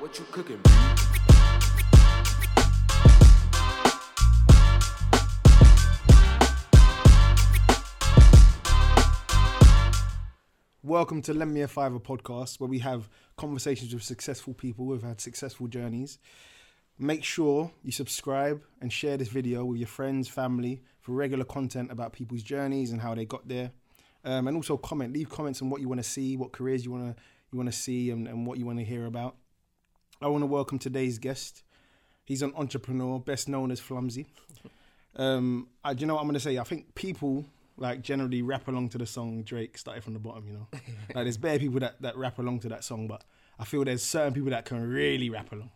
what you cooking? Welcome to Lend Me a Fiver podcast, where we have conversations with successful people who've had successful journeys. Make sure you subscribe and share this video with your friends, family for regular content about people's journeys and how they got there. Um, and also comment, leave comments on what you want to see, what careers you want to you want to see, and, and what you want to hear about. I want to welcome today's guest. He's an entrepreneur, best known as Flumsy. Um, I, do you know what I'm going to say? I think people like generally rap along to the song Drake started from the bottom, you know. like there's bare people that, that rap along to that song, but I feel there's certain people that can really rap along.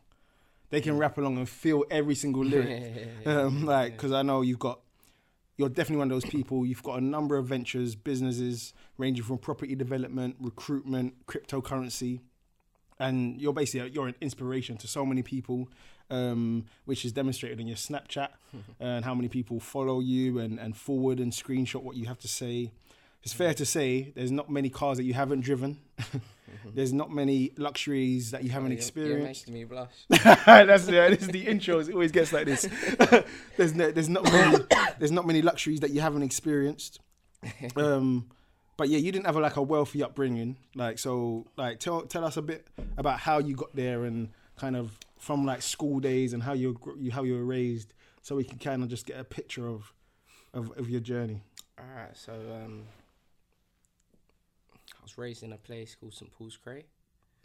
They can rap along and feel every single lyric. um, like, because I know you've got, you're definitely one of those people. You've got a number of ventures, businesses ranging from property development, recruitment, cryptocurrency, and you're basically you're an inspiration to so many people, um, which is demonstrated in your Snapchat and how many people follow you and, and forward and screenshot what you have to say. It's fair to say there's not many cars that you haven't driven. there's not many luxuries that you haven't You're- experienced. You're making me blush. That's yeah, this is the intro. It always gets like this. there's no, there's not many there's not many luxuries that you haven't experienced. Um, but yeah, you didn't have a, like a wealthy upbringing. Like so, like tell tell us a bit about how you got there and kind of from like school days and how you how you were raised, so we can kind of just get a picture of of, of your journey. All right, so um, I was raised in a place called St Paul's Cray,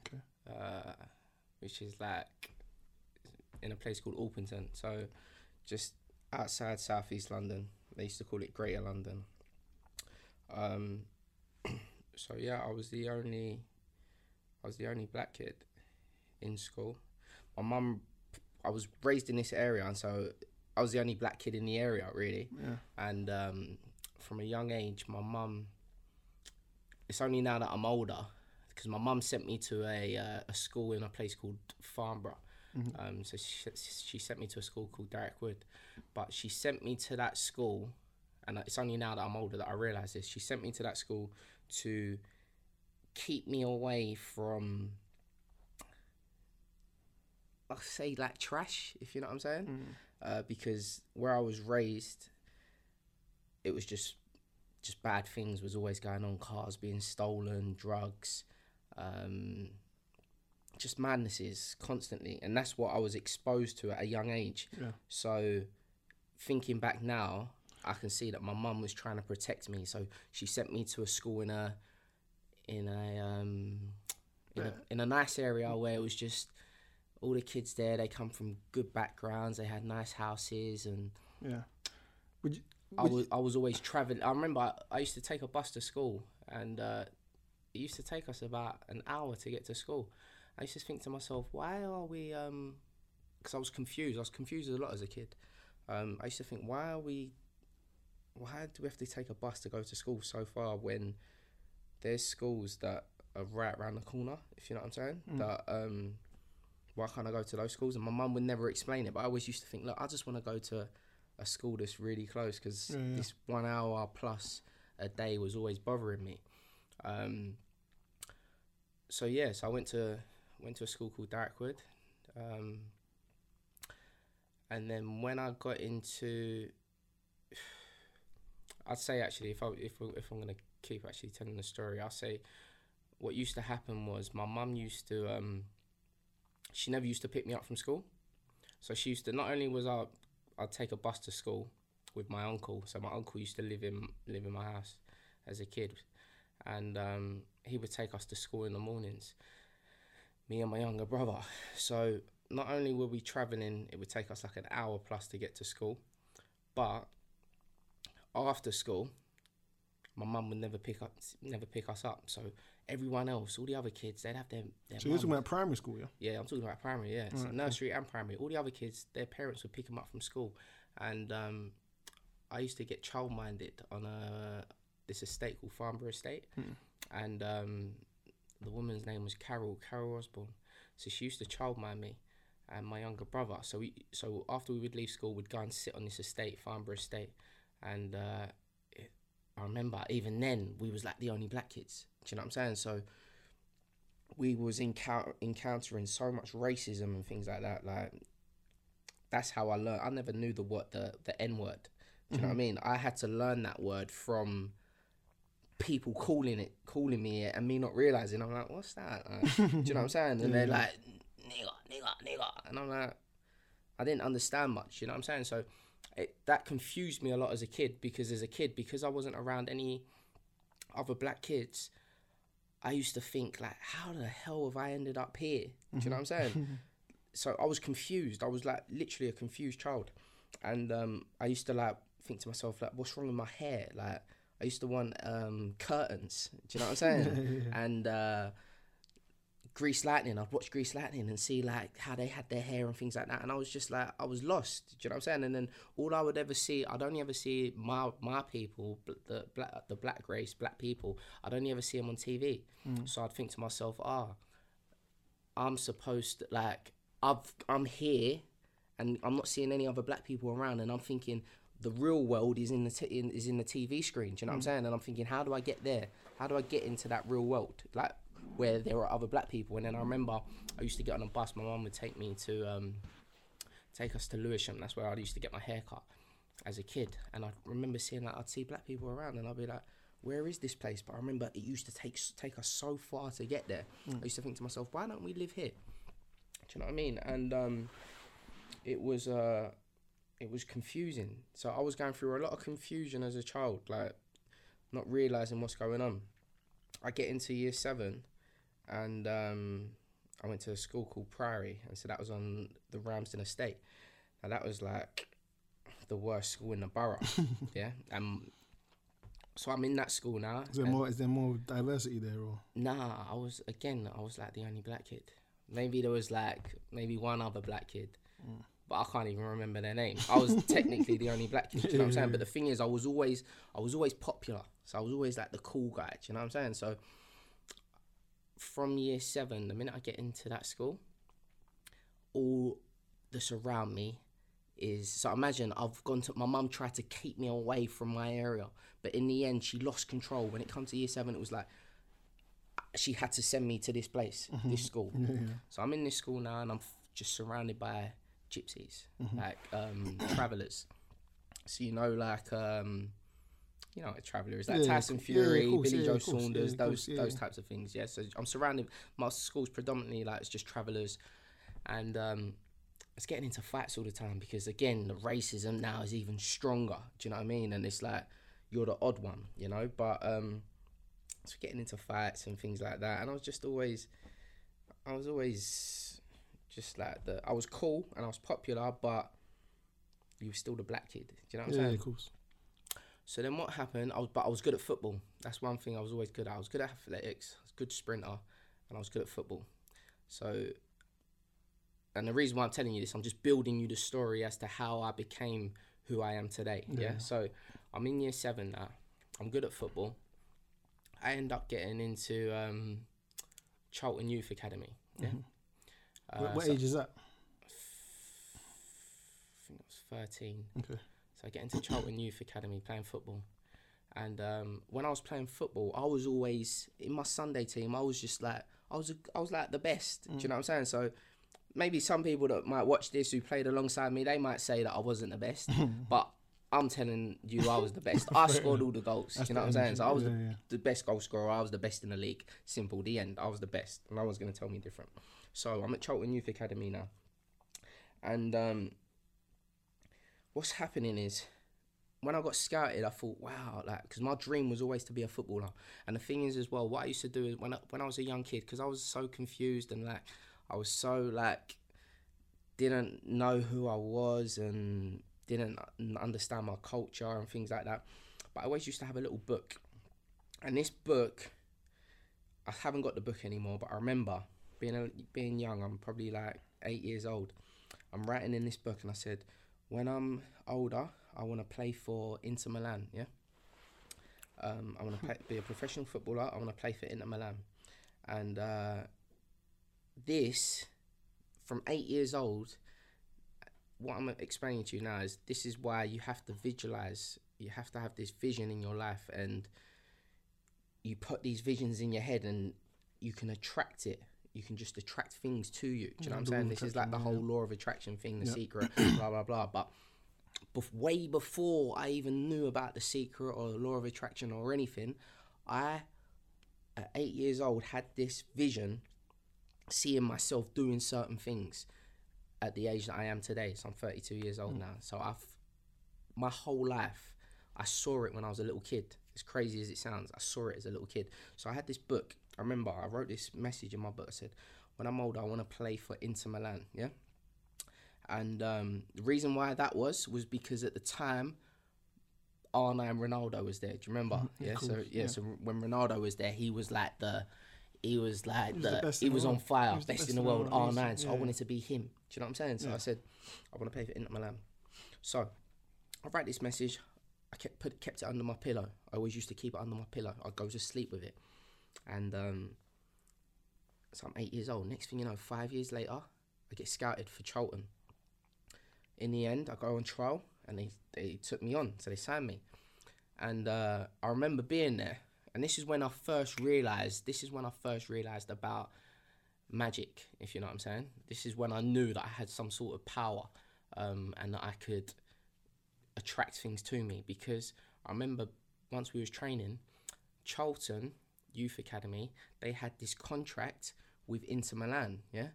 Okay. uh, which is like in a place called Orpington. So just outside southeast London. They used to call it Greater London. Um, so yeah, I was the only, I was the only black kid in school. My mum, I was raised in this area, and so I was the only black kid in the area, really Yeah. and um, from a young age, my mum. It's only now that I'm older because my mum sent me to a uh, a school in a place called Farnborough. Um, so she, she sent me to a school called Darrick Wood, but she sent me to that school, and it's only now that I'm older that I realise this. She sent me to that school to keep me away from, I'll say like trash, if you know what I'm saying uh, because where I was raised, it was just just bad things was always going on. Cars being stolen, drugs, um, just madnesses constantly, and that's what I was exposed to at a young age. Yeah. So, thinking back now, I can see that my mum was trying to protect me. So she sent me to a school in a in a um, in a, in a nice area where it was just all the kids there. They come from good backgrounds. They had nice houses, and Yeah. Would you, I was I was always traveling. I remember I, I used to take a bus to school, and uh, it used to take us about an hour to get to school. I used to think to myself, why are we? Because I was confused. I was confused a lot as a kid. Um, I used to think, why are we? Why do we have to take a bus to go to school so far when there's schools that are right around the corner? If you know what I'm saying. That um, why can't I go to those schools? And my mum would never explain it, but I always used to think, look, I just want to go to a school that's really close because Yeah, yeah. this one hour plus a day was always bothering me. Um, so yes, I went to went to a school called Darrick Wood, um, and then when I got into, I'd say actually, if I if if I'm gonna keep actually telling the story, I'll say what used to happen was my mum used to um, she never used to pick me up from school, so she used to not only was I I'd take a bus to school with my uncle. So my uncle used to live in live in my house as a kid, and um, he would take us to school in the mornings. Me and my younger brother. So not only were we traveling, it would take us like an hour plus to get to school, but after school, my mum would never pick up never pick us up. So everyone else, all the other kids, they'd have their, their so you're talking about primary school, yeah? yeah, I'm talking about primary. Yeah, so Right, nursery and primary. All the other kids, their parents would pick them up from school, and um, I used to get child minded on a this estate called Farnborough Estate, and um, the woman's name was Carol Carol Osborne. So she used to child mind me and my younger brother. So we so after we would leave school, we'd go and sit on this estate, Farnborough Estate, and uh, it, I remember even then we was like the only black kids. Do you know what I'm saying? So we was encou- encountering so much racism and things like that. Like that's how I learned. I never knew the word the the N word. Do you know what I mean? I had to learn that word from people calling it, calling me it, and me not realizing. I'm like, what's that? Like, do you know what I'm saying? And they're like, nigga, nigga, nigga, and I'm like, I didn't understand much. You know what I'm saying? So it, that confused me a lot as a kid because as a kid, because I wasn't around any other black kids, I used to think like, how the hell have I ended up here? Do you know what I'm saying? so I was confused. I was like literally a confused child, and um, I used to like think to myself like, what's wrong with my hair? Like I used to want um, curtains. Do you know what I'm saying? and uh, Grease Lightning. I'd watch Grease Lightning and see like how they had their hair and things like that, and I was just like, I was lost. Do you know what I'm saying? And then all I would ever see, I'd only ever see my my people, the black the black race, black people. I'd only ever see them on TV. So I'd think to myself, ah, I'm supposed to like I've I'm here, and I'm not seeing any other black people around, and I'm thinking the real world is in the t- in, is in the TV screen. Do you know what I'm saying? And I'm thinking, how do I get there? How do I get into that real world, like where there are other black people? And then I remember I used to get on a bus. My mum would take me to um, take us to Lewisham. That's where I used to get my hair cut as a kid. And I remember seeing like I'd see black people around, and I'd be like, "Where is this place?" But I remember it used to take take us so far to get there. I used to think to myself, "Why don't we live here?" Do you know what I mean? And um, it was uh, it was confusing. So I was going through a lot of confusion as a child, like not realizing what's going on. I get into year seven, and um, I went to a school called Priory, and so that was on the Ramsden estate. Now that was like the worst school in the borough, yeah. Um, so I'm in that school now. Is there more? Is there more diversity there, or Nah, I was again. I was like the only black kid. Maybe there was like maybe one other black kid, but I can't even remember their name. I was technically the only black kid. Do you know what I'm saying? But the thing is, I was always I was always popular. So I was always like the cool guy. Do you know what I'm saying? So from year seven, the minute I get into that school, all that's around me is so imagine I've gone to my mum tried to keep me away from my area, but in the end she lost control. When it comes to year seven, it was like she had to send me to this place, this school. So I'm in this school now, and I'm f- just surrounded by gypsies, like um, travelers. So you know, like um, you know, a traveller is like Yeah, yeah, Tyson cou- yeah, yeah, Fury, course, Billy yeah, Joe Saunders, those course, yeah, those types of things. Yeah, so I'm surrounded. My school's predominantly like it's just travellers, and um, it's getting into fights all the time because again the racism now is even stronger. Do you know what I mean? And it's like you're the odd one, you know. But um, it's getting into fights and things like that. And I was just always, I was always just like the. I was cool and I was popular, but you were still the black kid. Do you know what I'm yeah, saying? of course. So then what happened? I was, but I was good at football. That's one thing I was always good at. I was good at athletics. I was a good sprinter, and I was good at football. So, and the reason why I'm telling you this, I'm just building you the story as to how I became who I am today. Yeah. Yeah. So I'm in year seven now. I'm good at football. I end up getting into um, Charlton Youth Academy. Yeah. Uh, what what so age is that? I think I was 13. Okay. So I get into Charlton Youth Academy playing football. And um, when I was playing football, I was always in my Sunday team. I was just like I was a, I was like the best. Do you know what I'm saying? So maybe some people that might watch this who played alongside me, they might say that I wasn't the best, but I'm telling you I was the best. I scored all the goals. That's you know what I'm saying? So I was energy. the, Yeah, yeah. the best goal scorer. I was the best in the league. Simple. The end. I was the best. No one's gonna tell me different. So I'm at Charlton Youth Academy now, and um, what's happening is when I got scouted, I thought, wow, like, because my dream was always to be a footballer. And the thing is, as well, what I used to do is when I, when I was a young kid, because I was so confused and like, I was so like, didn't know who I was and didn't understand my culture and things like that. But I always used to have a little book, and this book, I haven't got the book anymore, but I remember being a, being young. I'm probably like eight years old. I'm writing in this book, and I said, when I'm older, I want to play for Inter Milan. Yeah. Um, I want to be a professional footballer. I want to play for Inter Milan, and uh, this, from eight years old, what I'm explaining to you now is this is why you have to visualize. You have to have this vision in your life, and you put these visions in your head, and you can attract it. You can just attract things to you. Do you know what I'm saying? This is like the whole law of attraction thing, the Yeah. secret, blah blah blah. But bef- way before I even knew about the secret or the law of attraction or anything, I at eight years old had this vision, seeing myself doing certain things at the age that I am today. So I'm 32 years old mm. now. So I've my whole life I saw it when I was a little kid. As crazy as it sounds, I saw it as a little kid. So I had this book. I remember I wrote this message in my book. I said, "When I'm older, I want to play for Inter Milan." Yeah. And um, the reason why that was was because at the time, R9 Ronaldo was there. Do you remember? Mhm, yeah. So yeah, yeah. So when Ronaldo was there, he was like the, he was like was the, the he was on world. fire, was best, in the world. world. R9. was- So I wanted to be him. Do you know what I'm saying? So Yeah. I said, I want to play for Inter Milan. So I write this message. I kept put kept it under my pillow. I always used to keep it under my pillow. I'd go to sleep with it, and um, so I'm eight years old. Next thing you know, five years later, I get scouted for Charlton. In the end, I go on trial, and they they took me on, so they signed me. And uh, I remember being there, and this is when I first realized. This is when I first realized about magic, if you know what I'm saying. This is when I knew that I had some sort of power, um, and that I could attract things to me because I remember once we was training, Charlton Youth Academy, they had this contract with Inter Milan, yeah,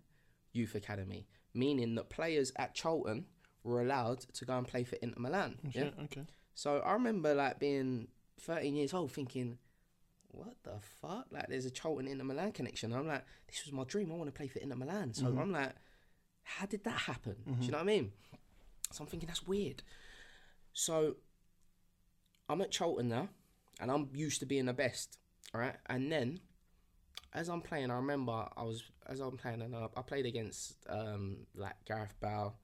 Youth Academy, meaning that players at Charlton were allowed to go and play for Inter Milan, yeah. Okay. So I remember like being 13 years old thinking, what the fuck? Like there's a Charlton Inter Milan connection. I'm like, this was my dream. I want to play for Inter Milan. So Mhm. I'm like, how did that happen? Do Mhm. you know what I mean? So I'm thinking that's weird. So I'm at Charlton now, and I'm used to being the best, all right? And then as I'm playing, I remember I was as I'm playing, and I, I played against um, like Gareth Bale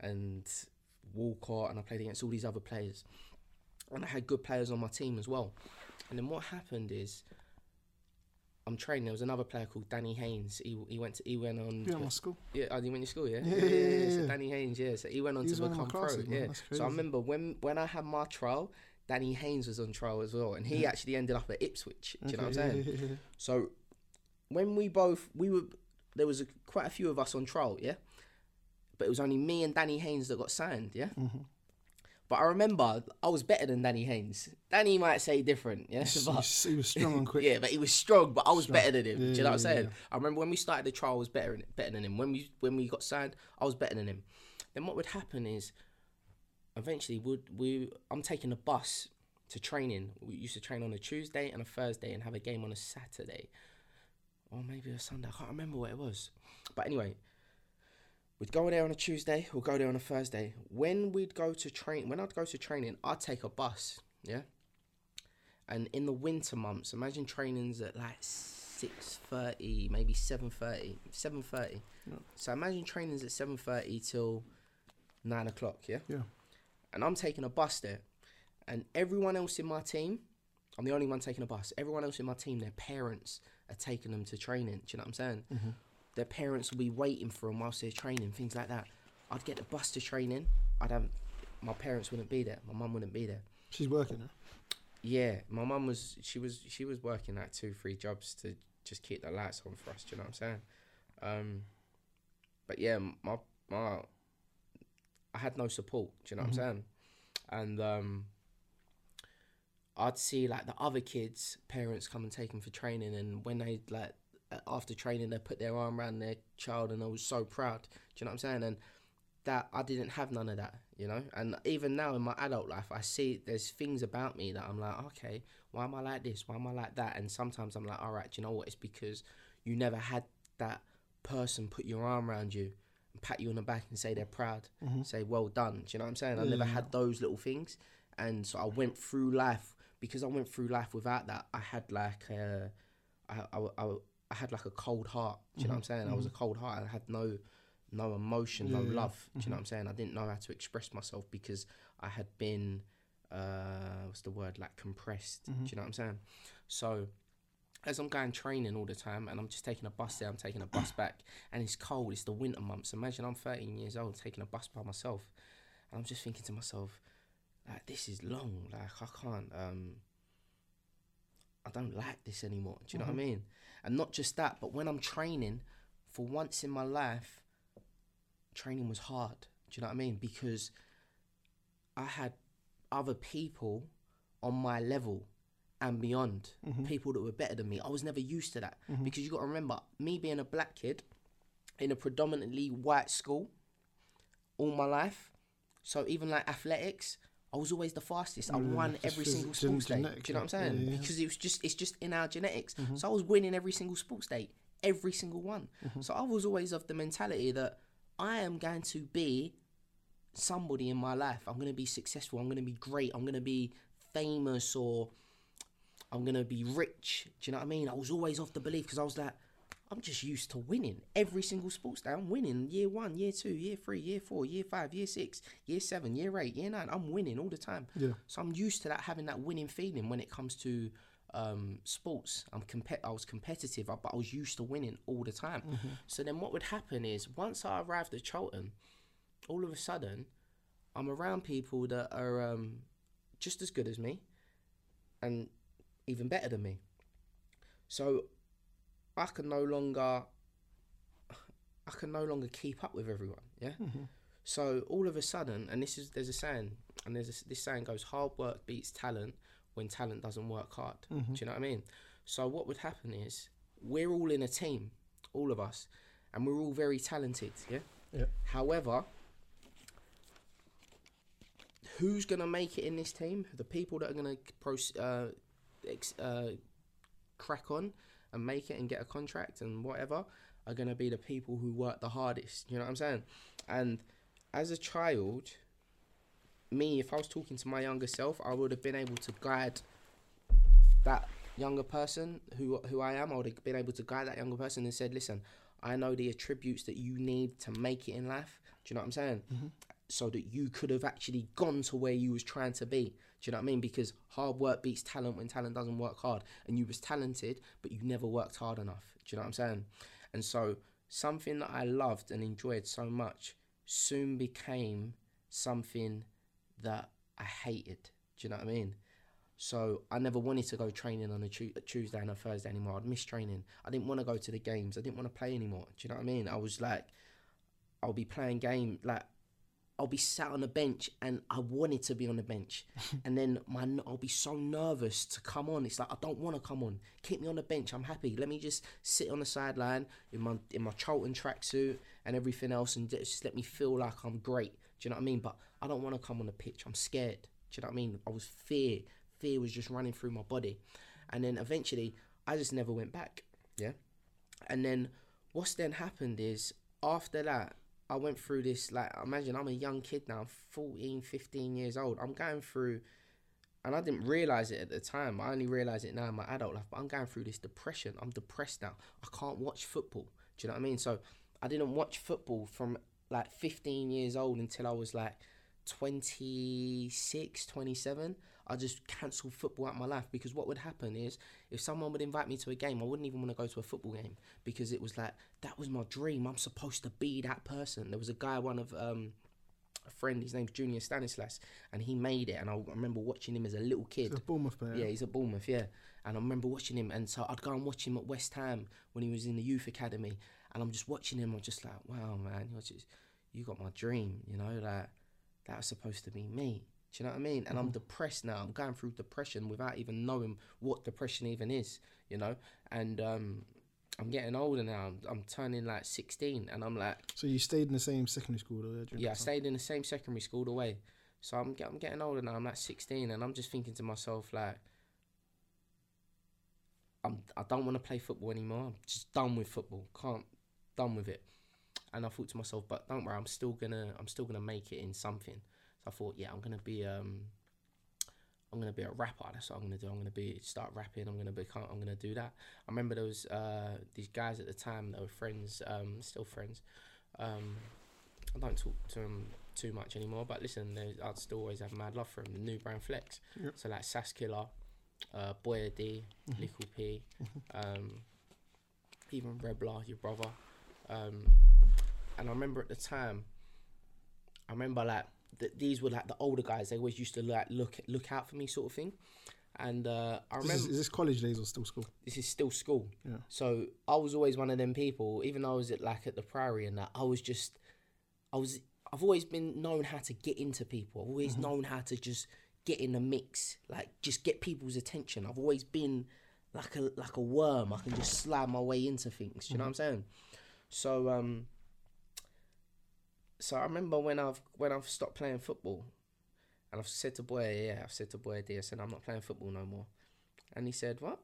and Walcott, and I played against all these other players, and I had good players on my team as well. And then what happened is, I'm training. There was another player called Danny Haynes. He, he went to, he went on. Yeah, to- my school. yeah, oh, you went to school, yeah? Yeah, yeah, yeah, So yeah. Danny Haynes, yeah. So he went on He to one of my become pro, classes, yeah. So I remember when when I had my trial, Danny Haynes was on trial as well, and he Yeah. actually ended up at Ipswich. Do you know what I'm saying? yeah, yeah, yeah. So when we both we were there was a, quite a few of us on trial, yeah. But it was only me and Danny Haynes that got signed, yeah. Mhm. But I remember I was better than Danny Haynes. Danny might say different, yeah. He But was- he was strong and quick. yeah, but he was strong, but I was Strong. better than him. Do you know what I'm saying? yeah. I remember when we started the trial, I was better better than him. When we when we got signed, I was better than him. Then what would happen is, eventually, would we? I'm taking a bus to training. We used to train on a Tuesday and a Thursday, and have a game on a Saturday, or maybe a Sunday. I can't remember what it was. But anyway, we'd go there on a Tuesday. We'll go there on a Thursday. When we'd go to train, when I'd go to training, I'd take a bus. Yeah. And in the winter months, imagine trainings at like six thirty, maybe seven thirty, seven thirty. Yeah. So imagine trainings at seven thirty till nine o'clock. Yeah. Yeah. And I'm taking a bus there, and everyone else in my team, I'm the only one taking a bus. Everyone else in my team, their parents are taking them to training. Do you know what I'm saying? Mhm. Their parents will be waiting for them whilst they're training, things like that. I'd get the bus to training. I'd have my parents wouldn't be there. My mum wouldn't be there. She's working. Huh? Yeah, my mum was she was she was working like two three jobs to just keep the lights on for us. Do you know what I'm saying? Um, but yeah, my my I had no support. Do you know Mhm. what I'm saying? And um, I'd see like the other kids' parents come and take them for training, and when they like after training, they put their arm around their child, and I was so proud. Do you know what I'm saying? And that I didn't have none of that, you know. And even now in my adult life, I see there's things about me that I'm like, okay, why am I like this? Why am I like that? And sometimes I'm like, all right, do you know what? It's because you never had that person put your arm around you pat you on the back and say they're proud, Mhm. say well done. Do you know what I'm saying? I Yeah, never had those little things, and so I went through life because I went through life without that. I had like a, I, I, I, I had like a cold heart. Do you know what I'm saying? I was a cold heart. I had no, no emotion, no Yeah, yeah. love. Do you know what I'm saying? I didn't know how to express myself because I had been, uh, what's the word? Like compressed. Do you know what I'm saying? So, as I'm going training all the time and I'm just taking a bus there, I'm taking a bus back, and it's cold. It's the winter months. Imagine I'm 13 years old taking a bus by myself, and I'm just thinking to myself, like this is long. Like I can't. Um, I don't like this anymore. Do you know what I mean? And not just that, but when I'm training, for once in my life, training was hard. Do you know what I mean? Because I had other people on my level and beyond, people that were better than me. I was never used to that because you got to remember, me being a black kid in a predominantly white school all my life. So even like athletics, I was always the fastest. I Yeah, won every single sports day. Do you know what I'm saying? yeah, yeah. Because it was just it's just in our genetics. So I was winning every single sports day, every single one. So I was always of the mentality that I am going to be somebody in my life. I'm going to be successful. I'm going to be great. I'm going to be famous or I'm going to be rich. Do you know what I mean? I was always off the belief because I was like, I'm just used to winning every single sports day. I'm winning year one, year two, year three, year four, year five, year six, year seven, year eight, year nine. I'm winning all the time. Yeah. So I'm used to that having that winning feeling when it comes to um, sports. I'm compet. I was competitive, but I was used to winning all the time. So then what would happen is once I arrived at Charlton, all of a sudden, I'm around people that are um, just as good as me, and even better than me. So I can no longer, I can no longer keep up with everyone. Yeah. So all of a sudden, and this is there's a saying, and there's a, this saying goes, hard work beats talent when talent doesn't work hard. Do you know what I mean? So what would happen is we're all in a team, all of us, and we're all very talented. Yeah. Yeah. However, who's gonna make it in this team? The people that are gonna proce- uh, uh, crack on and make it and get a contract and whatever are gonna be the people who work the hardest. You know what I'm saying? And as a child, me, if I was talking to my younger self, I would have been able to guide that younger person who who I am. I would have been able to guide that younger person and said, "Listen, I know the attributes that you need to make it in life. Do you know what I'm saying? So that you could have actually gone to where you was trying to be. Do you know what I mean? Because hard work beats talent when talent doesn't work hard. And you was talented, but you never worked hard enough. Do you know what I'm saying? And so something that I loved and enjoyed so much soon became something that I hated. Do you know what I mean? So I never wanted to go training on a, Tu- a Tuesday and a Thursday anymore. I'd miss training. I didn't want to go to the games. I didn't want to play anymore. Do you know what I mean? I was like, I'll be playing game like I'll be sat on a bench and I wanted to be on the bench, and then my I'll be so nervous to come on. It's like I don't want to come on. Keep me on the bench. I'm happy. Let me just sit on the sideline in my in my Charlton tracksuit and everything else, and just let me feel like I'm great. Do you know what I mean? But I don't want to come on the pitch. I'm scared. Do you know what I mean? I was fear. Fear was just running through my body, and then eventually I just never went back. Yeah, and then what's then happened is after that I went through this like imagine I'm a young kid now, 14, 15 years old. I'm going through and I didn't realize it at the time. I only realize it now in my adult life, but I'm going through this depression. I'm depressed now. I can't watch football. Do you know what I mean? So I didn't watch football from like 15 years old until I was like 26, 27. I just cancelled football out of my life because what would happen is if someone would invite me to a game, I wouldn't even want to go to a football game because it was like that was my dream. I'm supposed to be that person. There was a guy, one of um, a friend, his name's Junior Stanislas, and he made it. And I remember watching him as a little kid. He's a Bournemouth player. Yeah, he's at Bournemouth, yeah. And I remember watching him, and so I'd go and watch him at West Ham when he was in the youth academy, and I'm just watching him. I'm just like, wow, man, you got my dream, you know, like that was supposed to be me. Do you know what I mean? And I'm depressed now. I'm going through depression without even knowing what depression even is, you know. And um, I'm getting older now. I'm, I'm turning like 16, and I'm like, So you stayed in the same secondary school though? Yeah, yeah, I stayed in the same secondary school the way. So I'm I'm getting older now. I'm like 16, and I'm just thinking to myself like, I'm I don't want to play football anymore. I'm just done with football. Can't done with it. And I thought to myself, but don't worry, I'm still gonna I'm still gonna make it in something. So I thought, yeah, I'm gonna be um. I'm gonna be a rapper. That's what I'm gonna do. I'm gonna be start rapping. I'm gonna become. I'm gonna do that. I remember there was uh, these guys at the time that were friends, um, still friends. Um, I don't talk to them too much anymore, but listen, they- I'd still always have mad love for them. The new brand flex. Yep. So like Sass Killer, uh, Boya D, Little P, um, even Rebla, your brother. Um, and I remember at the time, I remember like th- these were like the older guys. They always used to like look look out for me, sort of thing. And uh, I This remember is, is this college days or still school? this is still school. Yeah. So I was always one of them people, even though I was at like at the Priory and that, I was just, I was, I've always been known how to get into people. I've always known how to just get in the mix, like just get people's attention. I've always been like a like a worm. I can just slide my way into things. Do you know what I'm saying? So um. So I remember when I've when I've stopped playing football, and I've said to boy, yeah, I've said to boy dear, I said I'm not playing football no more, and he said what?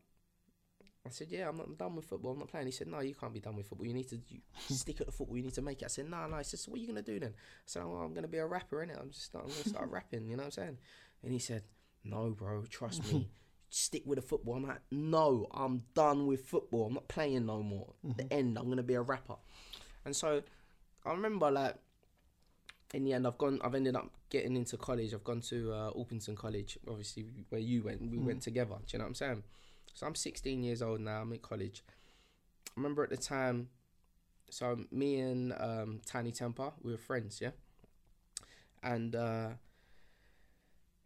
I said, yeah, I'm not I'm done with football. I'm not playing. He said, no, you can't be done with football. You need to you stick at the football. You need to make it. I said, no, no. He said, so what are you gonna do then? I said, oh, I'm gonna be a rapper innit? I'm just I'm gonna start rapping. You know what I'm saying? And he said, no, bro, trust me. Stick with the football. I'm like, no, I'm done with football. I'm not playing no more. The mm-hmm. end. I'm gonna be a rapper. And so, I remember like in the end, I've gone. I've ended up getting into college. I've gone to uh, College, obviously where you went. We went together. Do you know what I'm saying? So I'm 16 years old now. I'm in college. I remember at the time. So me and um, Tinie Tempah, we were friends, yeah. And uh,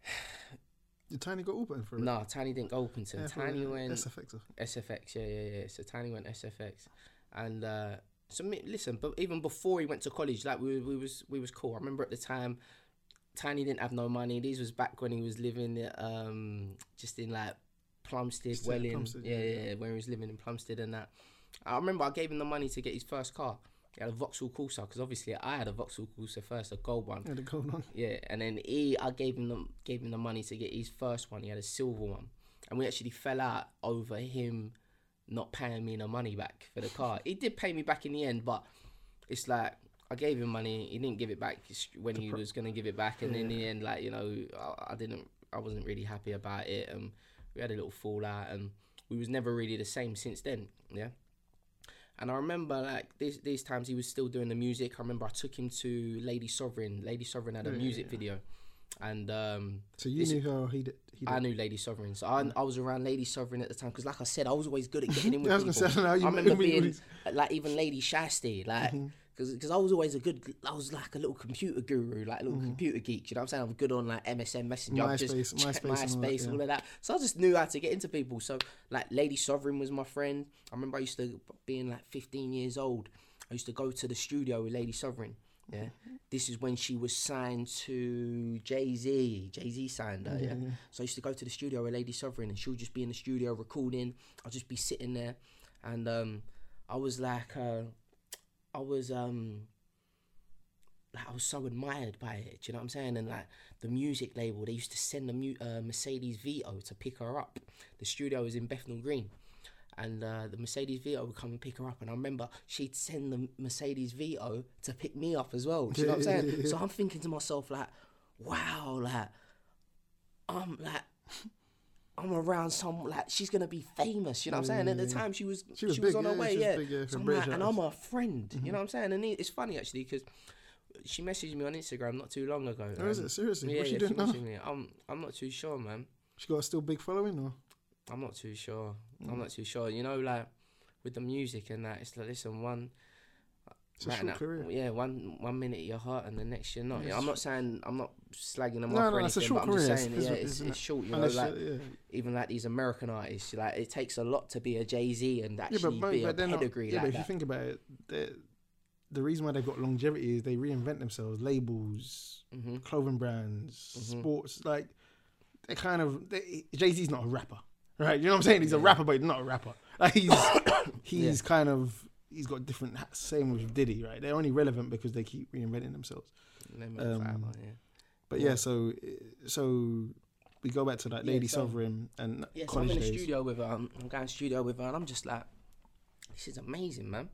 Did Tinie got open for it? no, Tinie didn't go Orpington. Yeah, Tinie went effective. SFX, yeah, yeah, yeah. So Tinie went SFX, and uh, so listen, but even before he went to college, like we we was we was cool. I remember at the time, Tinie didn't have no money. These was back when he was living um just in like Plumstead, Still Welling, Plumstead, yeah, yeah, yeah, where he was living in Plumstead and that. I remember I gave him the money to get his first car. He had a Vauxhall Corsa because obviously I had a Vauxhall Corsa first, a gold one. Yeah, the gold on. Yeah, and then he, I gave him the gave him the money to get his first one. He had a silver one, and we actually fell out over him not paying me no money back for the car. he did pay me back in the end, but it's like I gave him money. He didn't give it back when he was gonna give it back, and in the end, like you know, I, I didn't. I wasn't really happy about it, and we had a little fallout, and we was never really the same since then. Yeah. And I remember like these these times he was still doing the music. I remember I took him to Lady Sovereign. Lady Sovereign had a Yeah, yeah, music yeah. video, and um, So you knew how he did. He did. I knew Lady Sovereign. So I, I was around Lady Sovereign at the time because, like I said, I was always good at getting in with people. say, I remember being like even Lady Shasti, like Mm-hmm. because I was always a good. I was like a little computer guru, like a little computer geek. You know what I'm saying? I'm good on like MSN Messenger, I've just Mm-hmm. MySpace- MySpace all that, yeah. all of that. So I just knew how to get into people. So like Lady Sovereign was my friend. I remember I used to being like 15 years old. I used to go to the studio with Lady Sovereign. Yeah, this is when she was signed to Jay Z. Jay Z signed her. Yeah. yeah. So I used to go to the studio with Lady Sovereign, and she would just be in the studio recording. I'd just be sitting there, and um, I was like, uh, I was um, like I was so admired by it. Do you know what I'm saying? And like the music label, they used to send the mu- uh, Mercedes Vito to pick her up. The studio was in Bethnal Green. And uh, the Mercedes Vito would come and pick her up, and I remember she'd send the Mercedes Vito to pick me up as well. Do you know what I'm saying? So I'm thinking to myself like, wow, like I'm like I'm around some like she's gonna be famous. You know what I'm saying? At the time she was She was big, on her yeah, way. Yeah. big, yeah, so I'm like, and. I'm a friend. You know what I'm saying? And it's funny actually because she messaged me on Instagram not too long ago. Oh, is um, it seriously? Yeah, What's she yeah, doing now? me. I'm I'm not too sure, man. She got a still big following, or I'm not too sure. Mm. I'm not too sure. You know, like with the music and that, it's like listen, one. it's a right short now- career. Yeah, one one minute you're hot and the next you're not. Yeah, I'm not saying I'm not slagging them No, off no, or it's a anything, short but I'm just career, saying, it's- yeah, it's- it's, it's short. You know, like yeah. even like these American artists, like it takes a lot to be a Jay Z and Yeah, actually but, but, be a but not, pedigree yeah, like but if you think about it, the the reason why they've got longevity is they reinvent themselves, labels, hmm clothing brands, Mhm. sports. Like they kind of Jay Z's not a rapper, right? You know what I'm saying? He's a rapper, but he's not a rapper. Like he's he's kind of he's got different. hats. Same with Diddy, right? They're only relevant because they keep reinventing themselves. Name of the Um, yeah. But Yeah. so so we go back to that Yeah, Lady so- Sovereign and Yeah, so I'm college in the days. studio with her. I'm I'm going to studio with her, and I'm just like, this is amazing, man.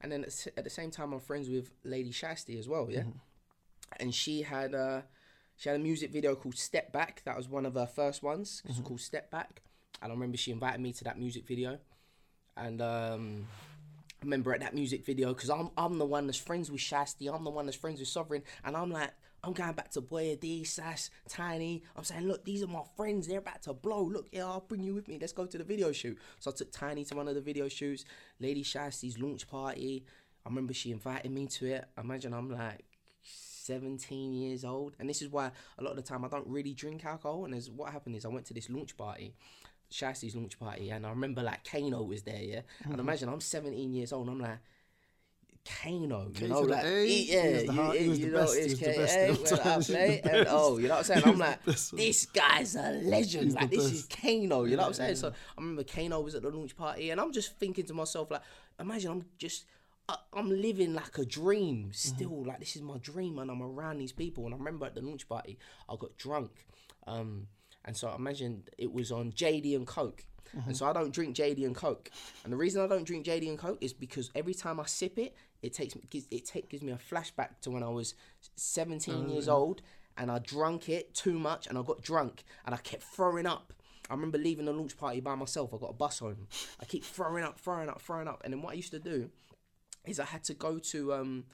And then at s- at the same time, I'm friends with Lady Shasti as well, yeah. Mm-hmm. And she had uh, she had a music video called Step Back. That was one of her first ones. It's Mm-hmm. called Step Back. And I remember she invited me to that music video, and um, I remember at that music video because I'm I'm the one that's friends with Shasti. I'm the one that's friends with Sovereign, and I'm like. I'm going back to Boya D, Sass, Tinie. I'm saying, look, these are my friends. They're about to blow. Look, yeah, I'll bring you with me. Let's go to the video shoot. So I took Tinie to one of the video shoots. Lady Shasti's launch party. I remember she invited me to it. Imagine I'm like 17 years old. And this is why a lot of the time I don't really drink alcohol. And as what happened is I went to this launch party, Shisty's launch party, and I remember like Kano was there, yeah. And imagine I'm 17 years old, and I'm like. Kano, you K know, like A, he- he yeah, was the you, he was you the know, best, he it's was the best A, of well, I times, he was the and best. oh, you know what I'm saying? I'm like, this guy's a legend. He's like this is. Kano, you know what I'm saying? Yeah. So I remember Kano was at the launch party, and I'm just thinking to myself, like, imagine I'm just. I- I'm living like a dream still. Like this is my dream, and I'm around these people. And I remember at the launch party, I got drunk, um, and so I imagine it was on JD and Coke. And so I don't drink JD and Coke. And the reason I don't drink JD and Coke is because every time I sip it, it takes me gives, it take, gives me a flashback to when I was 17 years old and I drank it too much and I got drunk and I kept throwing up. I remember leaving the launch party by myself. I got a bus home. I keep throwing up, throwing up, throwing up. And then what I used to do is I had to go to um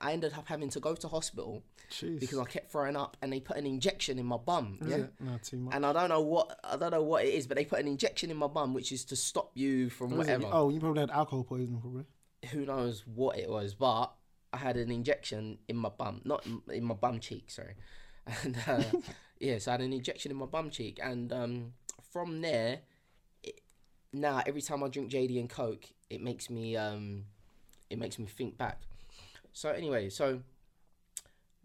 I, ended up having to go to hospital Jeez. because I kept throwing up and they put an injection in my bum. Is yeah. it? No, too much. And I don't know what I don't know what it is, but they put an injection in my bum, which is to stop you from it- whatever. Oh, you probably had alcohol poisoning, probably. Who knows what it was, but I had an injection in my bum, not in- in my bum cheek, sorry. And uh, yeah, so I had an injection in my bum cheek, and um, from there, it, now every time I drink JD and Coke, it makes me um, it makes me think back. So anyway, so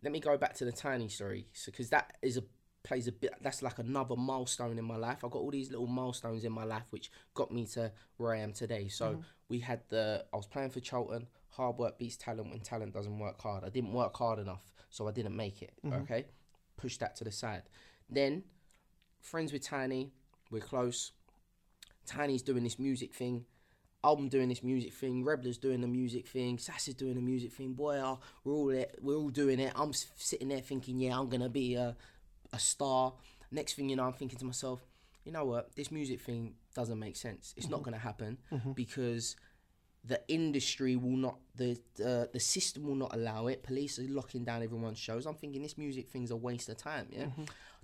let me go back to the Tinie story, so because that is a plays a bit. That's like another milestone in my life. I got all these little milestones in my life which got me to where I am today. So mm-hmm. we had the I was playing for Charlton. Hard work beats talent when talent doesn't work hard. I didn't work hard enough, so I didn't make it. Mm-hmm. Okay, push that to the side. Then friends with Tinie, we're close. Tinie's doing this music thing. I'm doing this music thing. Rebler's doing the music thing. Sass is doing the music thing. Boy, we're all it. We're all doing it. I'm sitting there thinking, yeah, I'm gonna be a, a star. Next thing you know, I'm thinking to myself, you know what? This music thing doesn't make sense. It's not gonna happen because the industry will not the uh, the system will not allow it. Police are locking down everyone's shows. I'm thinking this music thing's a waste of time. Yeah.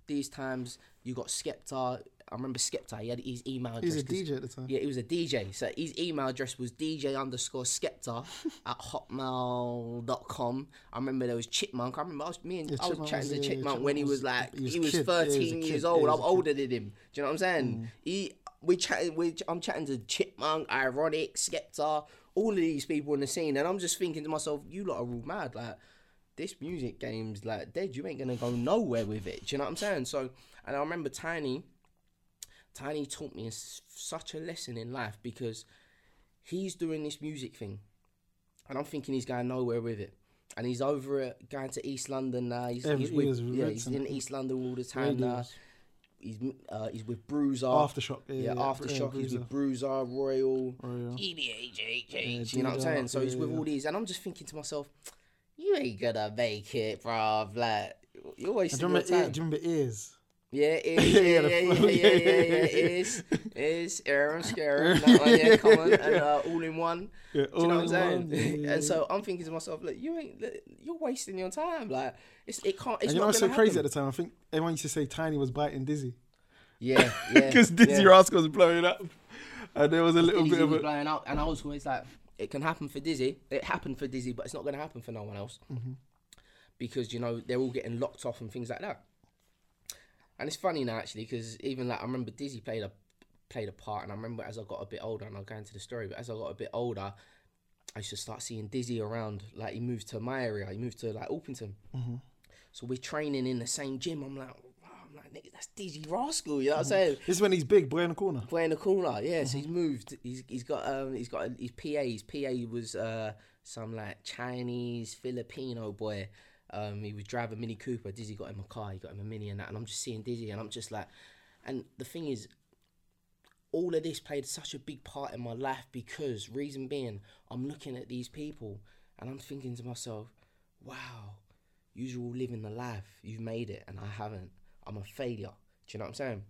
These times you got Skepta. I remember Skepta. He had his email He was address. DJ at the time. yeah, he was a DJ. So his email address was DJ underscore Skepta at hotmail.com. I remember there was Chipmunk. I remember I was me and Yeah, I was Chipmunk chatting was- to yeah, Chipmunk Chipmunk when he was like he was he was kid. Yeah, he was 13 years old. I'm older than him. Do you know what I'm saying? Mm. He we chatting we I'm chatting to Chipmunk, Ironik, Skepta, all of these people in the scene, and I'm just thinking to myself, you lot are all mad. Like this music game's like dead. You ain't gonna go nowhere with it. Do you know what I'm saying? So, and I remember Tinie. Tinie taught me such a lesson in life because he's doing this music thing, and I'm thinking he's going nowhere with it. And he's over it, going to East London now. He's, Yeah, he's with, was yeah, he's in East London all the time now. He's uh, he's with Bruiser. Aftershock. Yeah, yeah, yeah, Aftershock. he's with Bruiser, Royal. Royal. EDHH, Yeah, you know what I'm saying? So he's with yeah. all these, and I'm just thinking to myself, you ain't gonna make it, bruv. Like, you're Do wasting you, your remember, time. do you remember ears? Yeah, it is. Yeah, Yeah, yeah, yeah, yeah, yeah, yeah, yeah, yeah, It is. It is. Aaron Scare. That one, yeah, come on. And uh, all in one. Yeah, Do you know what I'm saying? one, yeah, yeah, and so I'm thinking to myself, look, you ain't, you're wasting your time. Like, it's, it can't, it's and you know not what's so gonna crazy happen. at the time? I think everyone used to say Tinie was biting Dizzee Yeah, yeah. because Dizzee yeah. Rascal was blowing up, and there was a little Dizzee bit of a blowing out, and I was always like, it can happen for Dizzee. It happened for Dizzee, but it's not going to happen for no one else Mm-hmm. because you know they're all getting locked off and things like that. And it's funny now actually because even like I remember Dizzee played a played a part, and I remember as I got a bit older, and I'll go into the story, but as I got a bit older, I used to start seeing Dizzy around. Like he moved to my area, he moved to like Orpington. Mm-hmm. So we're training in the same gym. I'm like, wow, I'm like, nigga, that's Dizzee Rascal. You know what I'm saying? This is when he's big, boy in the corner. playing in the corner. Yeah, so he's moved. He's he's got um he's got his PA. His PA was uh some like Chinese Filipino boy. Um, he was driving Mini Cooper. Dizzee got him a car. He got him a Mini and that. And I'm just seeing Dizzee, and I'm just like, and the thing is, all of this played such a big part in my life because reason being, I'm looking at these people and I'm thinking to myself, wow, you're all living the life. You've made it, and I haven't. I'm a failure. Do you know what I'm saying?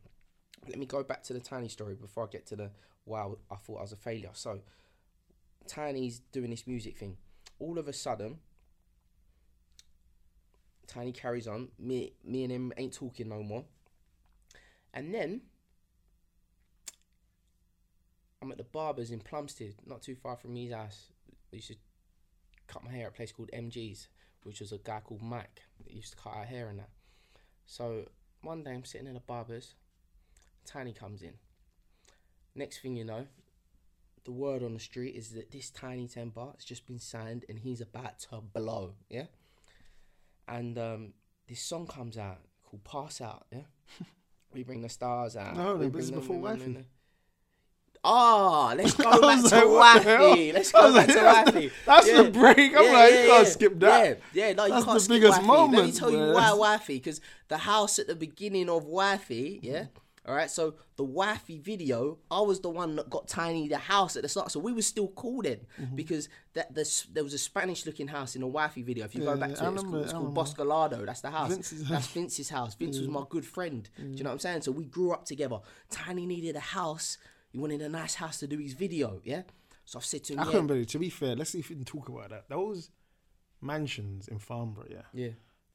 let me go back to the Tinie story before I get to the wow, I thought I was a failure. So, Tinie's doing this music thing. All of a sudden, Tinie carries on. Me, me and him ain't talking no more. And then, I'm at the barber's in Plumstead, not too far from his house. I used to cut my hair at a place called MG's, which was a guy called Mike that used to cut our hair and that. So one day I'm sitting in a barber's, Tinie comes in. Next thing you know, the word on the street is that this Tinie Tempah has just been signed and he's about to blow, yeah? And um, this song comes out called Pass Out, yeah? we bring the stars out. No, we this is bring before Wifey. Ah, let's go back to like, hell? Wifey. Let's go back like, to that's Wifey. that's the break. I'm like, you can't skip that. Yeah, yeah, no, you That's can't the skip biggest Wifey. Let me moment, tell you why Wifey, because the house at the beginning of Wifey, yeah. All right, so the Wifey video, I was the one that got Tinie the house at the start, so we were still cool then Mm-hmm. because that the, there was a Spanish-looking house in the Wifey video. If you Yeah, go back yeah, to I it, it's called, it, it's called. Boscolado. That's the house. Vince's That's Vince's house. Vince was my good friend. Do you know what I'm saying? So we grew up together. Tinie needed a house. He wanted a nice house to do his video. Yeah. So I've said to him, I yeah, couldn't believe. To be fair, let's see if we can talk about that. Those mansions in Farnborough, yeah. yeah,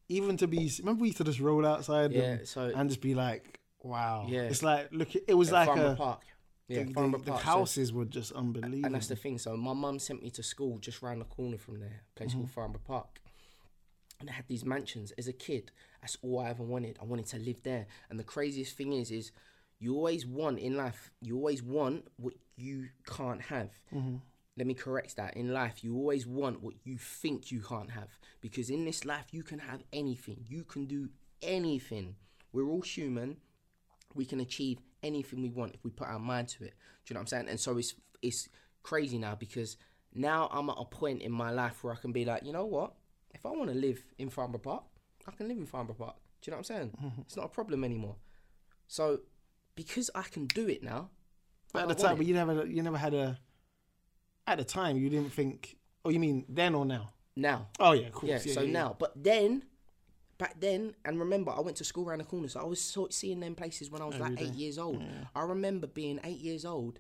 Even to be, remember we used to just roll outside yeah. So and just be like, wow. Yeah. It's like look, it was at like a Park. Yeah, the, the, the Park. So- houses were just unbelievable. and that's the thing. So my mum sent me to school just round the corner from there, a place Mm-hmm. called Farnborough Park. And I had these mansions as a kid. That's all I ever wanted. I wanted to live there. And the craziest thing is, is you always want in life. You always want what you can't have. Mm-hmm. Let me correct that. In life, you always want what you think you can't have. Because in this life, you can have anything. You can do anything. We're all human we can achieve anything we want if we put our mind to it. Do you know what I'm saying? And so it's it's crazy now because now I'm at a point in my life where I can be like, you know what? If I want to live in Farnborough Park, I can live in Farnborough Park. Do you know what I'm saying? Mm-hmm. It's not a problem anymore. So because I can do it now, But at the time, but you never, you never had a. At the time, you didn't think. Oh, you mean then or now? now, Oh yeah, cool. yeah. so now, but then. Back then, and remember, I went to school around the corner, so I was sort seeing them places when I was oh, like eight years old. I remember being eight years old,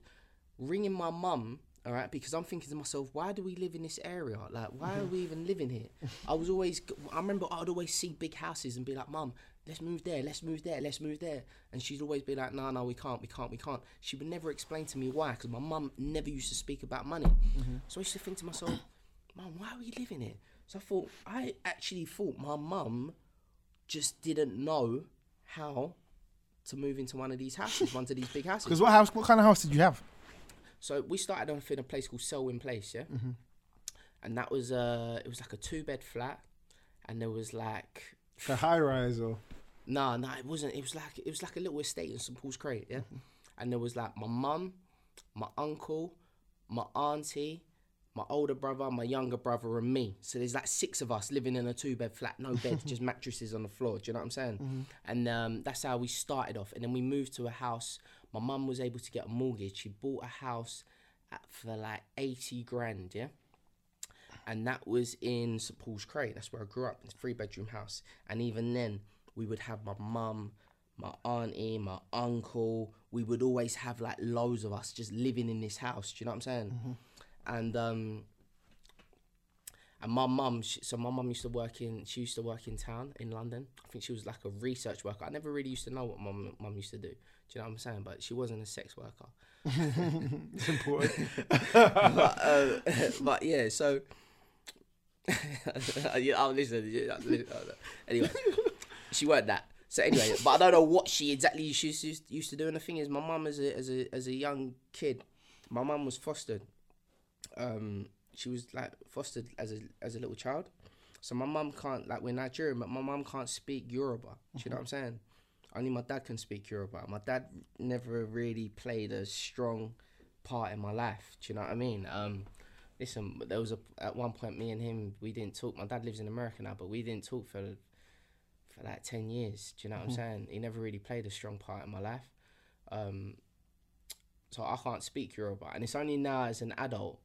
ringing my mum, all right, because I'm thinking to myself, why do we live in this area? Like, why are we even living here? I was always, I remember I'd always see big houses and be like, mum, let's move there, let's move there, let's move there. And she'd always be like, no, no, we can't, we can't, we can't. She would never explain to me why, because my mum never used to speak about money. Mm-hmm. So I used to think to myself, mum, why are we living here? So I thought, I actually thought my mum just didn't know how to move into one of these houses, one of these big houses. Because what house? What kind of house did you have? So we started off in a place called Selwyn Place, yeah, Mm-hmm. and that was uh, it was like a two bed flat, and there was like A high rise or? no, no, it wasn't. It was like it was like a little estate in St Paul's Cray, yeah, and there was like my mum, my uncle, my auntie. My older brother, my younger brother, and me. So there's like six of us living in a two bed flat, no beds, just mattresses on the floor. Do you know what I'm saying? And um, that's how we started off. And then we moved to a house. My mum was able to get a mortgage. She bought a house at, for like 80 grand, yeah? And that was in St Paul's Cray. That's where I grew up. It's a three bedroom house. And even then, we would have my mum, my auntie, my uncle. We would always have like loads of us just living in this house. Do you know what I'm saying? And um, and my mum, she, so my mum used to work in, she used to work in town in London. I think she was like a research worker. I never really used to know what my mum mum used to do. Do you know what I'm saying? But she wasn't a sex worker. It's important. but, uh, but yeah, so oh, listen, anyway, she weren't that. So anyway, but I don't know what she exactly she used to do. And the thing is, my mum as a as a as a young kid, my mum was fostered. Um, she was like fostered as a as a little child. So my mum can't like we're Nigerian, but my mum can't speak Yoruba. Do you know what I'm saying? Only my dad can speak Yoruba. My dad never really played a strong part in my life. Do you know what I mean? Um, listen, there was a at one point me and him we didn't talk. My dad lives in America now, but we didn't talk for for like ten years. Do you know what I'm saying? He never really played a strong part in my life. Um, so I can't speak Yoruba, and it's only now as an adult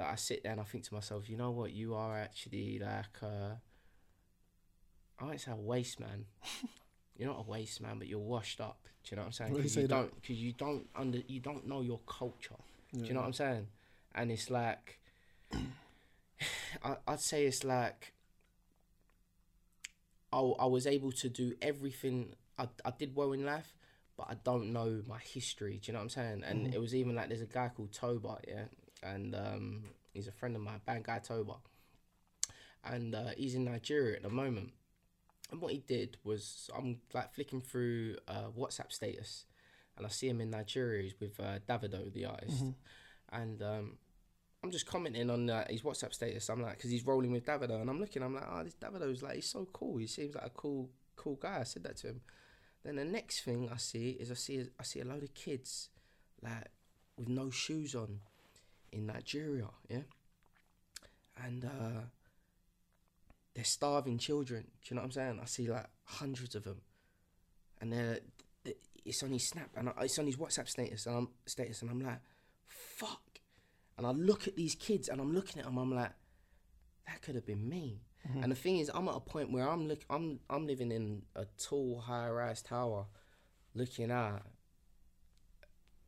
that I sit there and I think to myself, you know what, you are actually like uh, I won't say a waste man. you're not a waste man, but you're washed up. Do you know what I'm saying? Do you Because you don't, because you don't under, you don't know your culture. Do you know what I'm saying? And it's like, I, I'd say it's like, I, I was able to do everything. I, I did well in life, but I don't know my history. Do you know what I'm saying? And Mm-hmm. it was even like there's a guy called Toba, yeah, and um, he's a friend of mine, bad guy Toba. and uh, he's in Nigeria at the moment. And what he did was, I'm like flicking through uh, WhatsApp status, and I see him in Nigeria. He's with uh, Davido, the artist, and um, I'm just commenting on uh, his WhatsApp status. I'm like, because he's rolling with Davido, and I'm looking. I'm like, oh, this Davido's like, he's so cool. He seems like a cool, cool guy. I said that to him. Then the next thing I see is I see I see a load of kids, like with no shoes on, in Nigeria. Yeah, and uh, they're starving children. Do you know what I'm saying? I see like hundreds of them, and they're it's on his snap and I, it's on his WhatsApp status and I'm status and I'm like, fuck. And I look at these kids and I'm looking at them. I'm like, that could have been me. And the thing is, I'm at a point where I'm look, I'm I'm living in a tall, high-rise tower, looking at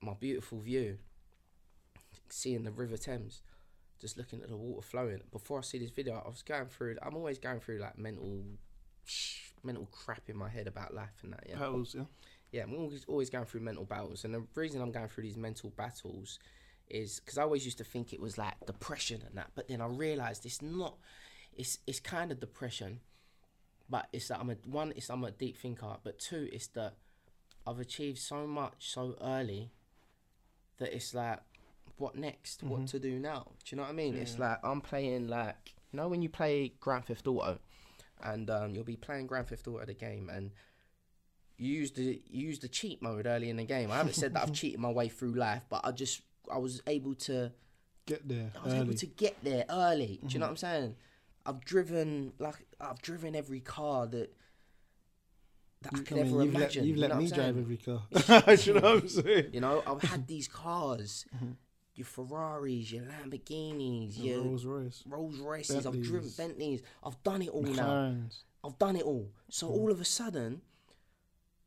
my beautiful view, seeing the River Thames, just looking at the water flowing. Before I see this video, I was going through. I'm always going through like mental, mental crap in my head about life and that. Yeah, Battles, yeah. yeah, I'm always, always going through mental battles. And the reason I'm going through these mental battles is because I always used to think it was like depression and that, but then I realized it's not. It's it's kind of depression, but it's that I'm a one. It's I'm a deep thinker, but two, it's that I've achieved so much so early that it's like, what next? What to do now? Do you know what I mean? It's like I'm playing like you know when you play Grand Theft Auto, and um, you'll be playing Grand Theft Auto the game and you use the you use the cheat mode early in the game. I haven't said that I've cheated my way through life, but I just I was able to Get there I was early. able to get there early. Do you know what I'm saying? I've driven like I've driven every car that that I could I mean, ever you've imagine. let, you've you let me drive every car. You know what I'm saying? You know, I've had these cars, Mm-hmm. Your Ferraris, your Lamborghinis, Your your Rolls Royce, Rolls Royces. I've driven Bentleys. I've done it all now. I've done it all. So Mm. all of a sudden,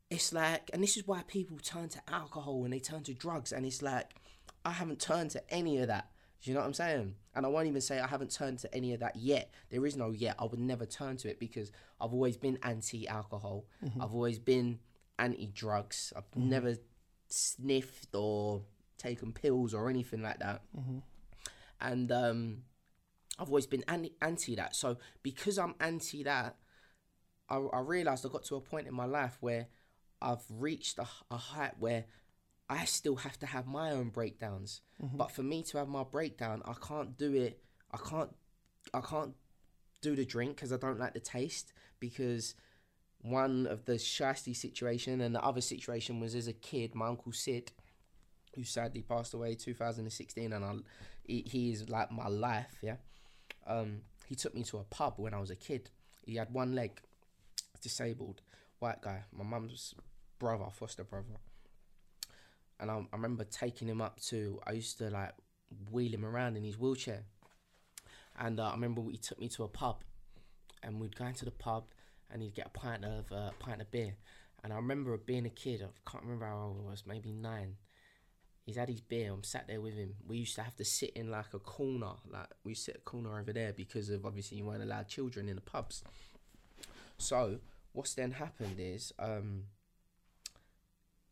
it's like, and this is why people turn to alcohol and they turn to drugs, and it's like, I haven't turned to any of that. Do you know what I'm saying? And I won't even say I haven't turned to any of that yet. There is no yet. I would never turn to it because I've always been anti-alcohol. I've always been anti-drugs. I've never sniffed or taken pills or anything like that. And um, I've always been anti, that. So because I'm anti that, I, I realized I got to a point in my life where I've reached a, a height where I still have to have my own breakdowns. But for me to have my breakdown, I can't do it. I can't. I can't do the drink because I don't like the taste. Because one of the shiesty situation and the other situation was as a kid, my uncle Sid, who sadly passed away 2016, and I, he, he is like my life. Yeah, um, he took me to a pub when I was a kid. He had one leg, disabled, white guy, my mum's brother, foster brother. And I, I remember taking him up to. I used to like wheel him around in his wheelchair. And uh, I remember he took me to a pub, and we'd go into the pub, and he'd get a pint of uh, pint of beer. And I remember being a kid. I can't remember how old I was, maybe nine. He's had his beer. I'm sat there with him. We used to have to sit in like a corner, like we sit a corner over there because of obviously you weren't allowed children in the pubs. So what's then happened is um,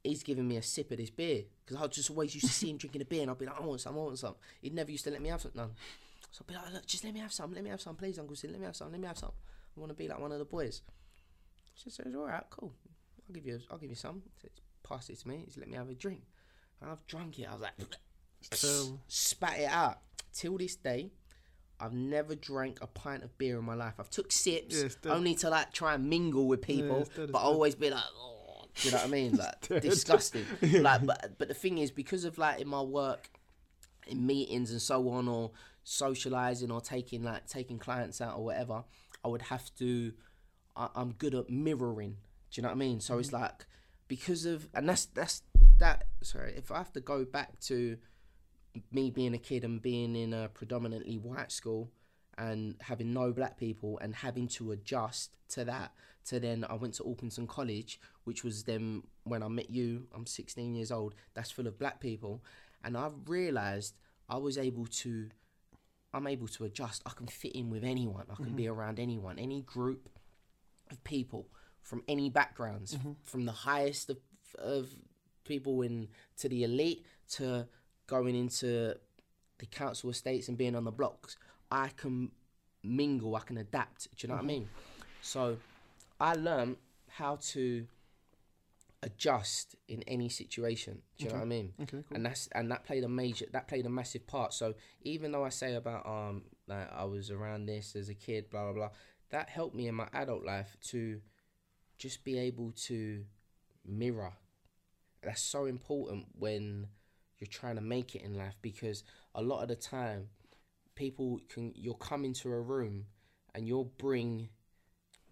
he's giving me a sip of this beer because I just always used to see him drinking a beer and I'd be like, I want some, I want some. He'd never used to let me have none. So I'd be like, look, just let me have some, let me have some, please, Uncle Sid, let me have some, let me have some. I want to be like one of the boys. She says, all right, cool. I'll give you, I'll give you some. He says, Pass it to me. He's let me have a drink. And I've drunk it. I was like, terrible. spat it out. Till this day, I've never drank a pint of beer in my life. I've took sips Yeah, only to like try and mingle with people, it's dead, but I always be like, oh, do you know what I mean? Like disgusting. Like, but but the thing is, because of like in my work, in meetings and so on, or socializing or taking like taking clients out or whatever, I would have to. I, I'm good at mirroring. Do you know what I mean? So it's like because of and that's that's that. Sorry, if I have to go back to me being a kid and being in a predominantly white school and having no black people and having to adjust to that to then I went to Orpington College which was then when I met you I'm 16 years old that's full of black people. And I realized I was able to I'm able to adjust. I can fit in with anyone. I can mm-hmm. be around anyone any group of people from any backgrounds mm-hmm. from the highest of, of people in to the elite to going into the council estates and being on the blocks i can mingle, I can adapt. Do you know what I mm-hmm. mean? So I learned how to adjust in any situation. Do you know what I mm-hmm. mean? Okay, cool. And that's and that played a major that played a massive part. So even though I say about um like I was around this as a kid, blah blah blah, that helped me in my adult life to just be able to mirror. That's so important when you're trying to make it in life because a lot of the time people can you'll come into a room and you'll bring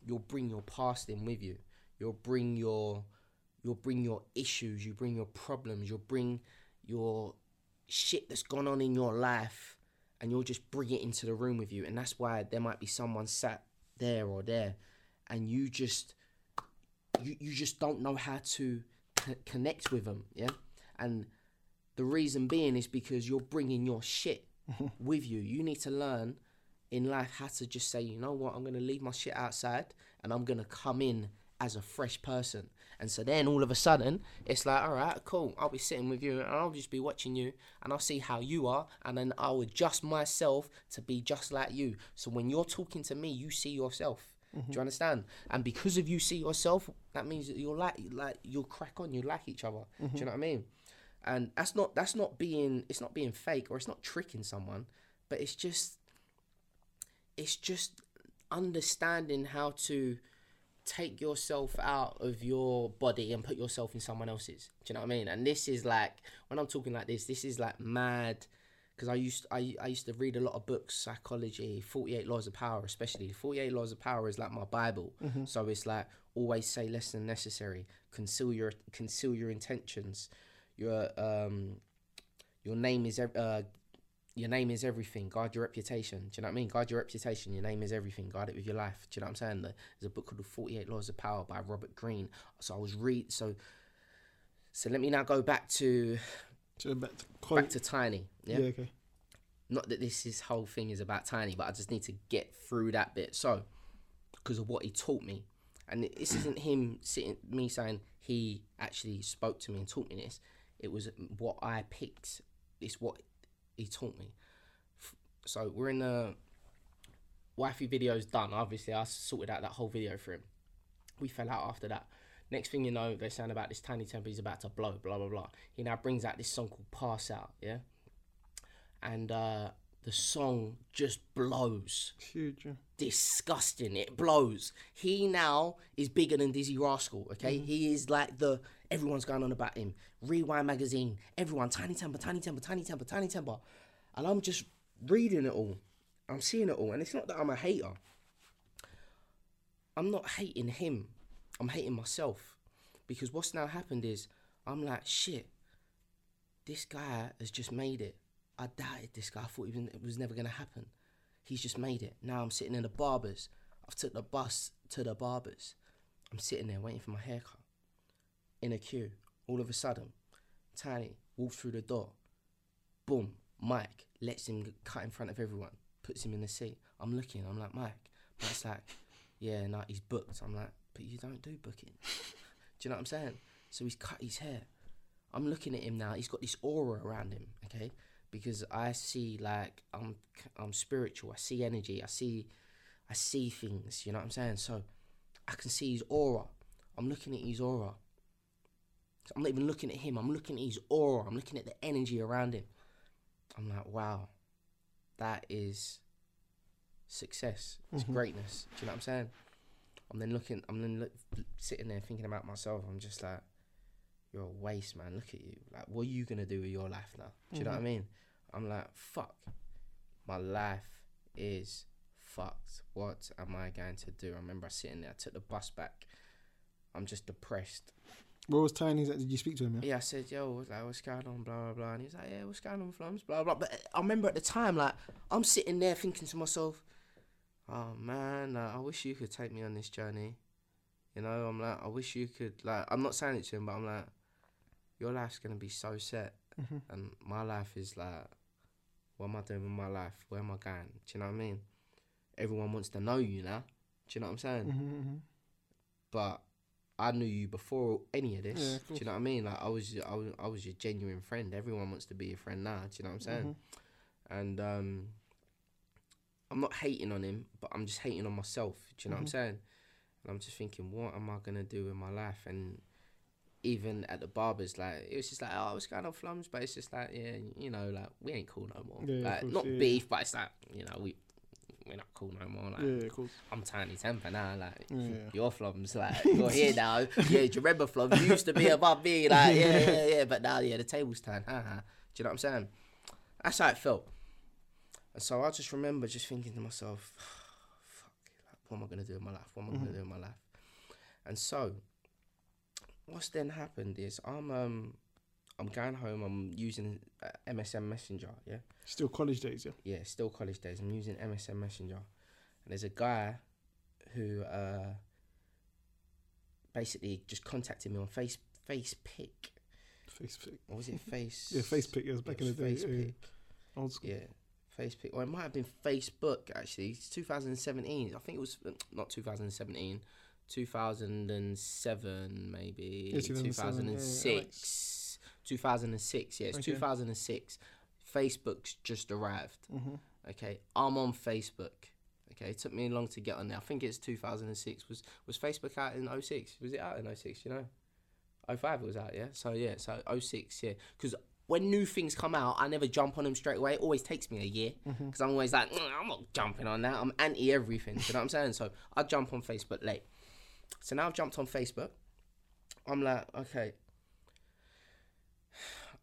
you'll bring your past in with you. You'll bring your you'll bring your issues, you bring your problems, you'll bring your shit that's gone on in your life and you'll just bring it into the room with you and that's why there might be someone sat there or there and you just you, you just don't know how to c- connect with them yeah? And the reason being is because you're bringing your shit with you. You need to learn in life how to just say you know what? I'm going to leave my shit outside and i'm going to come in as a fresh person. And so then all of a sudden it's like all right cool. I'll be sitting with you and i'll just be watching you and i'll see how you are and then i'll adjust myself to be just like you. So when you're talking to me you see yourself do you understand? And because of you see yourself, that means that you're like like you'll crack on, you like each other. Do you mm-hmm. know what I mean? And that's not that's not being it's not being fake or it's not tricking someone, but it's just it's just understanding how to take yourself out of your body and put yourself in someone else's. Do you know what I mean? And this is like when I'm talking like this, this is like mad because I used I, I used to read a lot of books, psychology, Forty Eight Laws of Power, especially. Forty Eight Laws of Power is like my Bible. So it's like always say less than necessary, conceal your conceal your intentions, your um your name is uh your name is everything. Guard your reputation. Do you know what I mean? Guard your reputation. Your name is everything. Guard it with your life. Do you know what I'm saying? There's a book called The 48 Laws of Power by Robert Greene. So I was read. So, so let me now go back to So back to, back to Tinie. yeah. Yeah. okay. Not that this is whole thing is about Tinie, but I just need to get through that bit. So, because of what he taught me, and this isn't him sitting me saying he actually spoke to me and taught me this. It was what I picked. It's what he taught me. So we're in the wifey video's done. Obviously, I sorted out that whole video for him. We fell out after that. Next thing you know, they're saying about this Tinie Tempah he's about to blow, blah blah blah. He now brings out this song called Pass Out, yeah? And uh the song just blows It's huge. Yeah. disgusting. It blows. He now is bigger than Dizzee Rascal. Okay, he is like the everyone's going on about him. Rewind magazine, everyone, Tinie Tempah, Tinie Tempah, Tinie Tempah, Tinie Tempah, and I'm just reading it all. I'm seeing it all, and it's not that I'm a hater. I'm not hating him. I'm hating myself because what's now happened is I'm like shit. This guy has just made it. I doubted this guy. I thought even it was never gonna happen. He's just made it. Now I'm sitting in the barbers. I've took the bus to the barbers. I'm sitting there waiting for my haircut. In a queue. All of a sudden, Tinie walks through the door. Boom. Mike lets him cut in front of everyone. Puts him in the seat. I'm looking. I'm like, Mike. Mike's like, yeah, no, he's booked. I'm like, but you don't do booking. do you know what I'm saying? So he's cut his hair. I'm looking at him now. He's got this aura around him, okay? Because I see like I'm I'm spiritual. I see energy. I see I see things. You know what I'm saying? So I can see his aura. I'm looking at his aura. So I'm not even looking at him. I'm looking at his aura. I'm looking at the energy around him. I'm like, wow, that is success. It's mm-hmm. greatness. Do you know what I'm saying? I'm then looking. I'm then look, sitting there thinking about myself. I'm just like, you're a waste, man. Look at you. Like, what are you gonna do with your life now? Do you know what I mm-hmm. mean? I'm like, fuck. My life is fucked. What am I going to do? I remember I sitting there. I took the bus back. I'm just depressed. What was Tinie's? Did you speak to him? Yeah. Yeah, I said, yo, what's, like, what's going on? Blah, blah, blah. And he was like, yeah, what's going on, Flums? Blah, blah. But I remember at the time, like, I'm sitting there thinking to myself, oh, man, like, I wish you could take me on this journey. You know, I'm like, I wish you could, like, I'm not saying it to him, but I'm like, your life's going to be so set. And my life is like, what am I doing with my life? Where am I going? Do you know what I mean? Everyone wants to know you now. Do you know what I'm saying? Mm-hmm, but I knew you before any of this. Yeah, of do you know what I mean? Like I was, I was, I was your genuine friend. Everyone wants to be your friend now. Do you know what I'm saying? Mm-hmm. And um, I'm not hating on him, but I'm just hating on myself. Do you know what I'm mm-hmm. saying? And I'm just thinking, what am I gonna do with my life? And even at the barbers, like it was just like, oh, what's going on, flums? But it's just like, yeah, you know, like we ain't cool no more. Yeah, like course, not yeah. beef, but it's like, you know, we we're not cool no more. Like Yeah, of course. I'm Tinie Tempah now. Like Yeah. your flums, like you're here now. Yeah, do you remember flums? You used to be above me. Like yeah, yeah, yeah. But now, yeah, the table's turned. Haha. Do you know what I'm saying? That's how it felt. And so I just remember just thinking to myself, fuck, like, what am I gonna do in my life? What am I gonna do in my life? And so, what's then happened is I'm um I'm going home. I'm using uh, MSN Messenger. Yeah. Still college days, yeah. Yeah, still college days. I'm using MSN Messenger, and there's a guy who uh, basically just contacted me on Face Face Pick. Facebook. Or was it Face? Yeah. Yeah, it was back in the day. Yeah, Facepick. Old school. Yeah, Facebook. Or it might have been Facebook actually. It's 2017. I think it was uh, not 2017. 2007 maybe. Yeah, 2007, yeah, yeah, 2006. 2006. Yeah, it's Okay. 2006. Facebook's just arrived. Mm-hmm. Okay, I'm on Facebook. Okay, it took me long to get on there. I think it's 2006. Was was Facebook out in 06? Was it out in 06? You know, 05 it was out. Yeah. So yeah, so 06. Yeah, because when new things come out, I never jump on them straight away. It always takes me a year because I'm always like, "Mm, I'm not jumping on that. I'm anti everything. you know what I'm saying? So I jump on Facebook late. So now I've jumped on Facebook. I'm like, okay.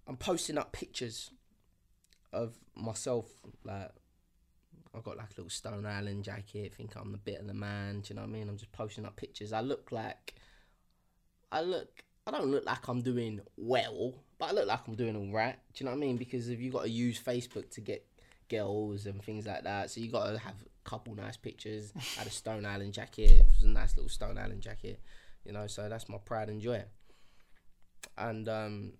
I'm posting up pictures of myself, like I've got like a little Stone Island jacket, think I'm the bit of the man, do you know what I mean? I'm just posting up pictures. I look like I look I don't look like I'm doing well, but I look like I'm doing all right. Do you know what I mean? Because if you got to use Facebook to get girls and things like that, so you got to have a couple nice pictures. I had a Stone Island jacket, it was a nice little Stone Island jacket, you know. So that's my pride and joy. And um,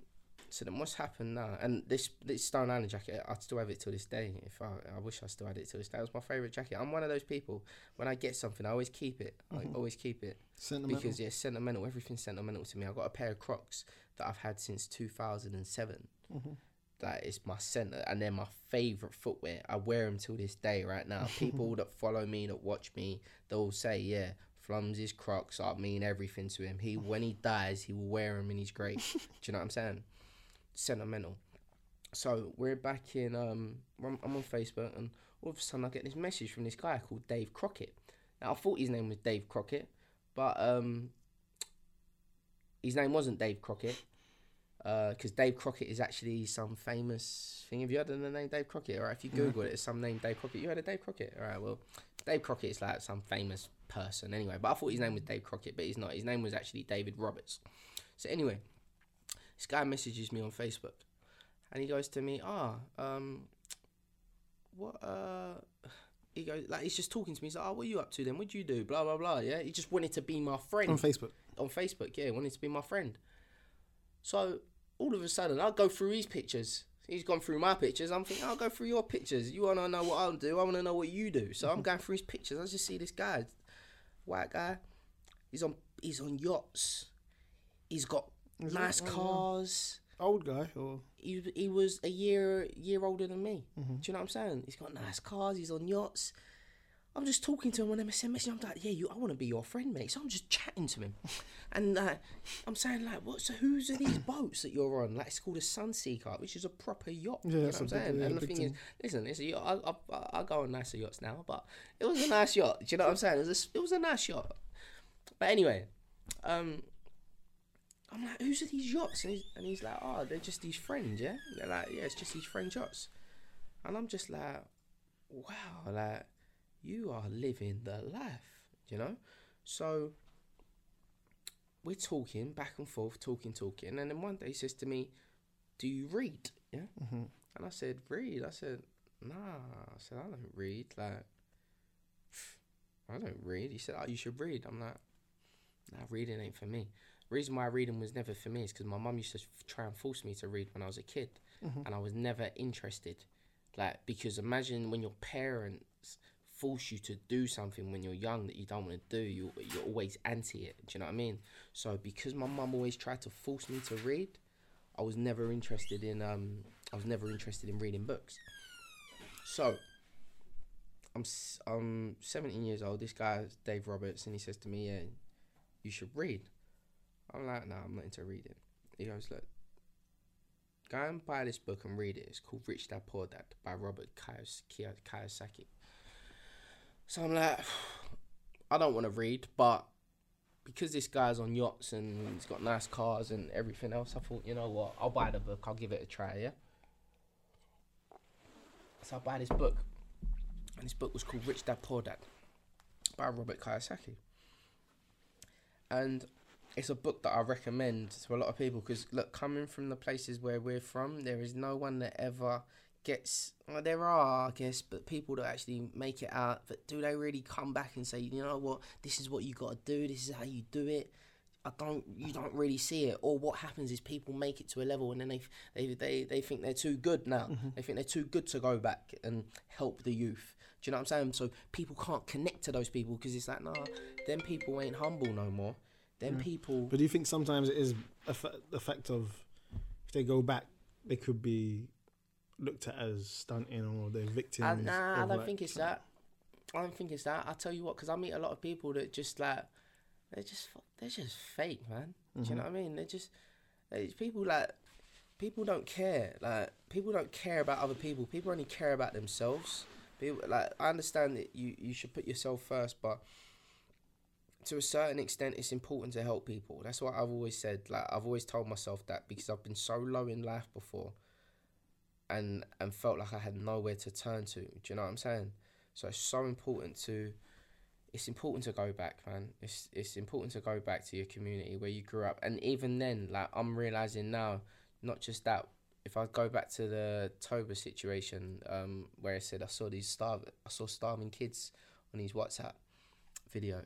so then what's happened now? And this this Stone Island jacket, I still have it till this day. If I, I wish I still had it till this day. It was my favorite jacket. I'm one of those people. When I get something, I always keep it. I mm-hmm. always keep it Sentimental. because yeah, sentimental. Everything's sentimental to me. I got a pair of Crocs that I've had since 2007. Mm-hmm. That is my center, and they're my favorite footwear. I wear them till this day. Right now, people that follow me, that watch me, they'll say, "Yeah, Flums' Crocs are mean everything to him. He when he dies, he will wear them in his grave." Do you know what I'm saying? Sentimental. So we're back in. Um, I'm, I'm on Facebook, and all of a sudden I get this message from this guy called Dave Crockett. Now I thought his name was Dave Crockett, but um, his name wasn't Dave Crockett. Uh because Dave Crockett is actually some famous thing. Have you heard of the name Dave Crockett? All right, if you Google it, it's some name Dave Crockett. You heard of Dave Crockett? All right, well, Dave Crockett is like some famous person anyway. But I thought his name was Dave Crockett, but he's not. His name was actually David Roberts. So anyway, this guy messages me on Facebook, and he goes to me, "Ah, um, what? Uh, he goes like he's just talking to me. He's like, "Oh, what are you up to then? What do you do? Blah blah blah." Yeah, he just wanted to be my friend on Facebook. on Facebook. Yeah, wanted to be my friend. So all of a sudden, I'll go through his pictures. He's gone through my pictures. I'm thinking, I'll go through your pictures. You want to know what I'll do? I want to know what you do. So I'm going through his pictures. I just see this guy, white guy. He's on he's on yachts. He's got Is nice it? Oh, cars. Old guy or He, he was a year year older than me. Do you know what I'm saying? He's got nice cars. He's on yachts. I'm just talking to him on MSN Messenger. I'm like, yeah, you, I want to be your friend, mate. So I'm just chatting to him, and uh, I'm saying like, what? So whose are these boats that you're on? Like, it's called a Sunseeker, which is a proper yacht. Yeah, you know that's what I'm big- saying? yeah, and the big thing is, thing. listen, it's a yacht. I, I, I, I go on nicer yachts now, but it was a nice yacht. Do you know what I'm saying? It was a, it was a nice yacht. But anyway, um, I'm like, who's are these yachts? And he's, and he's like, oh, they're just these friends, yeah. They're like, yeah, it's just these friend yachts. And I'm just like, wow, like you are living the life, you know. So we're talking back and forth, talking, talking, and then one day he says to me, "Do you read?" Yeah. Mm-hmm. And I said, "Read." I said, "Nah." I said, "I don't read." Like, I don't read. He said, "Oh, you should read." I'm like, "Nah, reading ain't for me." Reason why reading was never for me is because my mum used to try and force me to read when I was a kid, and I was never interested. Like, because imagine when your parents force you to do something when you're young that you don't want to do, you you're always anti it. Do you know what I mean? So because my mum always tried to force me to read, I was never interested in um I was never interested in reading books. So I'm I'm 17 years old. This guy Dave Roberts, and he says to me, "Yeah, you should read." I'm like, "No, I'm not into reading." He goes, "Look, go and buy this book and read it. It's called Rich Dad Poor Dad by Robert Kiyos- Kiyo- Kiyosaki." So I'm like, I don't want to read, but because this guy's on yachts and he's got nice cars and everything else, I thought, you know what, I'll buy the book. I'll give it a try. Yeah. So I buy this book, and this book was called Rich Dad Poor Dad by Robert Kiyosaki. And it's a book that I recommend to a lot of people because look, coming from the places where we're from, there is no one that ever gets. Well, there are, I guess, but people that actually make it out. But do they really come back and say, you know what, this is what you got to do. This is how you do it. I don't. You don't really see it. Or what happens is people make it to a level and then they they they, they think they're too good now. Mm-hmm. They think they're too good to go back and help the youth. Do you know what I'm saying? So people can't connect to those people because it's like, nah, them people ain't humble no more. Them people. But do you think sometimes it is a fa- the fact of if they go back, they could be looked at as stunting or they're victims? I, nah, I don't like, think it's that. I don't think it's that. I tell you what, because I meet a lot of people that just like they're just they're just fake, man. Do you mm-hmm. know what I mean? They're just they, people like people don't care. Like people don't care about other people. People only care about themselves. People like I understand that you you should put yourself first, but to a certain extent, it's important to help people. That's what I've always said. Like I've always told myself that because I've been so low in life before, and and felt like I had nowhere to turn to. Do you know what I'm saying? So it's so important to. It's important to go back, man. It's it's important to go back to your community where you grew up, and even then, like I'm realizing now, not just that. If I go back to the Toba situation, um, where I said I saw these starve, I saw starving kids on his WhatsApp video,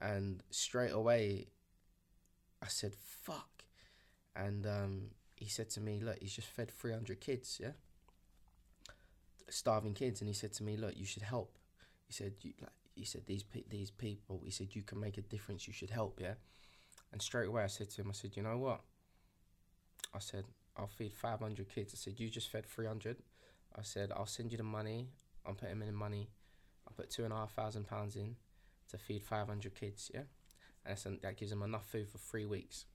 and straight away, I said fuck, and um, he said to me, look, he's just fed three hundred kids, yeah, starving kids, and he said to me, look, you should help. He said, you, like, he said these pe- these people. He said you can make a difference. You should help, yeah. And straight away, I said to him, I said, you know what? I said, I'll feed 500 kids. I said, you just fed 300. I said, I'll send you the money. I'm putting in the money. I put two and a half thousand pounds in to feed 500 kids, yeah? And said, that gives them enough food for three weeks.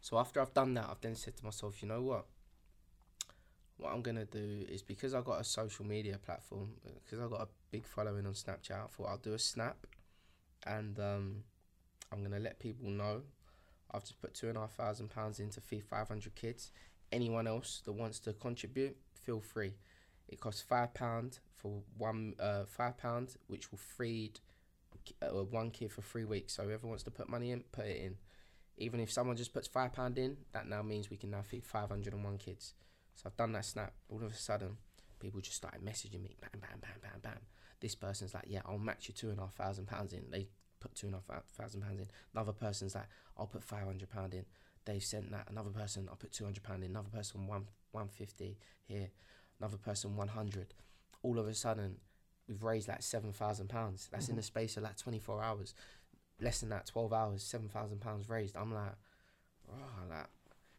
So after I've done that, I've then said to myself, you know what? What I'm gonna do is because I've got a social media platform, because I've got a big following on Snapchat. I thought I'll do a snap, and um, I'm gonna let people know I've just put two and a half thousand pounds into feed 500 kids. Anyone else that wants to contribute, feel free. It costs five pound for one, uh, five pound, which will feed uh, one kid for three weeks. So whoever wants to put money in, put it in. Even if someone just puts five pound in, that now means we can now feed 501 kids. So I've done that snap. All of a sudden, people just started messaging me, bam, bam, bam, bam, bam. This person's like, yeah, I'll match you two and a half thousand pounds in. They put two and a half thousand pounds in. Another person's like, I'll put five hundred pound in. They've sent that. Another person, I'll put two hundred pound in. Another person, one one fifty here. Another person, one hundred. All of a sudden, we've raised like seven thousand pounds. That's in the space of like twenty four hours. Less than that, twelve hours, seven thousand pounds raised. I'm like, oh, like,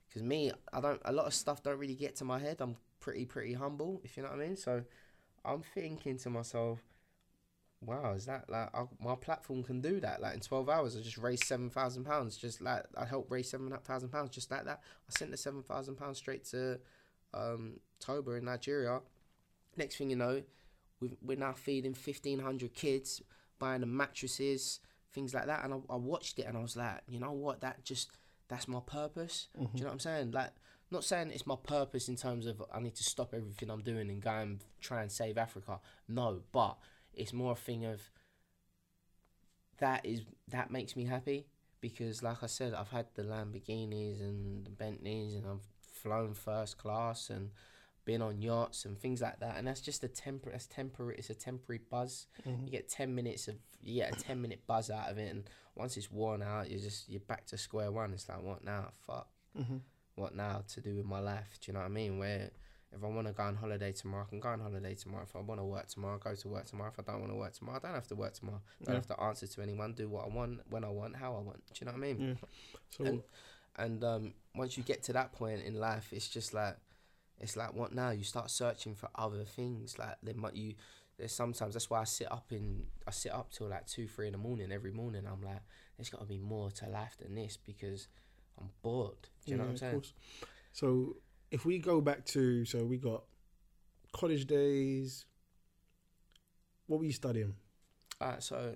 because me, I don't. A lot of stuff don't really get to my head. I'm pretty, pretty humble, if you know what I mean. So, I'm thinking to myself, wow, is that like I, my platform can do that? Like in twelve hours, I just raised seven thousand pounds. Just like I helped raise seven thousand pounds, just like that. I sent the seven thousand pounds straight to um, Toba in Nigeria. Next thing you know, we've, we're now feeding fifteen hundred kids, buying them mattresses, things like that. And I, I watched it and I was like, you know what? That just that's my purpose. Do mm-hmm. you know what I'm saying? Like. Not saying it's my purpose in terms of I need to stop everything I'm doing and go and try and save Africa. No, but it's more a thing of that is that makes me happy because like I said I've had the Lamborghinis and the Bentleys and I've flown first class and been on yachts and things like that and that's just a temper that's temporary it's a temporary buzz you get 10 minutes of you get a 10 minute buzz out of it and once it's worn out you're just you're back to square one it's like what now fuck what now to do with my life do you know what I mean where if I want to go on holiday tomorrow, I can go on holiday tomorrow. If I want to work tomorrow, go to work tomorrow. If I don't want to work tomorrow, I don't have to work tomorrow. I don't Yeah. have to answer to anyone. Do what I want, when I want, how I want. Do you know what I mean? Yeah. So And and um, once you get to that point in life, it's just like it's like what now? You start searching for other things. Like there might you there's sometimes that's why I sit up in I sit up till like two, three in the morning every morning. I'm like, there's got to be more to life than this because I'm bored. Do you know what I'm saying? course. So if we go back to so we got college days. What were you studying? Alright, so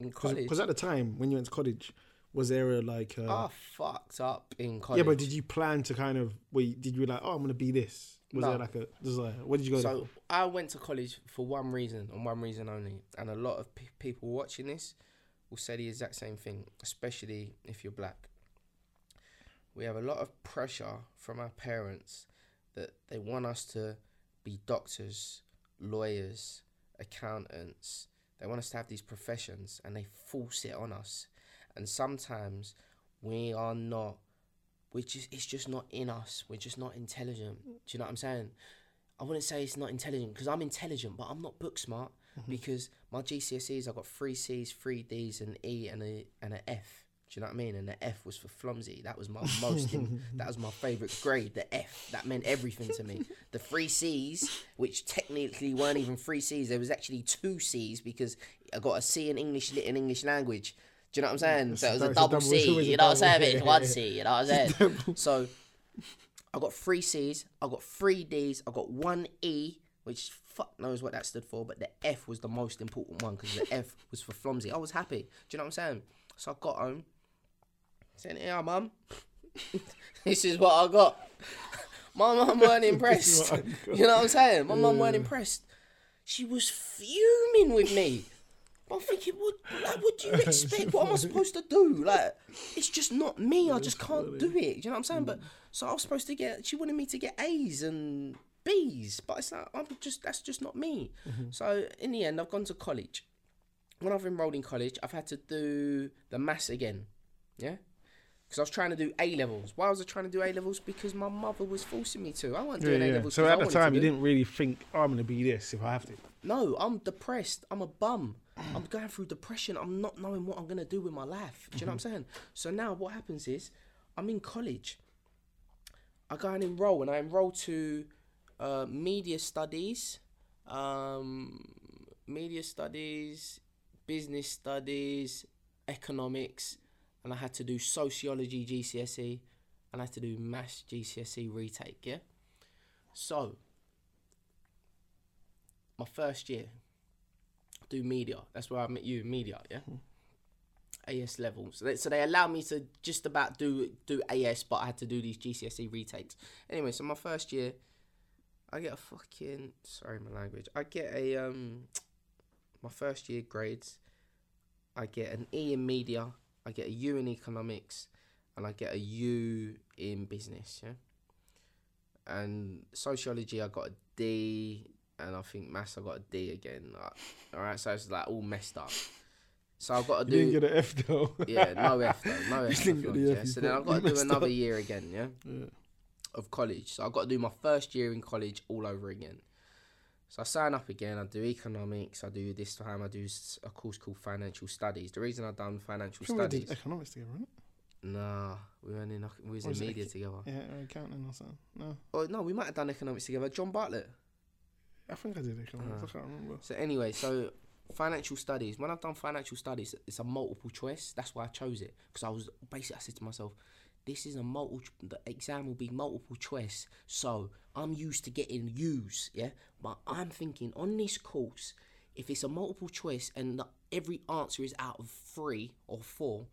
in college, Because at the time when you went to college, was there a like? A, I fucked up in college. yeah, but did you plan to kind of? Wait, did you like? Oh, I'm gonna be this. Was No. there like a desire? What did you go So for? I went to college for one reason and one reason only, and a lot of pe- people watching this will say the exact same thing, especially if you're black. We have a lot of pressure from our parents that they want us to be doctors, lawyers, accountants. They want us to have these professions, and they force it on us. And sometimes we are not. We just it's just not in us. We're just not intelligent. Do you know what I'm saying? I wouldn't say it's not intelligent because I'm intelligent, but I'm not book smart mm-hmm. because my GCSEs I got three C's, three D's, an E, and a and an F. Do you know what I mean? And the F was for flumsy. That was my most. in, that was my favourite grade. The F that meant everything to me. The three C's, which technically weren't even three C's, there was actually two C's because I got a C in English lit in English language. Do you know what I'm saying? So it was a double C. You know what I'm saying? It's one. C. You know what I'm saying? So I got three C's, I got three D's, I got one E, which fuck knows what that stood for, but the F was the most important one because the F was for Flomsy. I was happy. Do you know what I'm saying? So I got home, said, "Yeah, mum, this is what I got." My mum weren't impressed. you know what I'm saying? My mum weren't impressed. She was fuming with me. I'm thinking, what, like, what do you expect? What am I supposed to do? Like, it's just not me. I just can't do it. You know what I'm saying? But mm. so I was supposed to get. She wanted me to get A's and B's, but it's like I'm just that's just not me. Mm-hmm. So in the end, I've gone to college. When I've enrolled in college, I've had to do the maths again. Yeah. Because I was trying to do A levels. Why was I trying to do A levels? Because my mother was forcing me to. I wasn't Yeah, doing A yeah. levels. So at the time, you didn't really think, "Oh, I'm gonna be this if I have to." No, I'm depressed. I'm a bum. I'm going through depression. I'm not knowing what I'm gonna do with my life. Do you know what I'm saying? So now what happens is I'm in college. I go and enroll, and I enroll to uh, media studies, um, media studies, business studies, economics, and I had to do sociology GCSE, and I had to do maths GCSE retake. Yeah. So my first year, do media. That's where I met you, media, yeah. AS level. So they, so they allowed me to just about do do AS, but I had to do these GCSE retakes. Anyway, so my first year, I get a fucking sorry my language. I get a um, my first year grades. I get an E in media. I get a U in economics, and I get a U in business. Yeah. And sociology, I got a D, and I think maths, I got a D again. Like, all right, so it's like all messed up. So I've got to You do didn't get an F though. yeah, no F though, no F. didn't get the yeah. F, So then I've got to do another up. year again, yeah, Yeah. of college. So I've got to do my first year in college all over again. So I sign up again. I do economics. I do this time. I do a course called financial studies. The reason I've done financial I think we did studies, economics together, right? nah, we were in we was Or in media together. Yeah, accounting or something. No, Oh no, we might have done economics together. John Bartlett. I think I did economics. Uh. I can't remember. So anyway, so financial studies. When I've done financial studies, it's a multiple choice. That's why I chose it because I was basically I said to myself, this is a multiple. The exam will be multiple choice, so I'm used to getting U's. Yeah, but I'm thinking on this course, if it's a multiple choice and the, every answer is out of three or four,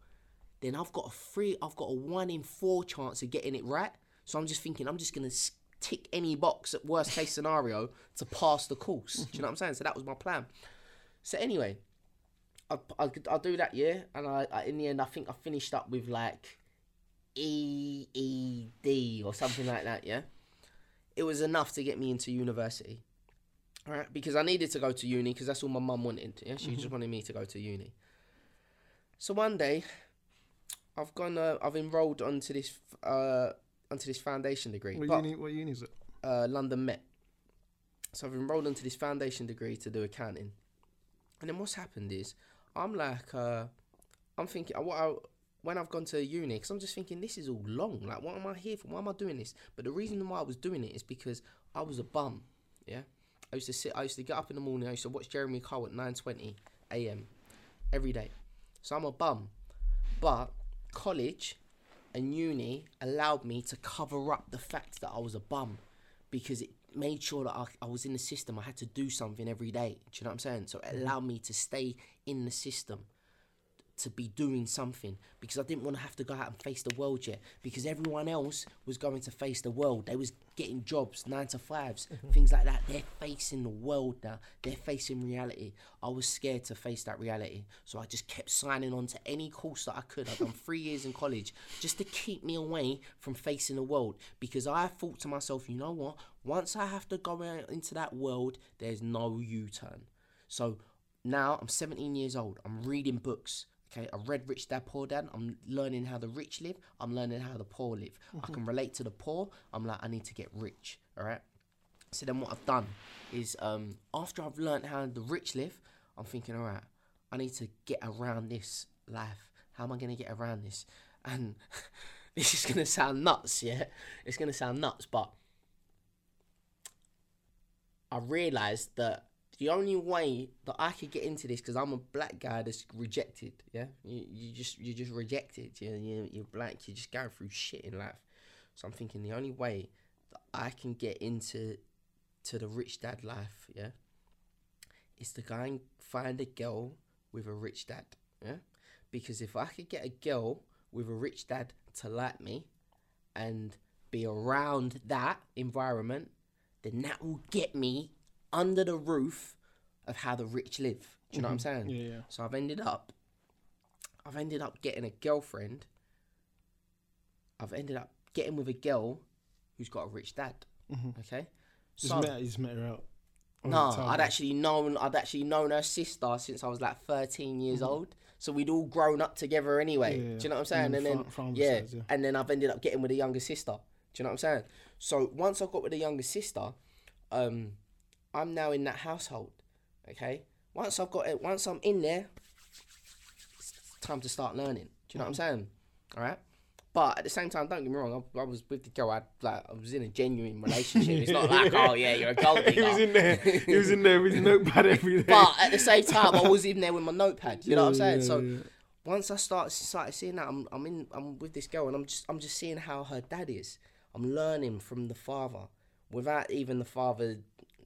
then I've got a three. I've got a one in four chance of getting it right. So I'm just thinking I'm just gonna tick any box at worst case scenario to pass the course. Do you know what I'm saying? So that was my plan. So anyway, I I I'll do that year, and I, I in the end I think I finished up with like E E D or something like that. Yeah, it was enough to get me into university. All right, because I needed to go to uni because that's all my mum wanted. Yeah, she just wanted me to go to uni. So one day, I've gone. Uh, I've enrolled onto this uh onto this foundation degree. What but- uni? What uni is it? uh, London Met. So I've enrolled into this foundation degree to do accounting. And then what's happened is I'm like, uh, I'm thinking, uh, what I, when I've gone to uni, because I'm just thinking, this is all long. Like, what am I here for? Why am I doing this? But the reason why I was doing it is because I was a bum. Yeah. I used to sit. I used to get up in the morning. I used to watch Jeremy Kyle at nine twenty a.m. every day. So I'm a bum, but college and uni allowed me to cover up the fact that I was a bum because it made sure that I, I was in the system. I had to do something every day. Do you know what I'm saying? So it mm-hmm. allowed me to stay in the system to be doing something because I didn't want to have to go out and face the world yet because everyone else was going to face the world. They was getting jobs, nine to 5s mm-hmm. things like that. They're facing the world now. They're facing reality. I was scared to face that reality, so I just kept signing on to any course that I could. I've done three years in college just to keep me away from facing the world because I thought to myself, you know what? Once I have to go out into that world, there's no U-turn. So now I'm 17 years old. I'm reading books. Okay, I read Rich Dad Poor Dad. I'm learning how the rich live. I'm learning how the poor live. I can relate to the poor. I'm like, I need to get rich. All right. So then what I've done is um, after I've learned how the rich live, I'm thinking, all right, I need to get around this life. How am I going to get around this? And this is going to sound nuts, yeah? It's going to sound nuts, but I realized that the only way that I could get into this because I'm a black guy that's rejected. Yeah, you, you just you just rejected. You you you're black. You're just going through shit in life. So I'm thinking the only way that I can get into to the rich dad life, yeah, is to go and find a girl with a rich dad. Yeah, because if I could get a girl with a rich dad to like me, and be around that environment, then that will get me under the roof of how the rich live. Do you know what I'm saying? Yeah, yeah. So I've ended up, I've ended up getting a girlfriend. I've ended up getting with a girl who's got a rich dad. Okay. Just So met, you just met her out. no. I'd actually known I'd actually known her sister since I was like 13 years old. So we'd all grown up together anyway. Mm-hmm. Yeah, Do you know what I'm saying? Mm, And then farm yeah, sides, yeah. and then I've ended up getting with a younger sister. Do you know what I'm saying? So once I got with a younger sister, um, I'm now in that household. Okay. Once I've got it, once I'm in there, it's time to start learning. Do you know what I'm saying? All right. But at the same time, don't get me wrong. I, I was with the girl. I like. I was in a genuine relationship. It's not like, oh yeah, you're a gold digger. he was in there. He was in there with his notepad every day. But at the same time, I was in there with my notepad. You know what I'm saying? Yeah, So yeah. once I started started seeing that, I'm I'm in I'm with this girl, and I'm just I'm just seeing how her dad is. I'm learning from the father, without even the father.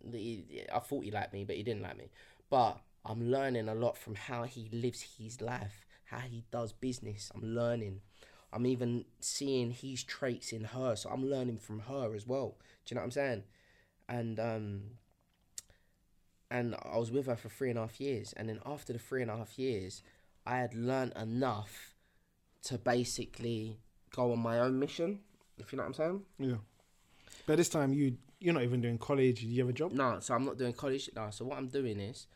The, I thought he liked me, but he didn't like me. But I'm learning a lot from how he lives his life, how he does business. I'm learning. I'm even seeing his traits in her, so I'm learning from her as well. Do you know what I'm saying? And um, and I was with her for three and a half years. And then after the three and a half years, I had learned enough to basically go on my own mission. If you know what I'm saying? yeah. But this time you you're not even doing college. Do you have a job? No, so I'm not doing college. No, so what I'm doing is,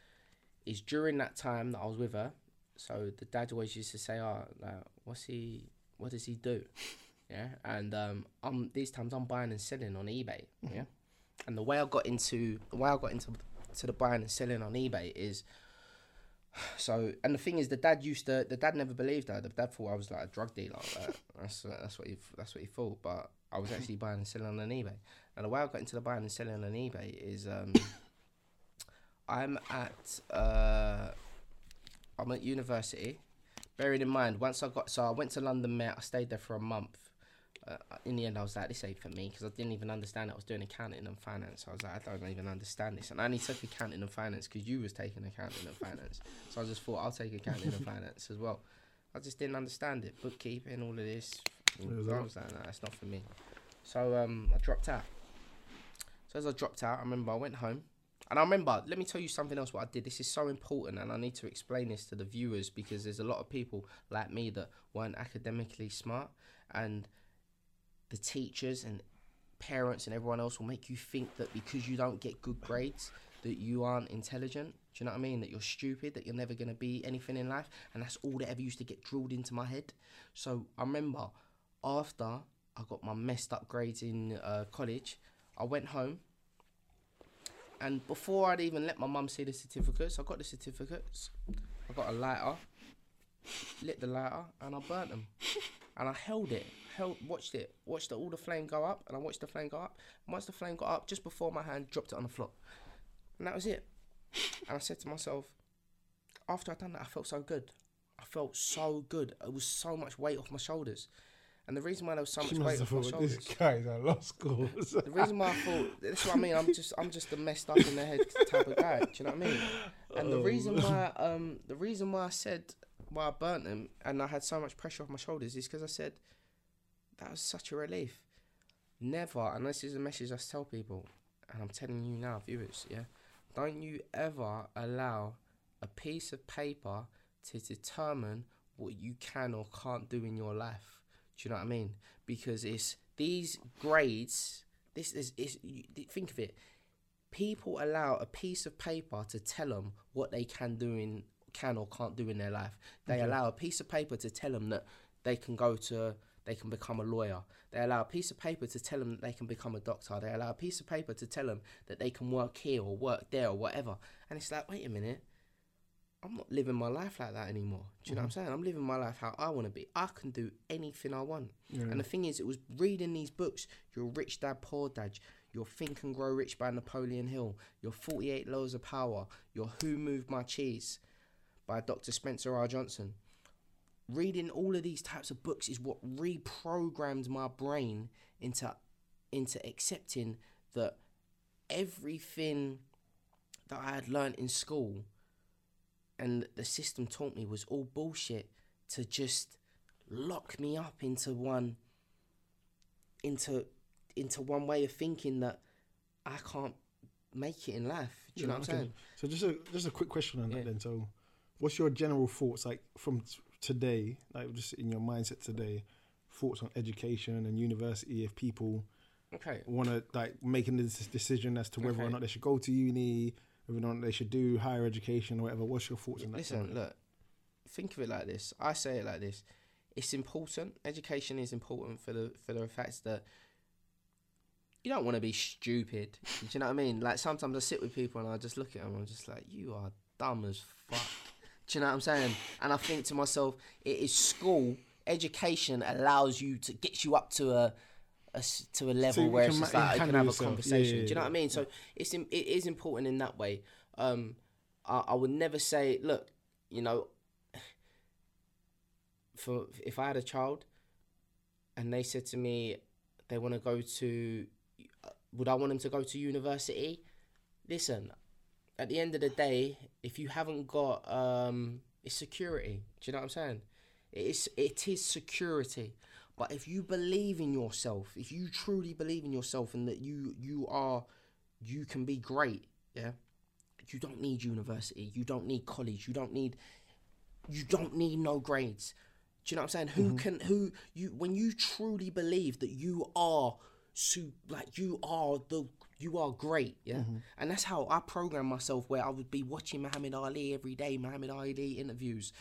is during that time that I was with her. So the dad always used to say, "Oh, like, what's he? What does he do?" Yeah, and um, I'm these times I'm buying and selling on eBay. Yeah, and the way I got into the way I got into to the buying and selling on eBay is. So and the thing is, the dad used to. The dad never believed that. The dad thought I was like a drug dealer. Like, that's that's what he that's what he thought. But I was actually buying and selling on eBay. And the way I got into the buying and selling on eBay is um, I'm at uh, I'm at university. Bearing in mind, once I got so I went to London Met. I stayed there for a month. Uh, in the end, I was like, this ain't for me because I didn't even understand. I was doing accounting and finance. I was like, I don't even understand this. And I only took accounting and finance because you was taking accounting and finance. So I just thought I'll take accounting and finance as well. I just didn't understand it. Bookkeeping, all of this. It was I was like, no, that's not for me. So um, I dropped out. So as I dropped out, I remember I went home. And I remember, let me tell you something else what I did. This is so important, and I need to explain this to the viewers because there's a lot of people like me that weren't academically smart, and the teachers and parents and everyone else will make you think that because you don't get good grades, that you aren't intelligent. Do you know what I mean? That you're stupid, that you're never going to be anything in life. And that's all that ever used to get drilled into my head. So I remember after I got my messed up grades in uh, college, I went home. And before I'd even let my mum see the certificates, I got the certificates. I got a lighter, lit the lighter, and I burnt them. And I held it, held, watched it, watched all the flame go up, and I watched the flame go up. And once the flame got up, just before my hand dropped it on the floor, And that was it. and I said to myself, after I'd done that, I felt so good. I felt so good. It was so much weight off my shoulders. And the reason why there was so much weight off my thought this shoulders. guy's a lost cause. The reason why I thought that's what I mean. I'm just I'm just a messed up in the head type of guy. Do you know what I mean? And the reason why um the reason why I said why I burnt them and I had so much pressure off my shoulders is because I said that was such a relief. Never, and this is a message I tell people, and I'm telling you now, viewers, yeah, don't you ever allow a piece of paper to determine what you can or can't do in your life. Do you know what I mean? Because it's these grades. This is is think of it. People allow a piece of paper to tell them what they can do in can or can't do in their life. They allow a piece of paper to tell them that they can go to they can become a lawyer. They allow a piece of paper to tell them that they can become a doctor. They allow a piece of paper to tell them that they can work here or work there or whatever. And it's like, wait a minute. I'm not living my life like that anymore. Do you know what I'm mm-hmm. saying? I'm living my life how I want to be. I can do anything I want. And the thing is, it was reading these books, Your Rich Dad, Poor Dad, Your Think and Grow Rich by Napoleon Hill, Your 48 Laws of Power, Your Who Moved My Cheese by Dr. Spencer R. Johnson. Reading all of these types of books is what reprogrammed my brain into into accepting that everything that I had learned in school and the system taught me was all bullshit to just lock me up into one into into one way of thinking that I can't make it in life. Do you know what I'm saying? So just a just a quick question on Yeah. that then. So, what's your general thoughts like from t- today, like just in your mindset today, thoughts on education and university? If people Okay. want to like making this decision as to whether or not they should go to uni, whether or not they should do higher education or whatever, what's your thoughts on that? Listen, look, think of it like this. I say it like this. It's important. Education is important for the for the fact that you don't want to be stupid. Do you know what I mean? Like sometimes I sit with people and I just look at them. I'm just like, you are dumb as fuck. Do you know what I'm saying? And I think to myself, it is school. Education allows you to get you up to a, a to a level you where it's just ma- like you can have a yourself. Yeah, conversation. yeah, Do you know what I mean? So it's it is important in that way. Um, I, I would never say, look, you know, for if I had a child, and they said to me they want to go to, would I want them to go to university? Listen, at the end of the day, if you haven't got um, it's security. Do you know what I'm saying? It is it is security. But if you believe in yourself, if you truly believe in yourself and that you you are you can be great, yeah. You don't need university. You don't need college. You don't need you don't need no grades. Do you know what I'm saying? Who mm-hmm. can who you when you truly believe that you are su like you are the you are great, yeah. Mm-hmm. And that's how I program myself. Where I would be watching Muhammad Ali every day, Muhammad Ali interviews,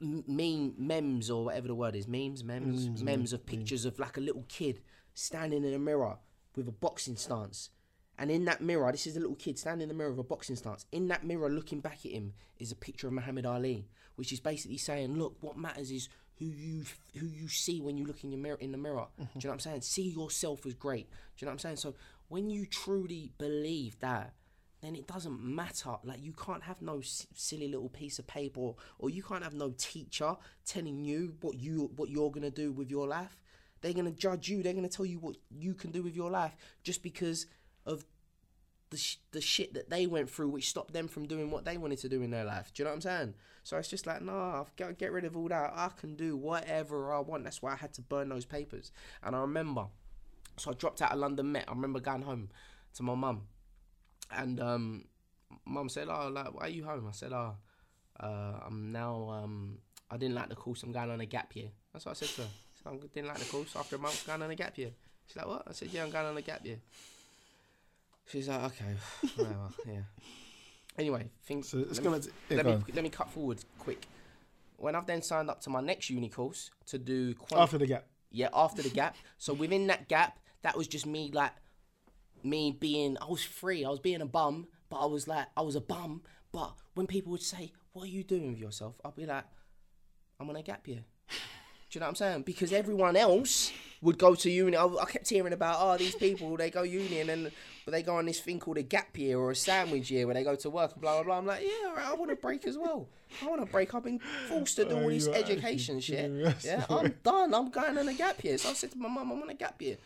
meme memes or whatever the word is, memes, memes, memes, of pictures of like a little kid standing in a mirror with a boxing stance. And in that mirror, this is a little kid standing in the mirror with a boxing stance. In that mirror, looking back at him, is a picture of Muhammad Ali, which is basically saying, "Look, what matters is who you who you see when you look in your mirror in the mirror." Do mm-hmm. you know what I'm saying? See yourself as great. Do you know what I'm saying? So when you truly believe that, then it doesn't matter. Like you can't have no s- silly little piece of paper, or, or you can't have no teacher telling you what you what you're gonna do with your life. They're gonna judge you. They're gonna tell you what you can do with your life just because of the sh- the shit that they went through, which stopped them from doing what they wanted to do in their life. Do you know what I'm saying? So it's just like, nah, I've got to get rid of all that. I can do whatever I want. That's why I had to burn those papers. And I remember, so I dropped out of London Met. I remember going home to my mum, and um, mum said, "Oh, like, why are you home?" I said, "Oh, uh, I'm now. Um, I didn't like the course. I'm going on a gap year." That's what I said to her. I said, I didn't like the course. After a month, going on a gap year. She's like, "What?" I said, "Yeah, I'm going on a gap year." She's like, "Okay, whatever, yeah." Anyway, things. So it's let gonna. me, yeah, let go me on. let me cut forward quick. When I've then signed up to my next uni course to do quant- After the gap. yeah, after the gap. So within that gap, that was just me like me being I was free. I was being a bum, but I was like I was a bum. But when people would say, What are you doing with yourself? I'd be like, I'm on a gap year. Do you know what I'm saying? Because everyone else would go to uni. I, I kept hearing about oh these people they go uni and then but they go on this thing called a gap year or a sandwich year where they go to work and blah blah blah. I'm like yeah, right, I want to break as well. I want to break. I've been forced to do all this education shit. Yeah, I'm done. I'm going on a gap year. So I said to my mum, I'm on a gap year.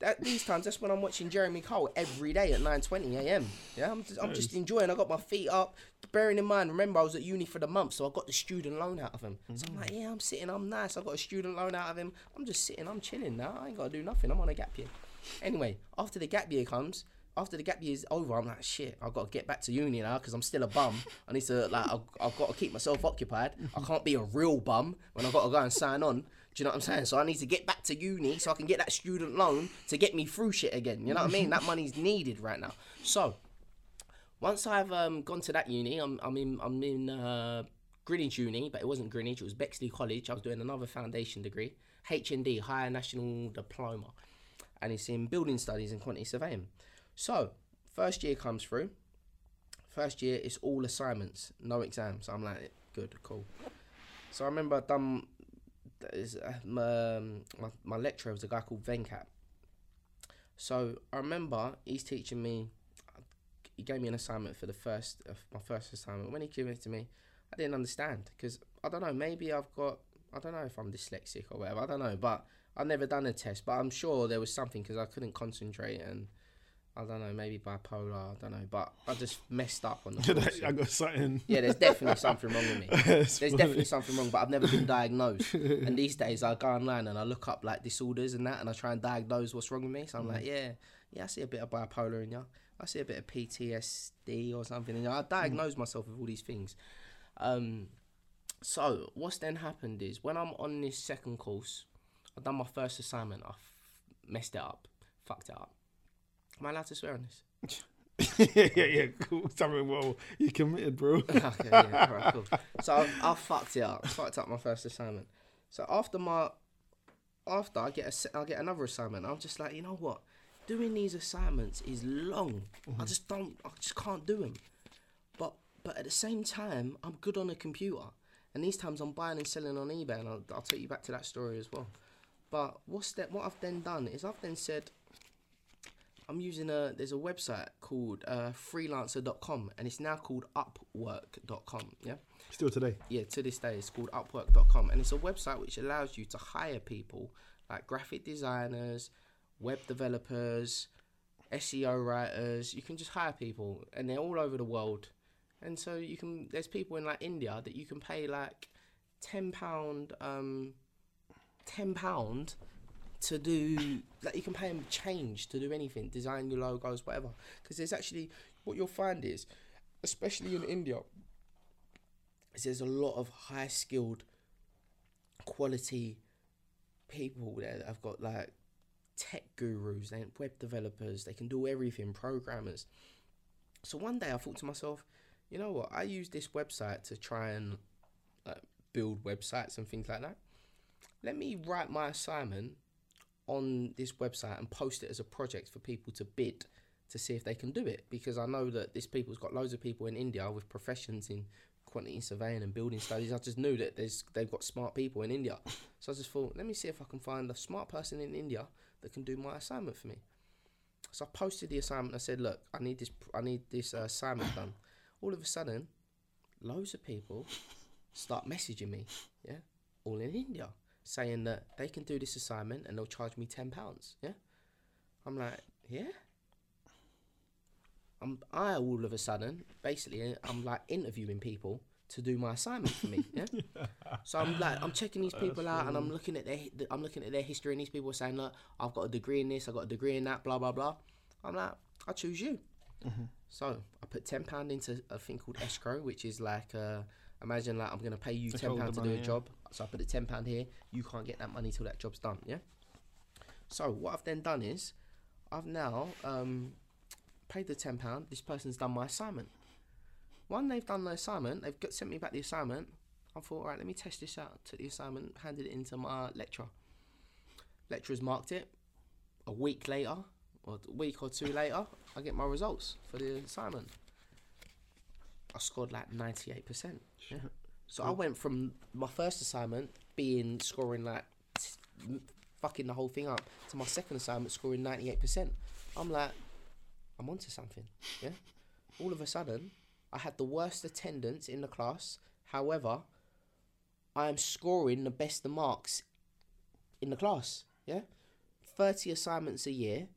That, these times, that's when I'm watching Jeremy Kyle every day at 9:20 a.m. Yeah, I'm just, I'm just enjoying. I got my feet up. Bearing in mind, remember I was at uni for the month, so I got the student loan out of him. So I'm like, mm. yeah, I'm sitting. I'm nice. I got a student loan out of him. I'm just sitting. I'm chilling now. I ain't got to do nothing. I'm on a gap year. Anyway, after the gap year comes, after the gap year is over, I'm like, shit, I've got to get back to uni now because I'm still a bum. I need to, like, I've, I've got to keep myself occupied. I can't be a real bum when I've got to go and sign on. Do you know what I'm saying? So I need to get back to uni so I can get that student loan to get me through shit again. You know what I mean? That money's needed right now. So once I've um, gone to that uni, I'm, I'm in I'm in uh, Greenwich Uni, but it wasn't Greenwich. It was Bexley College. I was doing another foundation degree, HND, Higher National Diploma, and it's in Building Studies and Quantity Surveying. So first year comes through. First year it's all assignments, no exams. I'm like, good, cool. So I remember I done. Is uh, my, um, my my lecturer was a guy called Venkat. So I remember he's teaching me he gave me an assignment for the first uh, my first assignment. When he gave it to me, I didn't understand because I don't know. Maybe I've got I don't know if I'm dyslexic or whatever. I don't know, but I've never done a test. But I'm sure there was something because I couldn't concentrate and I don't know. Maybe bipolar. I don't know, but I just messed up on the. I got something. Yeah, there's definitely something wrong with me. There's funny. definitely something wrong, but I've never been diagnosed. and these days, I go online and I look up like disorders and that, and I try and diagnose what's wrong with me. So I'm like, yeah, yeah, I see a bit of bipolar in you. I see a bit of PTSD or something in you. I diagnose myself with all these things. Um, so what's then happened is when I'm on this second course, I've done my first assignment. I f- messed it up, fucked it up. Am I allowed to swear on this? yeah, yeah, yeah. Cool. Something well, you committed, bro. okay, yeah, alright, cool. So I, I fucked it up. I Fucked up my first assignment. So after my, after I get a, I get another assignment. I'm just like, you know what? Doing these assignments is long. I mm-hmm. just don't. I just can't do them. But but at the same time, I'm good on a computer. And these times I'm buying and selling on eBay, and I'll, I'll take you back to that story as well. But what's that? What I've then done is I've then said, I'm using a there's a website called uh, freelancer.com and it's now called upwork.com. Yeah, Still today. yeah. To this day, it's called upwork.com and it's a website which allows you to hire people like graphic designers, web developers, SEO writers. You can just hire people and they're all over the world. And so you can there's people in like India that you can pay like ten pound um ten pound to do like you can pay them change to do anything design your logos whatever. Because there's actually what you'll find is especially in india is there's a lot of high skilled quality people there that have got like tech gurus and web developers they can do everything programmers. So one day i thought to myself you know what? I use this website to try and like, build websites and things like that. Let me write my assignment on this website and post it as a project for people to bid to see if they can do it because I know that this people's got loads of people in India with professions in quantity surveying and building studies. I just knew that there's they've got smart people in India. So I just thought, let me see if I can find a smart person in India that can do my assignment for me. So I posted the assignment. I said, look, I need this. I need this uh, assignment done. All of a sudden, loads of people start messaging me. Yeah, all in India saying that they can do this assignment and they'll charge me ten pounds. Yeah, I'm like, yeah. I'm I all of a sudden basically I'm like interviewing people to do my assignment for me. Yeah. so I'm like I'm checking these people out and I'm looking at their I'm looking at their history and these people are saying look I've got a degree in this I've got a degree in that blah blah blah. I'm like I choose you. So I put ten pound into a thing called escrow, which is like uh, imagine like I'm gonna pay you ten pound to do money, a yeah. job. So I put the ten pound here. You can't get that money till that job's done. Yeah. So what I've then done is I've now um, paid the ten pound. This person's done my assignment. When they've done the assignment, they've got, sent me back the assignment. I thought, all right, let me test this out. Took the assignment, handed it into my lecturer. Lecturer's marked it. A week later, or a week or two later, I get my results for the assignment. I scored like ninety eight percent. Yeah. Uh-huh. So I mm. went from my first assignment being scoring like t- fucking the whole thing up to my second assignment scoring 98%. I'm like, I'm onto something. Yeah. All of a sudden, I had the worst attendance in the class. However, I am scoring the best the marks in the class. Yeah. 30 assignments a year.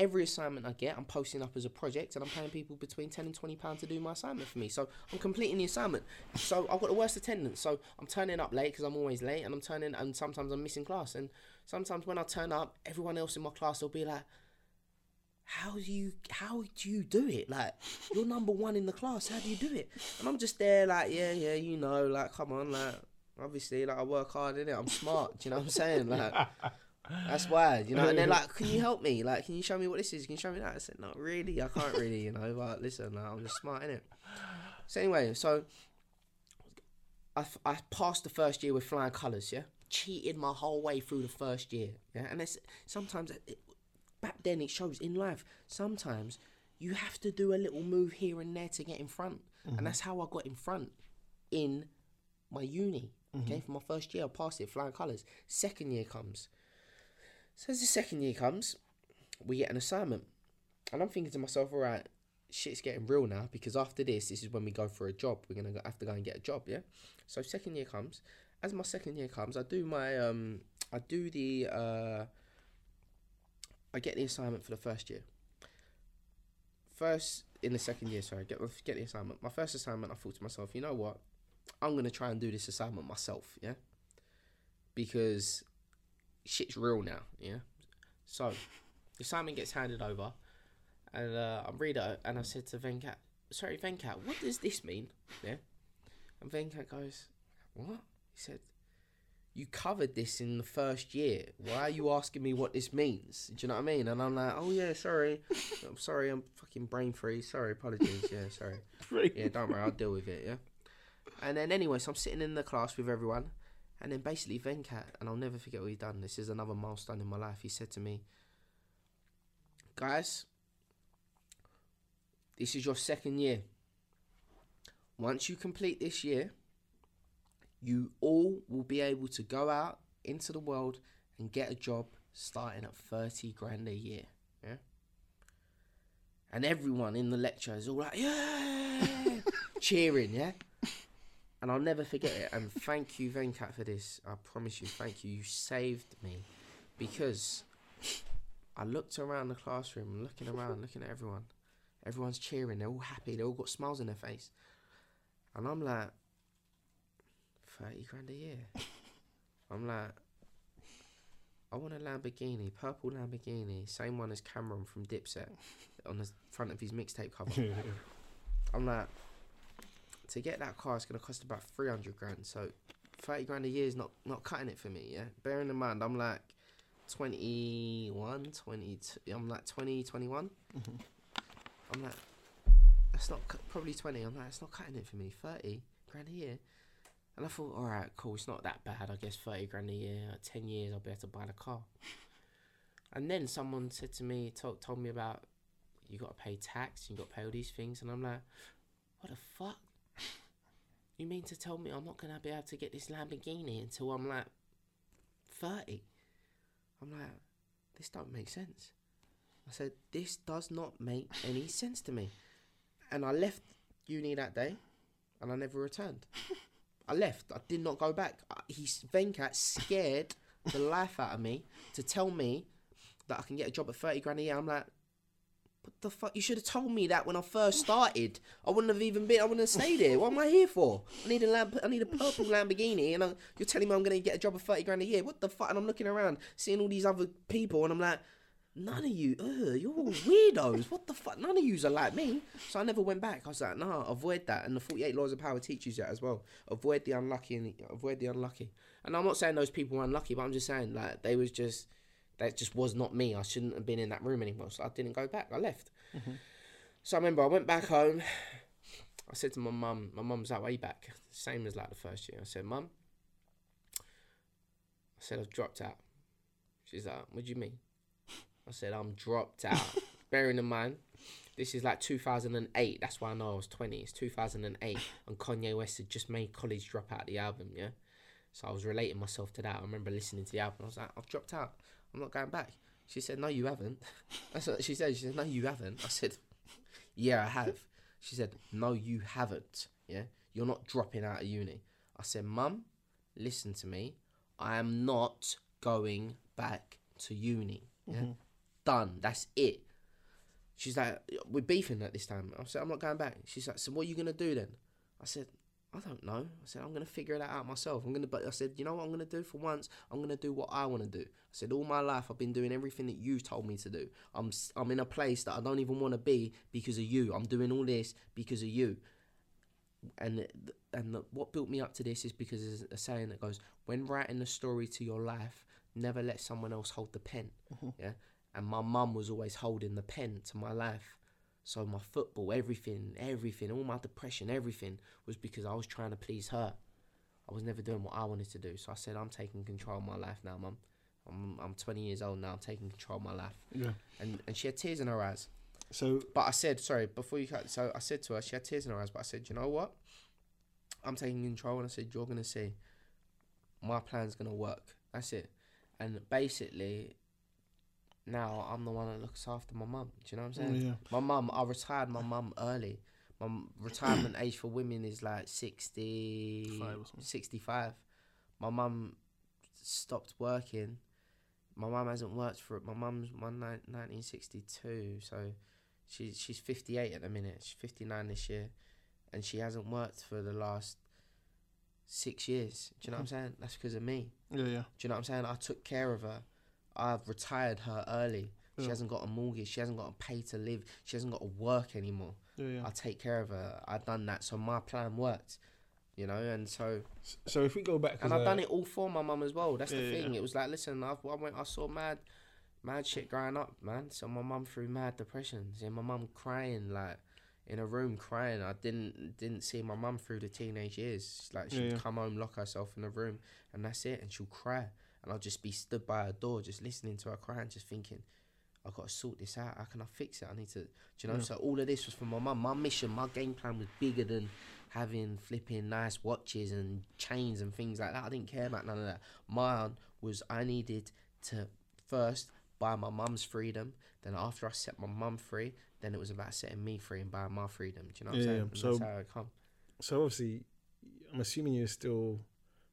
Every assignment I get, I'm posting up as a project and I'm paying people between 10 and 20 pounds to do my assignment for me. So I'm completing the assignment. So I've got the worst attendance. So I'm turning up late because I'm always late and I'm turning, and sometimes I'm missing class. And sometimes when I turn up, everyone else in my class will be like, how do you how do you do it? Like you're number one in the class. How do you do it? And I'm just there like yeah yeah you know like come on like obviously like I work hard in it. I'm smart. Do you know what I'm saying? Like that's why you know. And they're like, can you help me? Like can you show me what this is? Can you show me that? I said not really. I can't really. You know. But listen, like, I'm just smart in it. So anyway, so I I passed the first year with flying colours. Yeah. Cheated my whole way through the first year, yeah, and it's sometimes it, back then it shows in life sometimes you have to do a little move here and there to get in front and mm-hmm. that's how i got in front in my uni okay mm-hmm. for my first year i passed it flying colours second year comes so as the second year comes we get an assignment. And i'm thinking to myself all right shit's getting real now because after this this is when we go for a job. We're gonna have to go and get a job yeah? So second year comes. As my second year comes i do my um i do the uh I get the assignment for the first year. First in the second year, sorry, get get the assignment. My first assignment, I thought to myself, you know what, I'm gonna try and do this assignment myself, yeah, because shit's real now, yeah. So the assignment gets handed over, and uh, I read it, and I said to Venkat, sorry, Venkat, what does this mean? Yeah, and Venkat goes, what? He said, you covered this in the first year. Why are you asking me what this means? Do you know what I mean? And I'm like, oh yeah, sorry, I'm sorry, I'm fucking brain freeze. Sorry, apologies. Yeah, sorry. Yeah, don't worry, I'll deal with it. Yeah. And then anyway, so I'm sitting in the class with everyone, and then basically Venkat, and I'll never forget what he done. This is another milestone in my life. He said to me, guys, this is your second year. Once you complete this year you all will be able to go out into the world and get a job starting at 30 grand a year. Yeah. And everyone in the lecture is all like, yeah, cheering, yeah. And I'll never forget it. And thank you, Venkat, for this. I promise you, thank you. You saved me because I looked around the classroom, looking around, looking at everyone. Everyone's cheering. They're all happy. They all got smiles on their face. And I'm like, 30 grand a year. I'm like, I want a Lamborghini, purple Lamborghini, same one as Cam'ron from Dipset on the front of his mixtape cover. I'm like, to get that car, it's going to cost about 300 grand. So 30 grand a year is not, not cutting it for me, yeah? Bearing in mind, I'm like 21, 22, I'm like 20, 21. Mm-hmm. I'm like, that's not, probably 20. I'm like, it's not cutting it for me. 30 grand a year. And I thought, all right, cool, it's not that bad. I guess 30 grand a year, 10 years, I'll be able to buy the car. And then someone said to me, told, told me about you got to pay tax, you got to pay all these things. And I'm like, what the fuck? You mean to tell me I'm not going to be able to get this Lamborghini until I'm like 30? I'm like, this don't make sense. I said, this does not make any sense to me. And I left uni that day and I never returned. I left. I did not go back. He's Venkat scared the life out of me to tell me that I can get a job at 30 grand a year. I'm like, what the fuck? You should have told me that when I first started. I wouldn't have even been. I wouldn't have stayed here. What am I here for? I need a lamp. I need a purple Lamborghini, and I, you're telling me I'm gonna get a job of 30 grand a year. What the fuck? And I'm looking around, seeing all these other people, and I'm like, none of you, ugh, you're all weirdos. What the fuck? None of yous are like me. So I never went back. I was like, nah, avoid that. And the 48 laws of power teaches that as well. Avoid the unlucky and avoid the unlucky. And I'm not saying those people were unlucky, but I'm just saying like they was just that just was not me. I shouldn't have been in that room anymore. So I didn't go back. I left. Mm-hmm. So I remember I went back home. I said to my mum, my mum's that way back, same as like the first year. I said, Mum, I said I've dropped out. She's like, What do you mean? I said I'm dropped out. Bearing in mind, this is like 2008. That's why I know I was 20. It's 2008, and Kanye West had just made College Dropout the album. Yeah, So I was relating myself to that. I remember listening to the album. I was like, I've dropped out. I'm not going back. She said, No, you haven't. That's what she said. She said, No, you haven't. I said, Yeah, I have. She said, No, you haven't. Yeah, you're not dropping out of uni. I said, Mum, listen to me. I am not going back to uni. Yeah, mm-hmm. done. That's it. She's like, we're beefing at this time. I said, I'm not going back. She's like, so what are you gonna do then? I said, I don't know. I said, I'm gonna figure that out myself. I'm gonna, but I said, you know what I'm gonna do for once? I'm gonna do what I want to do. I said, all my life I've been doing everything that you told me to do. I'm, I'm in a place that I don't even want to be because of you. I'm doing all this because of you. And and the, what built me up to this is because there's a saying that goes, when writing the story to your life, never let someone else hold the pen. Mm-hmm. Yeah. And my mum was always holding the pen to my life. So my football, everything, everything, all my depression, everything was because I was trying to please her. I was never doing what I wanted to do. So I said, I'm taking control of my life now, mum. I'm, I'm 20 years old now. I'm taking control of my life. Yeah. And, and she had tears in her eyes. So But I said, sorry, before you cut, so I said to her, she had tears in her eyes, but I said, you know what? I'm taking control. And I said, you're going to see. My plan's going to work. That's it. And basically, now I'm the one that looks after my mum. Do you know what I'm oh, saying? yeah, My mum, I retired my mum early. My retirement age for women is like 60, Five or 65. My mum stopped working. My mum hasn't worked for it. My mum's one ni- 1962, so she's she's 58 at the minute. She's 59 this year, and she hasn't worked for the last six years. Do you know what I'm hmm. saying? That's because of me. yeah, yeah. Do you know what I'm saying? I took care of her. I've retired her early. She Yeah. hasn't got a mortgage. She hasn't got to pay to live. She hasn't got to work anymore. Yeah, yeah. I take care of her. I've done that, so my plan worked. You know, and so So if we go back, and I've done it all for my mum as well. That's the thing. It was like, listen, I've, I went, I saw mad, mad shit growing up, man. So my mum through mad depressions. Yeah, my mum crying like in a room crying. I didn't didn't see my mum through the teenage years. Like she'd come home, lock herself in a room, and that's it. And she'll cry, and I'll just be stood by her door, just listening to her cry, and just thinking. I've got to sort this out. How can I fix it? I need to, do you know? Yeah. So all of this was for my mum. My mission, my game plan was bigger than having flipping nice watches and chains and things like that. I didn't care about none of that. Mine was I needed to first buy my mum's freedom. Then after I set my mum free, then it was about setting me free and buying my freedom. Do you know what Yeah, I'm saying? And So- that's how it come. So obviously, I'm assuming you're still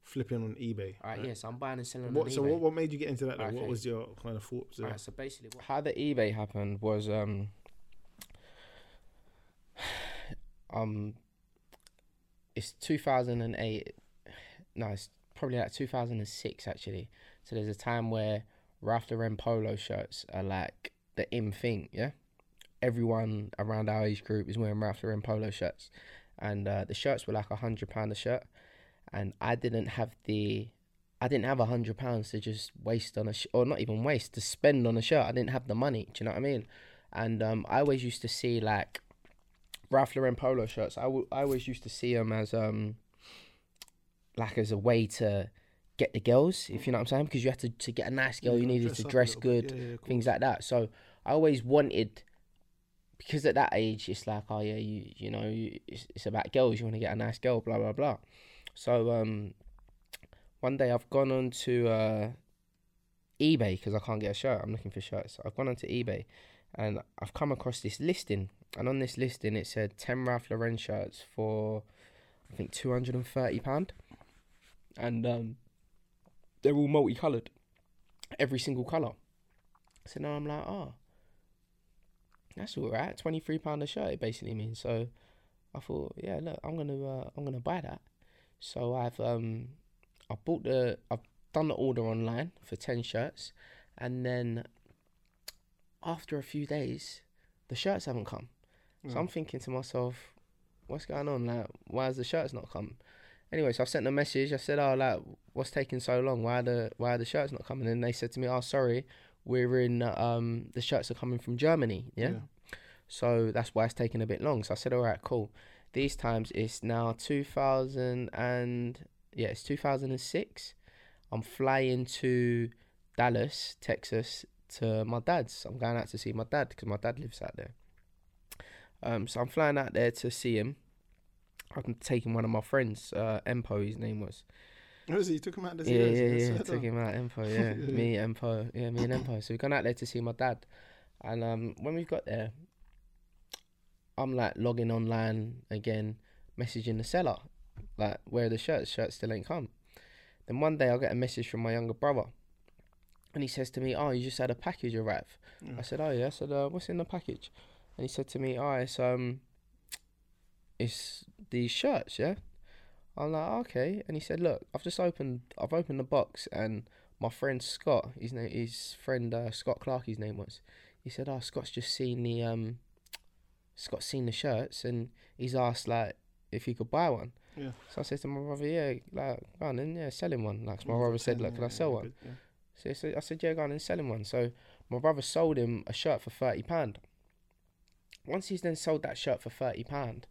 flipping on eBay. All right, yes, I'm buying and selling What, on so eBay. what, what made you get into that? Though? What was your kind of thoughts? there? Alright, so basically, what, how the eBay happened was um, um, it's 2008. No, it's probably like 2006 actually. So there's a time where Ralph Lauren polo shirts are like the in thing. Yeah, everyone around our age group is wearing Ralph Lauren polo shirts, and uh, the shirts were like a hundred pound a shirt, and I didn't have the I didn't have a hundred pounds to just waste on a sh- or not even waste to spend on a shirt. I didn't have the money. Do you know what I mean? And um, I always used to see like Ralph Lauren polo shirts. I, w- I always used to see them as um like as a way to get the girls, if you know what I'm saying, because you had to to get a nice girl, you gotta needed to dress good. Yeah, yeah, of things like that. So I always wanted because at that age it's like oh yeah you you know you, it's, it's about girls you want to get a nice girl blah blah blah so um one day I've gone on to uh eBay because I can't get a shirt I'm looking for shirts I've gone onto eBay and I've come across this listing and on this listing it said 10 Ralph Lauren shirts for I think 230 pound and um they're all multicolored every single color so now I'm like oh that's all right. Twenty three pound a shirt. It basically means. So I thought, yeah, look, I'm gonna uh, I'm gonna buy that. So I've um I bought the I've done the order online for ten shirts, and then after a few days, the shirts haven't come. So I'm thinking to myself, what's going on? Like, why has the shirts not come? Anyway, so I sent a message. I said, oh, like, what's taking so long? Why are the why are the shirts not coming? And they said to me, oh, sorry, we're in um the shirts are coming from Germany. Yeah. So that's why it's taking a bit long. So I said, all right, cool. These times it's now 2000 and yeah, it's 2006. I'm flying to Dallas, Texas, to my dad's. I'm going out to see my dad because my dad lives out there. Um, so I'm flying out there to see him. I'm taking one of my friends, uh, Empo, his name was. Was he? You took him out. to Yeah, yeah, yeah. Took him out Empo. Yeah, me, Empo. Yeah, me and Empo. So we gone out there to see my dad, and um, when we got there, I'm like logging online again, messaging the seller, like where the shirts? Shirts still ain't come. Then one day I get a message from my younger brother, and he says to me, "Oh, you just had a package arrive." Yeah. I said, "Oh yeah." I said, uh, "What's in the package?" And he said to me, "Oh, it's um, it's these shirts, yeah." I'm like, "Okay." And he said, "Look, I've just opened, I've opened the box, and my friend Scott, his name, his friend uh, Scott Clark, his name was. He said, "Oh, Scott's just seen the um, Scott's seen the shirts, and he's asked like if he could buy one." Yeah. So I said to my brother, "Yeah, like, go on then, yeah, sell him one." Like my brother said, "Look, can I sell one?" So I said, I said, yeah, go on and sell him one. So my brother sold him a shirt for thirty pound. Once he's then sold that shirt for thirty pound,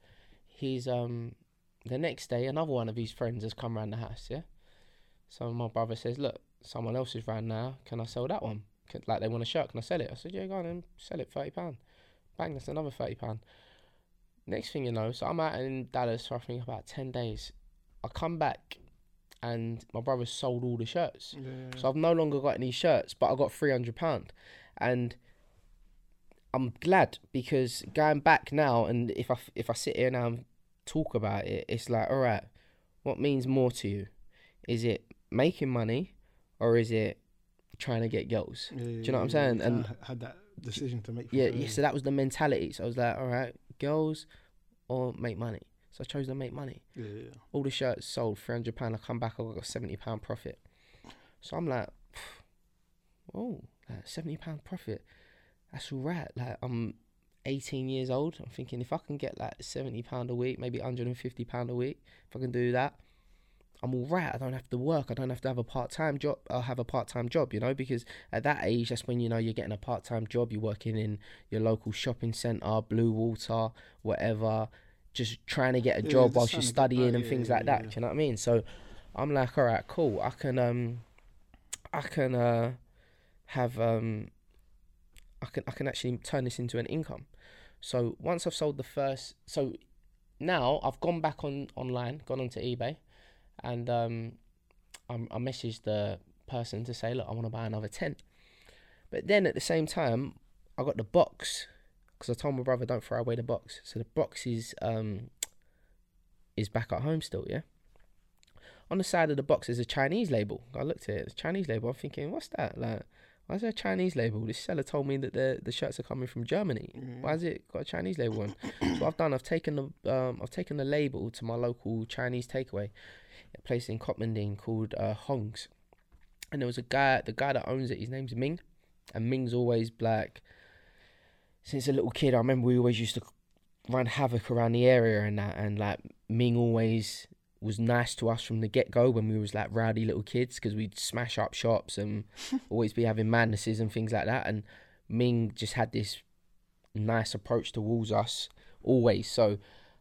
he's um the next day another one of his friends has come round the house. Yeah. So my brother says, look, someone else is round now. Can I sell that one? Can, like they want a shirt. Can I sell it? I said, yeah, go on and sell it thirty pound. Bang, that's another thirty pound. Next thing you know, so I'm out in Dallas for I think about ten days. I come back, and my brother sold all the shirts. Yeah, So I've no longer got any shirts, but I got three hundred pound, and I'm glad because going back now, and if I if I sit here now and talk about it, it's like, all right, what means more to you? Is it making money, or is it trying to get girls? yeah, yeah, you know what I'm saying? And- kinda had that decision to make. Yeah, yeah. So that was the mentality. So I was like, all right, girls, or make money. So I chose to make money. yeah, yeah, all the shirts sold three hundred pound. I come back, I got a seventy pound profit. So I'm like, oh, like seventy pound profit. That's all right. Like I'm eighteen years old. I'm thinking if I can get like seventy pound a week, maybe hundred and fifty pound a week, if I can do that, I'm all right. I don't have to work. I don't have to have a part time job. I'll have a part time job, you know, because at that age, that's when you know you're getting a part time job. You're working in your local shopping centre, Bluewater, whatever. Just trying to get a job whilst you're studying and yeah, things yeah, like that. Do you know what I mean? So I'm like, all right, cool. I can um, I can uh, have um, I can I can actually turn this into an income. So once I've sold the first, so now I've gone back on online, gone onto eBay, and um, I'm, I messaged the person to say, look, I want to buy another ten. But then at the same time, I got the box because I told my brother don't throw away the box. So the box is um is back at home still, yeah. On the side of the box is a Chinese label. I looked at it, it's a Chinese label. I'm thinking, what's that? Like, why is there a Chinese label? This seller told me that the the shirts are coming from Germany. Mm. Why has it got a Chinese label on? so what I've done, I've taken the um, I've taken the label to my local Chinese takeaway, a place in Cotmandene called uh, Hong's, and there was a guy, the guy that owns it, his name's Ming, and Ming's always black. Since a little kid, I remember we always used to run havoc around the area and that, and like Ming always was nice to us from the get go when we was like rowdy little kids because we'd smash up shops and always be having madnesses and things like that. And Ming just had this nice approach towards us always. So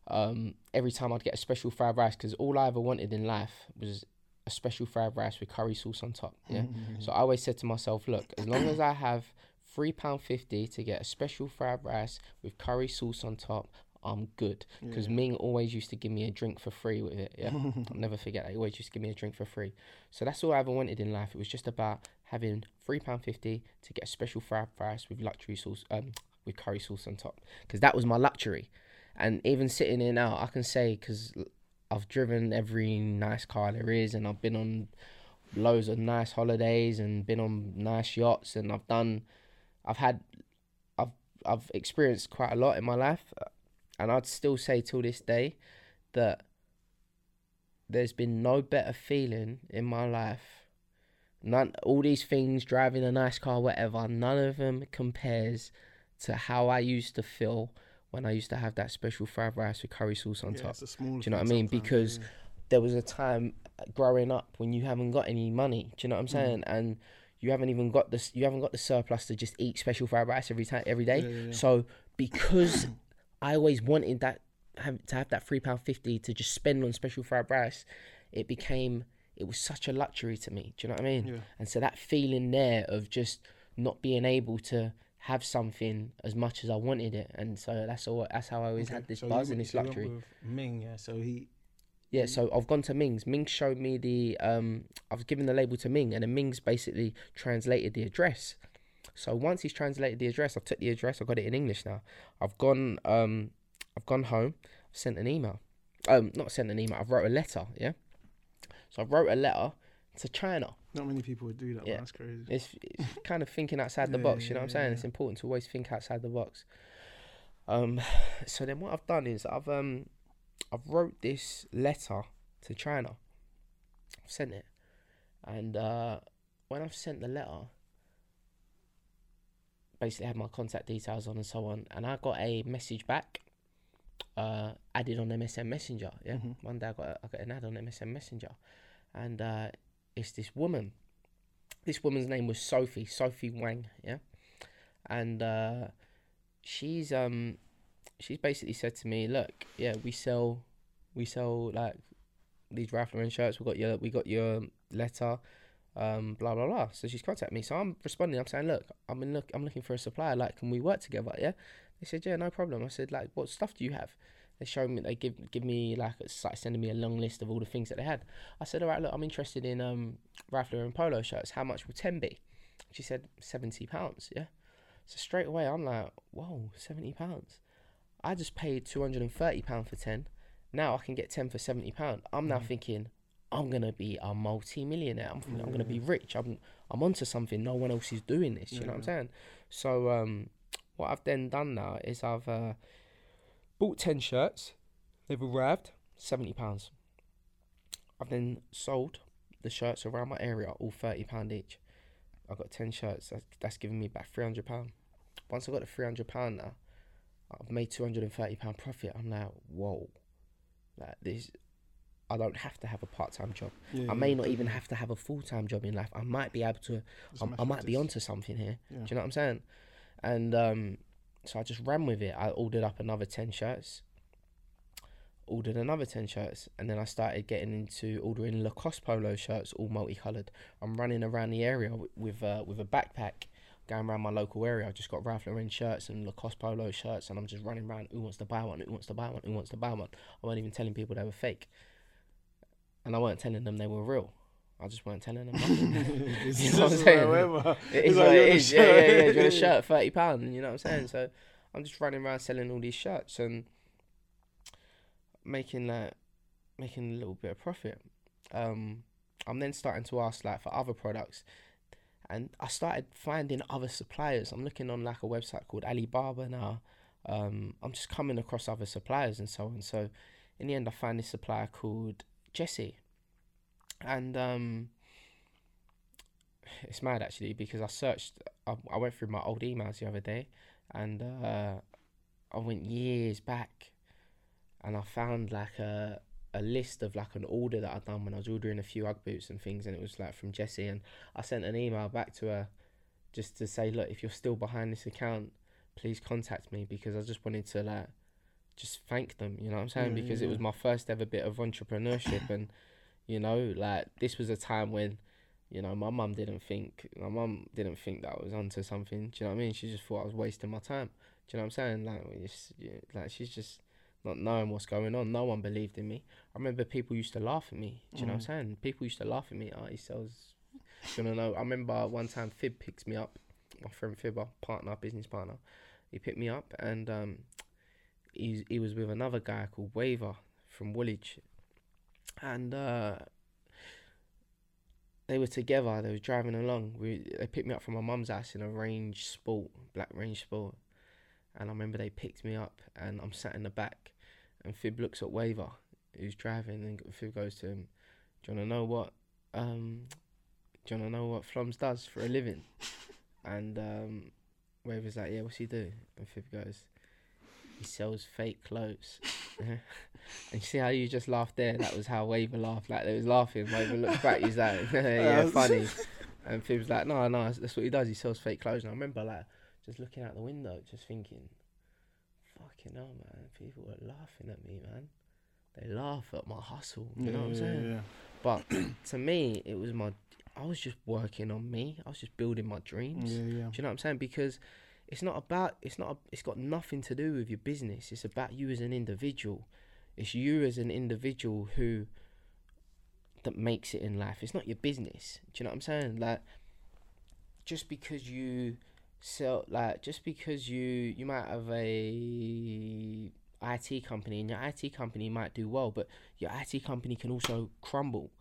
um, every time I'd get a special fried rice, because all I ever wanted in life was a special fried rice with curry sauce on top. Yeah. Mm-hmm. So I always said to myself, look, as long as I have three pound fifty to get a special fried rice with curry sauce on top, I'm good. Because Yeah. Ming always used to give me a drink for free with it. Yeah, I'll never forget that. He always used to give me a drink for free. So that's all I ever wanted in life. It was just about having three pound fifty to get a special fried rice with luxury sauce, um, with curry sauce on top. Because that was my luxury. And even sitting here now, I can say because I've driven every nice car there is, and I've been on loads of nice holidays and been on nice yachts, and I've done, I've had, I've I've experienced quite a lot in my life, and I'd still say till this day that there's been no better feeling in my life. None, all these things, driving a nice car, whatever, none of them compares to how I used to feel when I used to have that special fried rice with curry sauce on Yeah, top Do you know what I mean? Because yeah. there was a time growing up when you haven't got any money. Do you know what I'm Mm. saying? And you haven't even got this. You haven't got the surplus to just eat special fried rice every time, every day. Yeah. So because I always wanted that have, to have that three pound fifty to just spend on special fried rice, it became it was such a luxury to me. Do you know what I mean? And so that feeling there of just not being able to have something as much as I wanted it, and so that's all. That's how I always Okay, had this so buzz and this so you went luxury. Ming, yeah. So he Yeah, so I've gone to Ming's. Ming showed me the um I've given the label to Ming and then Ming's basically translated the address. So once he's translated the address, I've took the address, I've got it in English now. I've gone um I've gone home, sent an email. Um not sent an email, I've wrote a letter, yeah? So I wrote a letter to China. Not many people would do that. Yeah. That's crazy. It's, it's kind of thinking outside the Yeah, box, you know yeah, what I'm saying? yeah, It's important to always think outside the box. Um, so then what I've done is I've um I've wrote this letter to China. I've sent it, and uh, when I've sent the letter, basically had my contact details on and so on, and I got a message back. Uh, added on MSN Messenger. Yeah, Mhm. one day I got a, I got an ad on MSN Messenger, and uh, it's this woman. This woman's name was Sophie, Sophie Wang. Yeah, and uh, she's um she's basically said to me, look, yeah, we sell we sell like these Ralph shirts. We got your we got your letter, um, blah blah blah. So she's contacted me. So I'm responding. I'm saying, look, I'm in look I'm looking for a supplier. Like, can we work together? Yeah. They said, yeah, no problem. I said, like, what stuff do you have? They showed me. They give give me like like sending me a long list of all the things that they had. I said, all right, look, I'm interested in um Ralph Lauren polo shirts. How much will ten be? She said seventy pounds. Yeah. So straight away, I'm like, whoa, seventy pounds. I just paid two hundred and thirty pound for ten. Now I can get ten for seventy pound. I'm now Mhm. thinking, I'm gonna be a multi-millionaire. I'm thinking I'm gonna be rich. I'm I'm onto something. No one else is doing this. You know what I'm saying? So um, what I've then done now is I've uh, bought ten shirts. They've arrived, seventy pounds. I've then sold the shirts around my area, all thirty pound each. I've got ten shirts. That's, that's giving me hundred pound. Once I got the three hundred pound now, I've made two hundred and thirty pound profit. I'm like, whoa, like this. I don't have to have a part time job. Yeah, I may yeah, not even have to have a full time job in life. I might be able to. I, I might be onto something here. Yeah. Do you know what I'm saying? And um, so I just ran with it. I ordered up another 10 shirts, ordered another 10 shirts, and then I started getting into ordering Lacoste polo shirts, all multicolored. I'm running around the area with uh, with a backpack, going around my local area. I've just got Ralph Lauren shirts and Lacoste polo shirts, and I'm just running around. Who wants to buy one? Who wants to buy one? Who wants to buy one? I wasn't even telling people they were fake. And I weren't telling them they were real. I just weren't telling them. It's You know what I'm saying? whatever. It It's like what you're it is. Yeah, yeah, yeah. you want a shirt, thirty pound. You know what I'm saying? So I'm just running around selling all these shirts and making like making a little bit of profit. Um, I'm then starting to ask like for other products, and I started finding other suppliers. I'm looking on like a website called Alibaba now. Um, I'm just coming across other suppliers and so on. So in the end, I find this supplier called Jesse, and um, it's mad actually because I searched. I, I went through my old emails the other day, and uh, I went years back, and I found like a a list of like an order that I'd done when I was ordering a few UGG boots and things, and it was like from Jessie, and I sent an email back to her just to say, look, if you're still behind this account, please contact me because I just wanted to like just thank them. You know what I'm saying? Because yeah, it was my first ever bit of entrepreneurship, and you know, like this was a time when you know, my mum didn't think my mum didn't think that I was onto something. Do you know what I mean? She just thought I was wasting my time. Do you know what I'm saying? Like, we just, yeah, like she's just not knowing what's going on. No one believed in me. I remember people used to laugh at me. Do you know what I'm saying? People used to laugh at me. Oh, he sells. You know? I remember one time Fib picks me up. My friend Fib, our partner, business partner. He picked me up and um, he he was with another guy called Waver from Woolwich, and uh, they were together. They were driving along. We they picked me up from my mum's house in a Range Sport, black Range Sport, and I remember they picked me up, and I'm sat in the back, and Fib looks at Waver, who's driving, and Fib goes to him, "Do you wanna know what? Um, do you wanna know what Flums does for a living?" and um, Waver's like, "Yeah, what's he do?" And Fib goes, "He sells fake clothes." and you see how you just laughed there? That was how Waver laughed. Like they was laughing. Waver looks back. He's like, "Yeah, funny." And Fib's like, "No, no, that's- what he does. He sells fake clothes." And I remember like just looking out the window, just thinking, "Fucking hell, man! People were laughing at me, man. They laugh at my hustle. You know what I'm Yeah, saying?" yeah, But to me, it was my. I was just working on me. I was just building my dreams. yeah, yeah. Do you know what I'm saying? Because it's not about it's not it's got nothing to do with your business. It's about you as an individual. It's you as an individual who that makes it in life. It's not your business. Do you know what I'm saying? Like just because you sell like just because you you might have a IT company and your IT company might do well, but your IT company can also crumble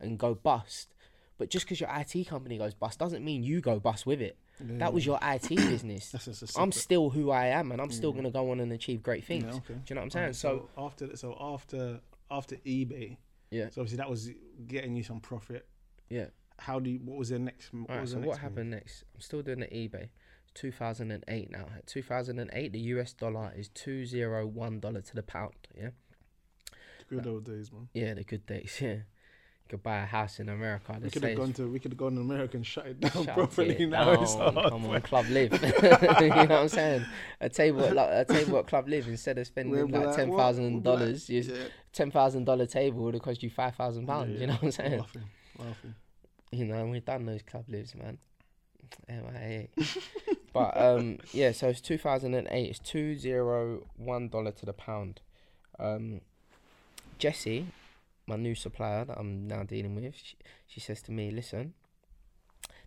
and go bust. But just because your IT company goes bust doesn't mean you go bust with it. Yeah, That was your IT business. That's just a I'm still who I am, and I'm still mm. gonna go on and achieve great things. Yeah, okay. Do you know what I'm saying? Alright, so, so after so after after eBay, yeah, so obviously that was getting you some profit. yeah. How do you, what was the next? What right. So the what next move? happened next? I'm still doing the eBay. 2008 now. 2008, the US dollar is 201 dollar to the pound. Yeah. Good old days, man. Yeah, the good days. Yeah. Could buy a house in America. We could have gone to we could have gone to America and shut it down Shut properly. it now it's hard. Come on, Club LIV. you know what I'm saying? A table at like, a table at Club LIV instead of spending like like, ten thousand We'll be like, dollars, yeah. ten thousand dollar table would have cost you five thousand pounds. Yeah, You know what I'm saying? Laughing, laughing. You know, we've done those Club LIVs, man. MIA. but um, yeah, so it's 2008. It's two zero one dollar to the pound. Um, Jessie, my new supplier that I'm now dealing with, she, she says to me, "Listen,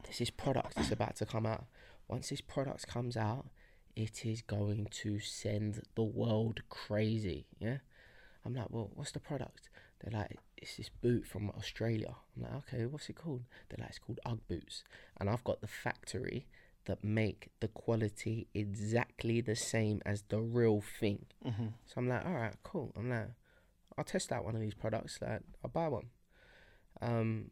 there's this product that's about to come out. Once this product comes out, it is going to send the world crazy." Yeah, I'm like, "Well, what's the product?" They're like, "It's this boot from Australia." I'm like, "Okay, what's it called?" They're like, "It's called UGG boots," and I've got the factory that make the quality exactly the same as the real thing. Mm-hmm. So I'm like, all right, cool. I'm like, I'll test out one of these products. Like, I'll buy one. Um,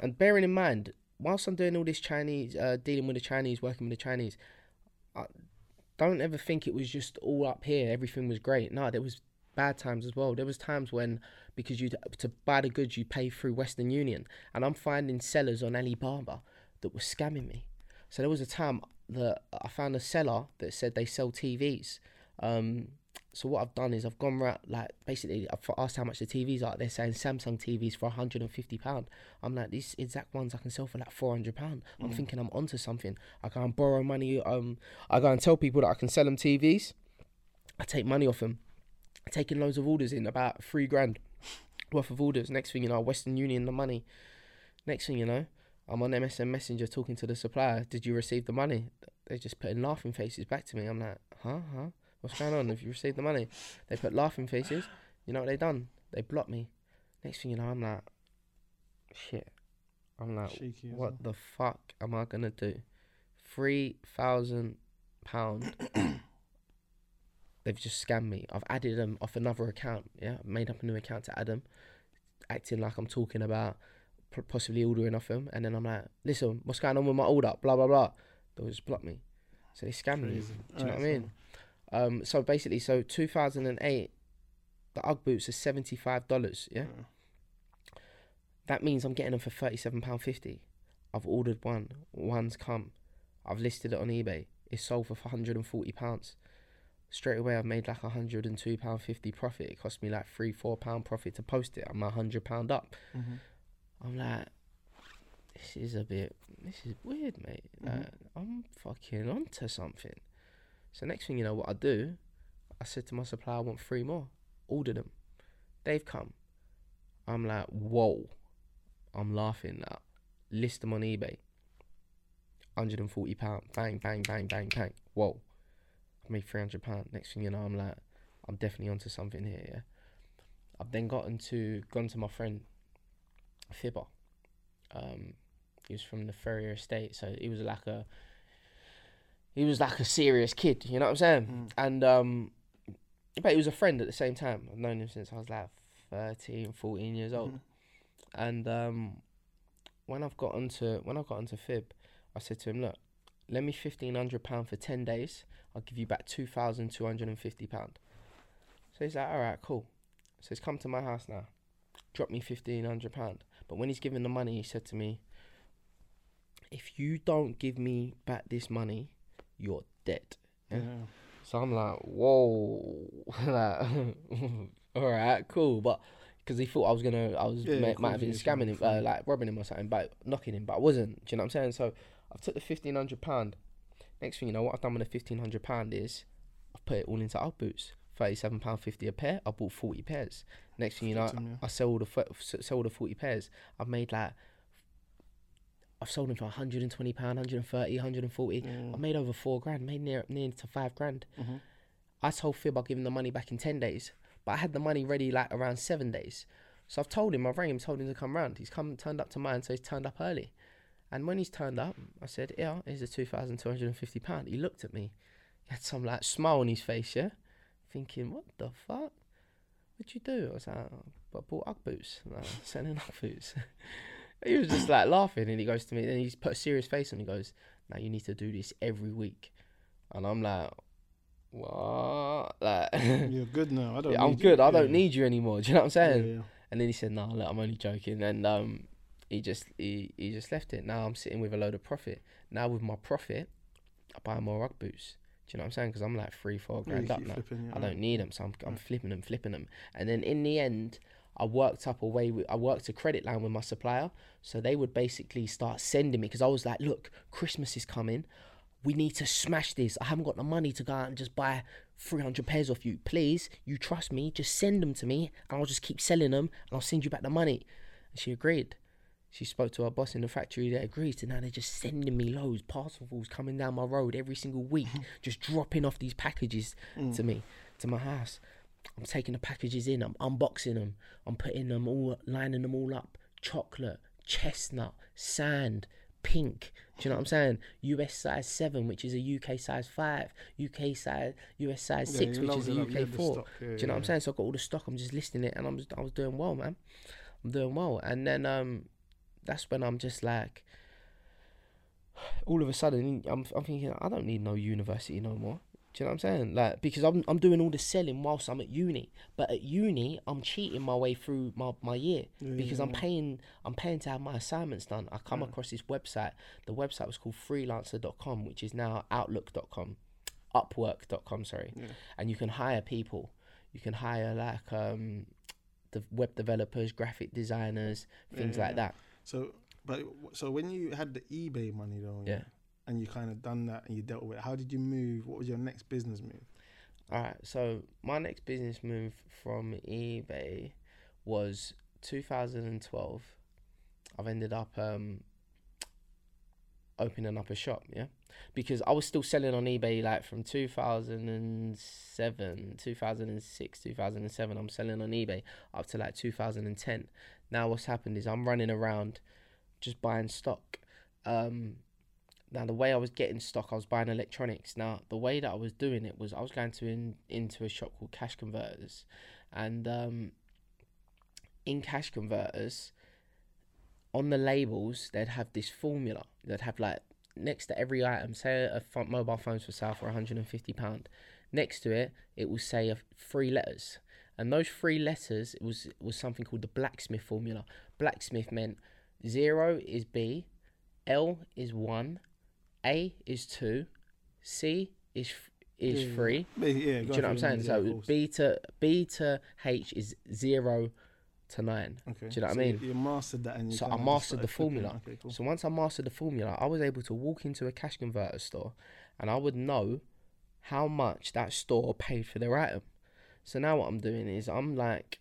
and bearing in mind, whilst I'm doing all this Chinese, uh, dealing with the Chinese, working with the Chinese, I don't ever think it was just all up here. Everything was great. No, there was bad times as well. There was times when because you to buy the goods you pay through Western Union, and I'm finding sellers on Alibaba that were scamming me. So there was a time that I found a seller that said they sell TVs. Um, so what I've done is I've gone right, like basically I've asked how much the TVs are. They're saying Samsung TVs for 150 pound. I'm like these exact ones I can sell for like 400 pound. I'm thinking I'm onto something. I go and borrow money. Um, I go and tell people that I can sell them TVs. I take money off them. Taking loads of orders in, about three grand worth of orders. Next thing you know, Western Union the money. Next thing you know, I'm on MSN Messenger talking to the supplier. Did you receive the money? They're just putting laughing faces back to me. I'm like, huh, huh? What's going on? Have you received the money? They put laughing faces. You know what they done? They blocked me. Next thing you know, I'm like, shit. I'm like, Cheeky. what well. the fuck am I gonna do? Three thousand pound. They've just scammed me. I've added them off another account. Yeah, I've made up a new account to add them, acting like I'm talking about possibly ordering off them, and then I'm like, listen, what's going on with my order? Blah blah blah. They'll just block me. So they scam me. Do you know what I mean? Um, so basically, so 2008, the UGG boots are seventy five dollars. Yeah, Yeah. that means I'm getting them for thirty seven pound fifty. I've ordered one. One's come. I've listed it on eBay. It's sold for hundred and forty pounds. Straight away, I've made like a hundred and two pound fifty profit. It cost me like three, four pound profit to post it. I'm a hundred pound up. Mhm. I'm like, this is a bit, this is weird, mate. Mhm. Like, I'm fucking onto something. So next thing you know, what I do, I said to my supplier, I want three more. Order them. They've come. I'm like, whoa. I'm laughing now. List them on eBay. Hundred and forty pound. Bang, bang, bang, bang, bang. Whoa. I made three hundred pound. Next thing you know, I'm like, I'm definitely onto something here. Yeah. I've then gotten to gone to my friend Fibber. Um, he was from the Ferrier Estate, so he was like a he was like a serious kid. You know what I'm saying? Mm. And um, but he was a friend at the same time. I've known him since I was like 13, 14 years old. Mhm. And um, when I've got onto when I got onto Fib, I said to him, "Look, lend me fifteen hundred pound for ten days. I'll give you back two thousand two hundred and fifty pound." So he's like, "All right, cool." So he's come to my house now, drop me fifteen hundred pound. But when he's given the money, he said to me, "If you don't give me back this money, you're dead." Yeah. So I'm like, whoa, like, all right, cool. But because he thought I was gonna, I was Yeah, of might have been scamming him, uh, like robbing him or something, but knocking him, but I wasn't. Do you know what I'm saying? So I've took the fifteen hundred pound. Next thing you know, what I've done with the fifteen hundred pound is I've put it all into UGG boots. thirty-seven pound fifty a pair. I bought forty pairs. Next thing you know, yeah. I sell all the s- sell the forty pairs. I've made like I've sold them for 120 pound, 130, 140. Mm. I made over four grand, made near near to five grand. Mhm. I told Fib I'll give him the money back in ten days, but I had the money ready like around seven days. So I've told him, I've rang him, told him to come round. He's come turned up to mine, so he's turned up early. And when he's turned up, I said, "Yeah, here's a two thousand two hundred and fifty pound." He looked at me, he had some like smile on his face, yeah, thinking, "What the fuck? What'd you do?" I was like, "Oh, "I bought UGG boots, like, selling UGG boots." he was just like laughing, and he goes to me, and he's put a serious face on. He goes, "Now you need to do this every week," and I'm like, "What?" Like, You're good now. I don't. I'm good. You. I don't Yeah. need you anymore. Do you know what I'm saying? Yeah, yeah. And then he said, "No, look, I'm only joking." And um, he just he, he just left it. Now I'm sitting with a load of profit. Now with my profit, I buy more UGG boots. Do you know what I'm saying? Because I'm like three, four Yeah, grand up now. flipping, yeah, I right. don't need them, so I'm I'm Right. flipping them, flipping them. And then in the end, I worked up a way. With, I worked a credit line with my supplier, so they would basically start sending me because I was like, "Look, Christmas is coming. We need to smash this. I haven't got the money to go out and just buy 300 pairs off you. Please, you trust me. Just send them to me, and I'll just keep selling them, and I'll send you back the money." And she agreed. She spoke to her boss in the factory They agreed, and now they're just sending me loads, parcels coming down my road every single week, just dropping off these packages mm. to me, to my house. I'm taking the packages in, I'm unboxing them, I'm putting them all, lining them all up. Chocolate, chestnut, sand, pink. Do you know what I'm saying? US size seven, which is a UK size five. UK size, US size Yeah, six, which is a loading up, you UK four. yeah, Do you know what I'm saying? So I got all the stock. I'm just listing it, and I'm just, I was doing well, man. I'm doing well, and then um, that's when I'm just like, all of a sudden, I'm I'm thinking I don't need no university no more. Do you know what I'm saying? Like because I'm I'm doing all the selling whilst I'm at uni, but at uni I'm cheating my way through my, my year Yeah, because yeah, I'm paying I'm paying to have my assignments done. I come Right. across this website. The website was called freelancer.com, which is now outlook.com, upwork.com, sorry. Yeah. And you can hire people. You can hire like um the web developers, graphic designers, things Yeah, like yeah. that. So, but so when you had the eBay money though, Yeah. And you kind of done that and you dealt with it, how did you move? What was your next business move? All right. So my next business move from eBay was 2012. I've ended up um, opening up a shop. Yeah, because I was still selling on eBay like from 2007, 2006, 2007. I'm selling on eBay up to like 2010. Now what's happened is I'm running around just buying stock. Um, now the way I was getting stock, I was buying electronics. Now the way that I was doing it was I was going to in, into a shop called Cash Converters, and um, in Cash Converters, on the labels they'd have this formula. They'd have like next to every item, say a mobile phone's for sale for 150 pound. Next to it, it will say three letters, and those three letters it was was something called the blacksmith formula. Blacksmith meant zero is B, L is one, A is two, C is is Yeah, yeah. three. Yeah, Do you know what I'm saying? So B to B to H is zero to nine. okay. do you know what I so mean? You, you mastered that, and you So I mastered the formula. Okay, cool. So once I mastered the formula, I was able to walk into a cash converter store, and I would know how much that store paid for their item. So now what I'm doing is I'm like,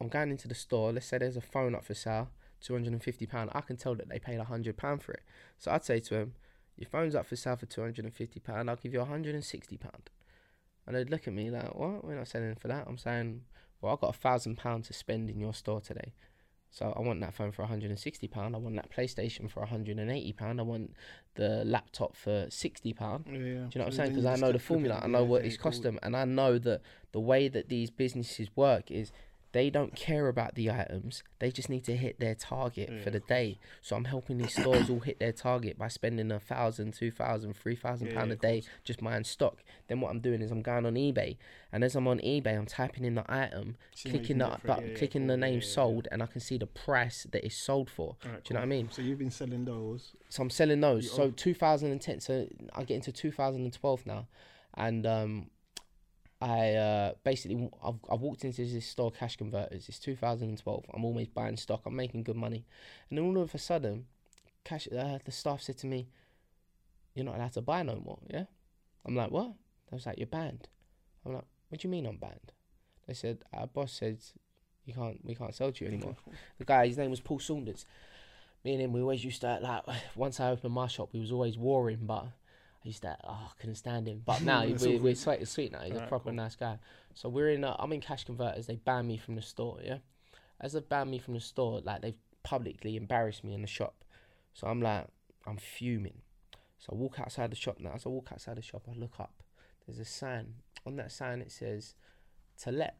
I'm going into the store. Let's say there's a phone up for sale, two hundred and fifty pound. I can tell that they paid hundred pound for it. So I'd say to them, your phone's up for sale for two hundred and fifty pound. I'll give you hundred and sixty pound. And they'd look at me like, what? We're not selling for that. I'm saying, well, I've got a thousand pound to spend in your store today. So I want that phone for 160 pound. I want that PlayStation for 180 pound. I want the laptop for 60 pound. Yeah, yeah. Do you know what I'm saying? Because I know the formula. I know what it's cost them, and I know that the way that these businesses work is they don't care about the items. They just need to hit their target Yeah, for the day. So I'm helping these stores all hit their target by spending a thousand, two thousand, three thousand Yeah, pound a day just buying stock. Then what I'm doing is I'm going on eBay, and as I'm on eBay, I'm typing in the item, See clicking the button, Yeah, clicking cool. the name sold, and I can see the price that it's sold for. Alright, Do you know what I mean? So you've been selling those. So I'm selling those. You So own- 2010. So I get into 2012 now, and um, I uh, basically I've, I've walked into this store, Cash Converters. It's 2012. I'm always buying stock. I'm making good money, and then all of a sudden, cash uh, the staff said to me, "You're not allowed to buy no more." Yeah, I'm like, "What?" They was like, "You're banned." I'm like, what do you mean I'm banned? They said our boss said you can't we can't sell to you anymore. The guy, his name was Paul Saunders. Me and him, we always used to like. Once I opened my shop, we was always warring, but I used to oh, I couldn't stand him. But now It's we, all we're sweet, sweet now. He's a proper cool. nice guy. So we're in. I'm in cash converters. They banned me from the store. Yeah, as they banned me from the store, like they've publicly embarrassed me in the shop. So I'm like, I'm fuming. So I walk outside the shop now. As I walk outside the shop, I look up. There's a sign. On that sign, it says to let.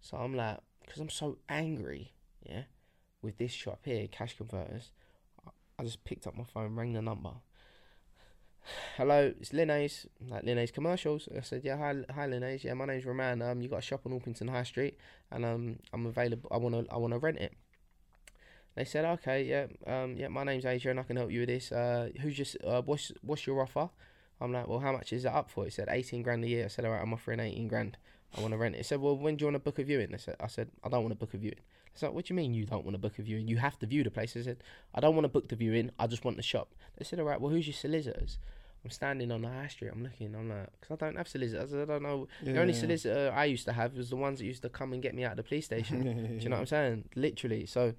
So I'm like, because I'm so angry, yeah, with this shop here, cash converters. I just picked up my phone, rang the number. Hello, it's Linnaeus, like Linnaeus Commercials. I said, yeah, hi, hi Linnaeus. Yeah, my name's Roman. Um, you got a shop on Orpington High Street, and um, I'm available. I wanna, I wanna rent it. They said, okay, yeah, um, yeah, my name's Adrian. I can help you with this. Uh, who's just, uh, what's, what's your offer? I'm like, well, how much is it up for? He said, 18 grand a year. I said, all right, I'm offering 18 grand. I want to rent it. He said, well, when do you want to book a viewing? I said, I said, I don't want to book a viewing. I said, what do you mean you don't want to book a viewing? You have to view the place. I said, I don't want to book the viewing. I just want the shop. They said, all right, well, who's your solicitors? I'm standing on the high street. I'm looking. I'm like, because I don't have solicitors. I don't know. Yeah, the only yeah, solicitor I used to have was the ones that used to come and get me out of the police station. Yeah, Do you know what I'm saying? Literally. So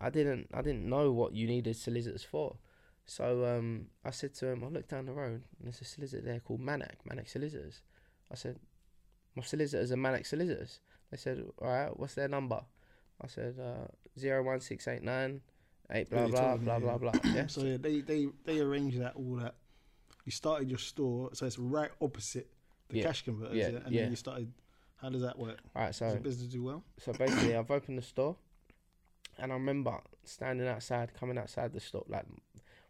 I didn't I didn't know what you needed solicitors for. So um, I said to him, I looked down the road and there's a solicitor there called Manic, Manic Solicitors. I said, My solicitors are Manic Solicitors. They said, Alright, what's their number? I said, uh, 01689 8 Yeah, blah blah blah blah blah. Yeah. So yeah, they they they arrange that all that. You started your store, so it's right opposite the Yeah. cash converters, Yeah, yeah, and yeah. then you started. How does that work? Alright, Does so the business do well? so basically I've opened the store and I remember standing outside, coming outside the store like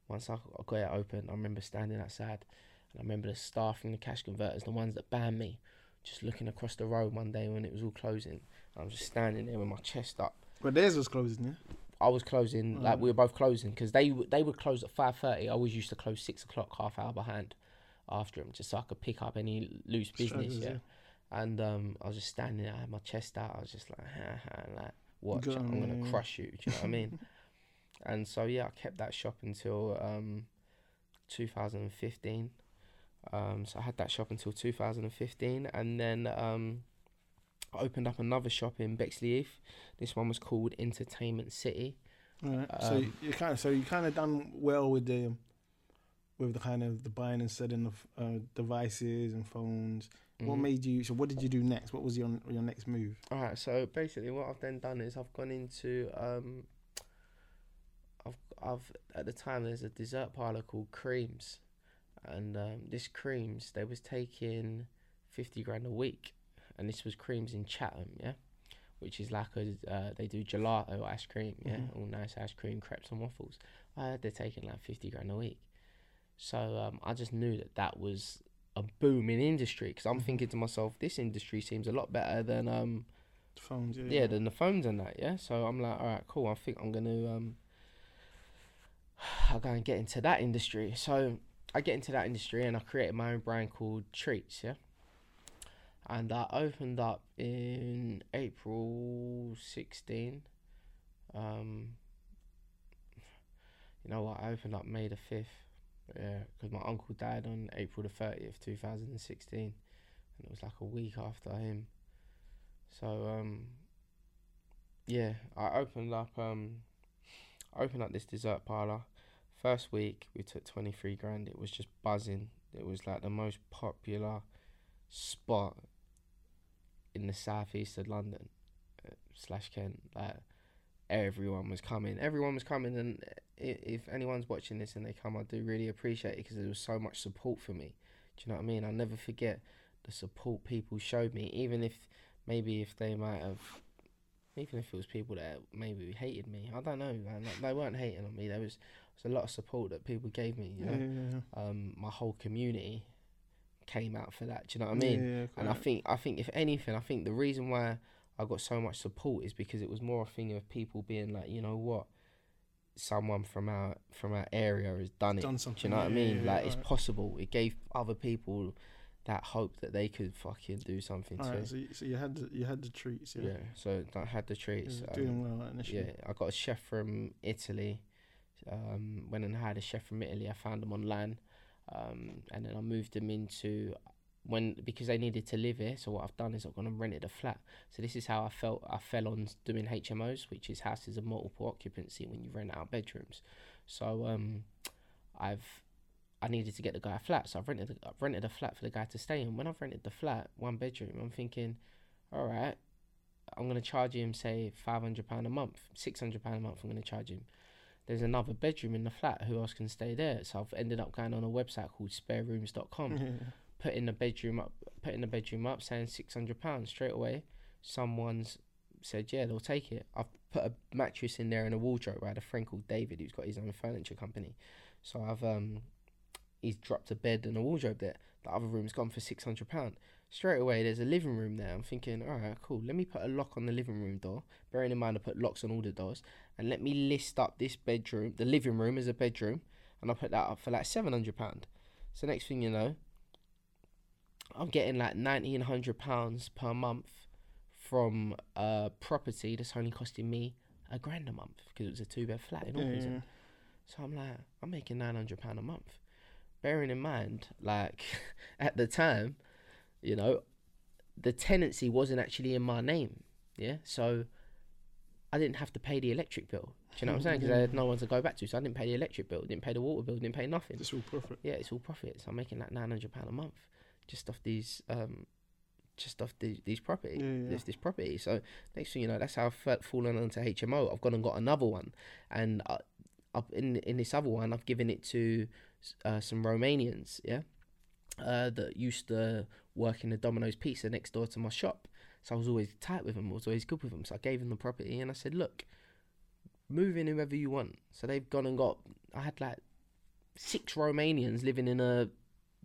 once I I got it open, I remember standing outside and I remember the staff from the cash converters, the ones that banned me, just looking across the road one day when it was all closing. I was just standing there with my chest up. But theirs was closing, yeah. I was closing, like Mm. we were both closing, because they w- they would close at five thirty. I always used to close six o'clock, half hour behind, after them, just so I could pick up any loose business. Yeah. And um, I was just standing there, I had my chest out. I was just like, ha ha, like, watch, Go I'm yeah, gonna yeah. crush you. Do you know what I mean? And so yeah, I kept that shop until um, 2015. Um, so I had that shop until 2015, and then um, I opened up another shop in Bexleyheath. This one was called Entertainment City. All right. so Um, you kind of so you kind of done well with the with the kind of the buying and selling of uh, devices and phones. What Mhm. made you? So what did you do next? What was your your next move? All right, so basically, what I've then done is I've gone into um, I've I've at the time there's a dessert parlor called Creams, and um, this Creams they was taking fifty grand a week, and this was Creams in Chatham, yeah, which is like a uh, they do gelato ice cream, yeah, Mhm. all nice ice cream, crepes and waffles. I heard they're taking like fifty grand a week, so um, I just knew that that was a booming industry because I'm Mhm. thinking to myself, this industry seems a lot better than um Phones, yeah. yeah, than the phones and that, yeah. So I'm like, all right, cool. I think I'm gonna um, I'll go and get into that industry. So I get into that industry and I created my own brand called Treats, yeah. And I opened up in April 16. Um, you know what? I opened up May the 5th. Yeah, because my uncle died on April the 30th, 2016. And it was like a week after him. So um yeah, I opened up um I opened up this dessert parlor. First week we took twenty three grand. It was just buzzing. It was like the most popular spot in the southeast of London uh, slash Kent. Like everyone was coming. Everyone was coming, and if anyone's watching this and they come, I do really appreciate it because there was so much support for me. Do you know what I mean? I'll never forget the support people showed me, even if maybe if they might have, even if it was people that maybe hated me, I don't know. Man. Like, they weren't hating on me. There was, there was a lot of support that people gave me. You yeah, yeah, yeah. um, my whole community came out for that. Do you know what I mean? Yeah, And I think, I think if anything, I think the reason why I got so much support is because it was more a thing of people being like, you know what, someone from our from our area has done it. done Do something. you know what I mean? yeah, like it's possible. It gave other people that hope that they could fucking do something too. Alright, so you, so you had the, you had the treats, yeah. Yeah, so I had the treats. was doing um, well initially. yeah, I got a chef from Italy. Um, went and had a chef from Italy. I found him online, um, and then I moved him into when because they needed to live here. So what I've done is I've gone and rented a flat. So this is how I felt. I fell on doing HMOs, which is houses of multiple occupancy when you rent out bedrooms. So um, I've I needed to get the guy a flat, so I've rented a, I've rented a flat for the guy to stay in. When I've rented the flat, one bedroom, I'm thinking, all right, I'm gonna charge him say five hundred pound a month, six hundred pound a month. I'm gonna charge him. There's another bedroom in the flat. Who else can stay there? So I've ended up going on a website called SpareRooms.com, putting the bedroom up, putting the bedroom up, saying six hundred pounds straight away. Someone's said yeah, they'll take it. I've put a mattress in there and a wardrobe. I had a friend called David who's got his own furniture company, so I've um, he's dropped a bed and a wardrobe there. The other room's gone for six hundred pound straight away there's a living room there. I'm thinking, all right, cool. Let me put a lock on the living room door. Bearing in mind, I put locks on all the doors, and let me list up this bedroom, the living room as a bedroom, and I put that up for like seven hundred pound. So next thing you know, I'm getting like nineteen hundred pounds per month from a property that's only costing me a grand a month because it was a two bed flat in Auckland. yeah. So I'm like, I'm making nine hundred pound a month. Bearing in mind, like at the time, you know, the tenancy wasn't actually in my name. Yeah, so I didn't have to pay the electric bill. Do you know what I'm saying? Because I had no one to go back to, so I didn't pay the electric bill, didn't pay the water bill, didn't pay nothing. Just all profit. Yeah, it's all profit. So I'm making like nine hundred pound a month just off these um just off these these property Yeah, yeah. this this property. So next thing you know, that's how I've fallen onto HMO. I've gone and got another one, and I, up in in this other one, I've given it to uh, some Romanians, yeah, uh, that used to work in the Domino's Pizza next door to my shop. So I was always tight with them. I was always good with them. So I gave them the property, and I said, look, move in whoever you want. So they've gone and got. I had like six Romanians living in a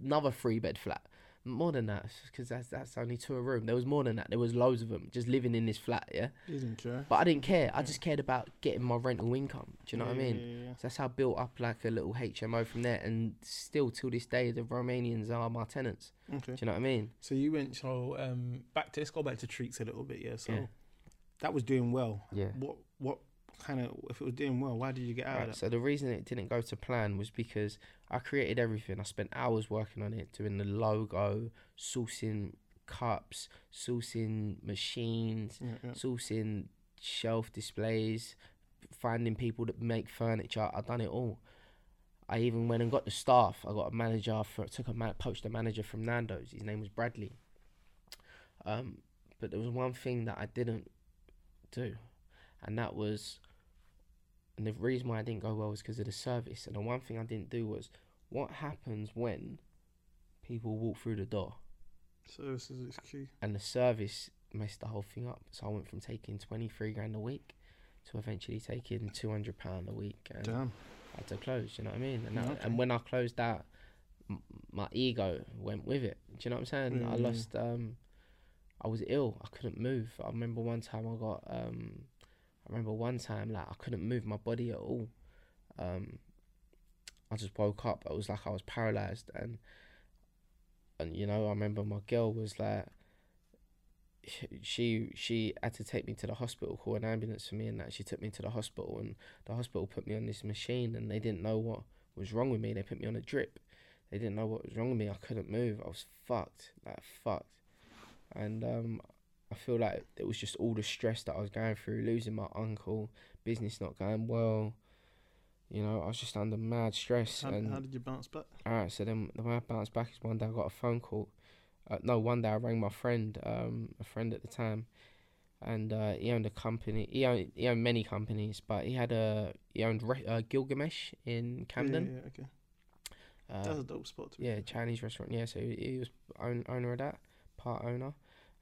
another three bed flat. More than that, because that's that's only two a room. There was more than that. There was loads of them just living in this flat, yeah. You didn't care. But I didn't care. I just cared about getting my rental income. Do you know what I Yeah, mean? yeah, yeah. So that's how I built up like a little HMO from there, and still till this day, the Romanians are my tenants. Okay. Do you know what I mean? So you went. So um, back to let's go back to treats a little bit. Yeah. So Yeah. That was doing well. Yeah. What what kind of if it was doing well? Why did you get out Right, so the reason it didn't go to plan was because I created everything. I spent hours working on it, doing the logo, sourcing cups, sourcing machines, Yeah, yeah. sourcing shelf displays, finding people that make furniture. I've done it all. I even went and got the staff. I got a manager for took a man, poached a manager from Nando's. His name was Bradley. Um, but there was one thing that I didn't do, and that was, and the reason why I didn't go well was because of the service. And the one thing I didn't do was, what happens when people walk through the door? Services is key. and the service messed the whole thing up. So I went from taking twenty three grand a week to eventually taking two hundred pound a week, and Damn. I had to close. You know what I mean? And that, Okay. and when I closed that, m- my ego went with it. Do you know what I'm saying? I Mm. lost. Um, I was ill. I couldn't move. I remember one time I got. Um, I remember one time like I couldn't move my body at all. Um, I just woke up. It was like I was paralyzed, and and you know I remember my girl was like. She she had to take me to the hospital, call an ambulance for me, and that she took me to the hospital, and the hospital put me on this machine, and they didn't know what was wrong with me. They put me on a drip. They didn't know what was wrong with me. I couldn't move. I was fucked, like fucked, and um, I feel like it was just all the stress that I was going through, losing my uncle, business not going well. You know, I was just under mad stress, How, and how did you bounce back? all right, so then the way I bounced back is one day I got a phone call. Uh, no, one day I rang my friend, um, a friend at the time, and uh, he owned a company. He owned he owned many companies, but he had a he owned Re- uh, Gilgamesh in Camden. Yeah, yeah, okay. Uh, That's a dope spot. To be yeah, fair. Chinese restaurant. Yeah, so he, he was own, owner of that, part owner,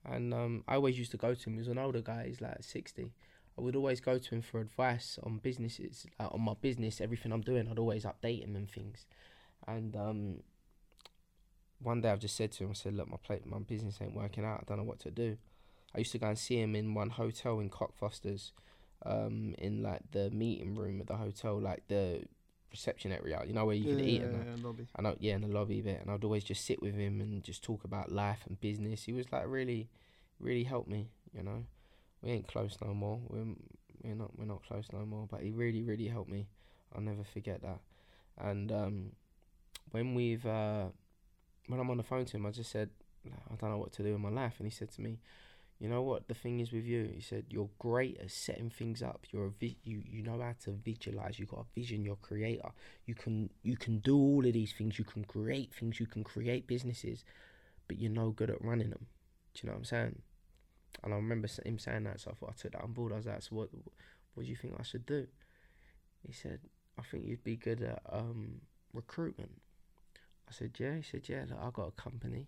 and um, I always used to go to him. He was an older guy. He's like sixty. I would always go to him for advice on businesses, like on my business, everything I'm doing. I'd always update him and things. And um, one day I've just said to him, I said, "Look, my plate, my business ain't working out. I don't know what to do." I used to go and see him in one hotel in Cockfosters, um, in like the meeting room of the hotel, like the reception area. You know where you yeah, can eat yeah, and yeah, lobby. I know, yeah, in the lobby bit, and I'd always just sit with him and just talk about life and business. He was like really, really helped me. You know, we ain't close no more. We're we're not we're not close no more. But he really, really helped me. I'll never forget that. And um, when we've uh, when I'm on the phone to him, I just said, I don't know what to do in my life. And he said to me, you know what the thing is with you? He said you're great at setting things up. You're a vi- you you know how to visualize. You got a vision. You're a creator. You can you can do all of these things. You can create things. You can create businesses, but you're no good at running them. Do you know what I'm saying? And I remember him saying that, so I thought I took that on board. I was like, so what what do you think I should do? He said, I think you'd be good at um, recruitment. I said, yeah. He said, yeah. I got a company.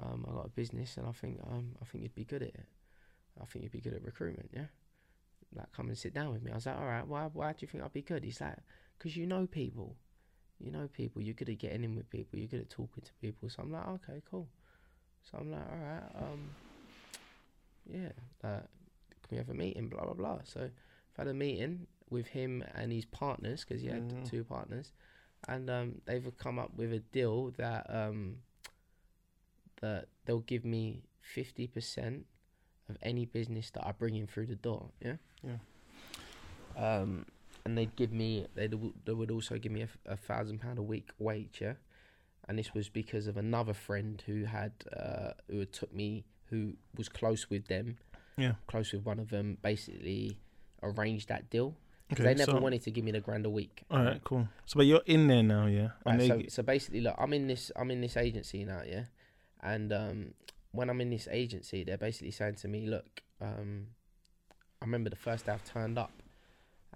Um, I got a business, and I think um, I think you'd be good at it. I think you'd be good at recruitment. Yeah. Like, come and sit down with me. I was like, all right. Why? Why do you think I'd be good? He's like, because you know people. You know people. You're good at getting in with people. You're good at talking to people. So I'm like, okay, cool. So I'm like, all right. Um, yeah. Like, can we have a meeting? Blah blah blah. So I've had a meeting with him and his partners because he had Mhm. two partners, and um, they've come up with a deal that um, that they'll give me fifty percent of any business that I bring in through the door. Yeah. Yeah. Um, and they'd give me they they would also give me a thousand pound a week wage. Yeah. And this was because of another friend who had uh, who had took me who was close with them. Yeah. Close with one of them. Basically, arranged that deal. Okay, they never so, wanted to give me the grand a week. All right, cool. So, but you're in there now, yeah. Right, so, so basically, look, I'm in this I'm in this agency now, yeah, and um, when I'm in this agency, they're basically saying to me, look, um, I remember the first day I've turned up,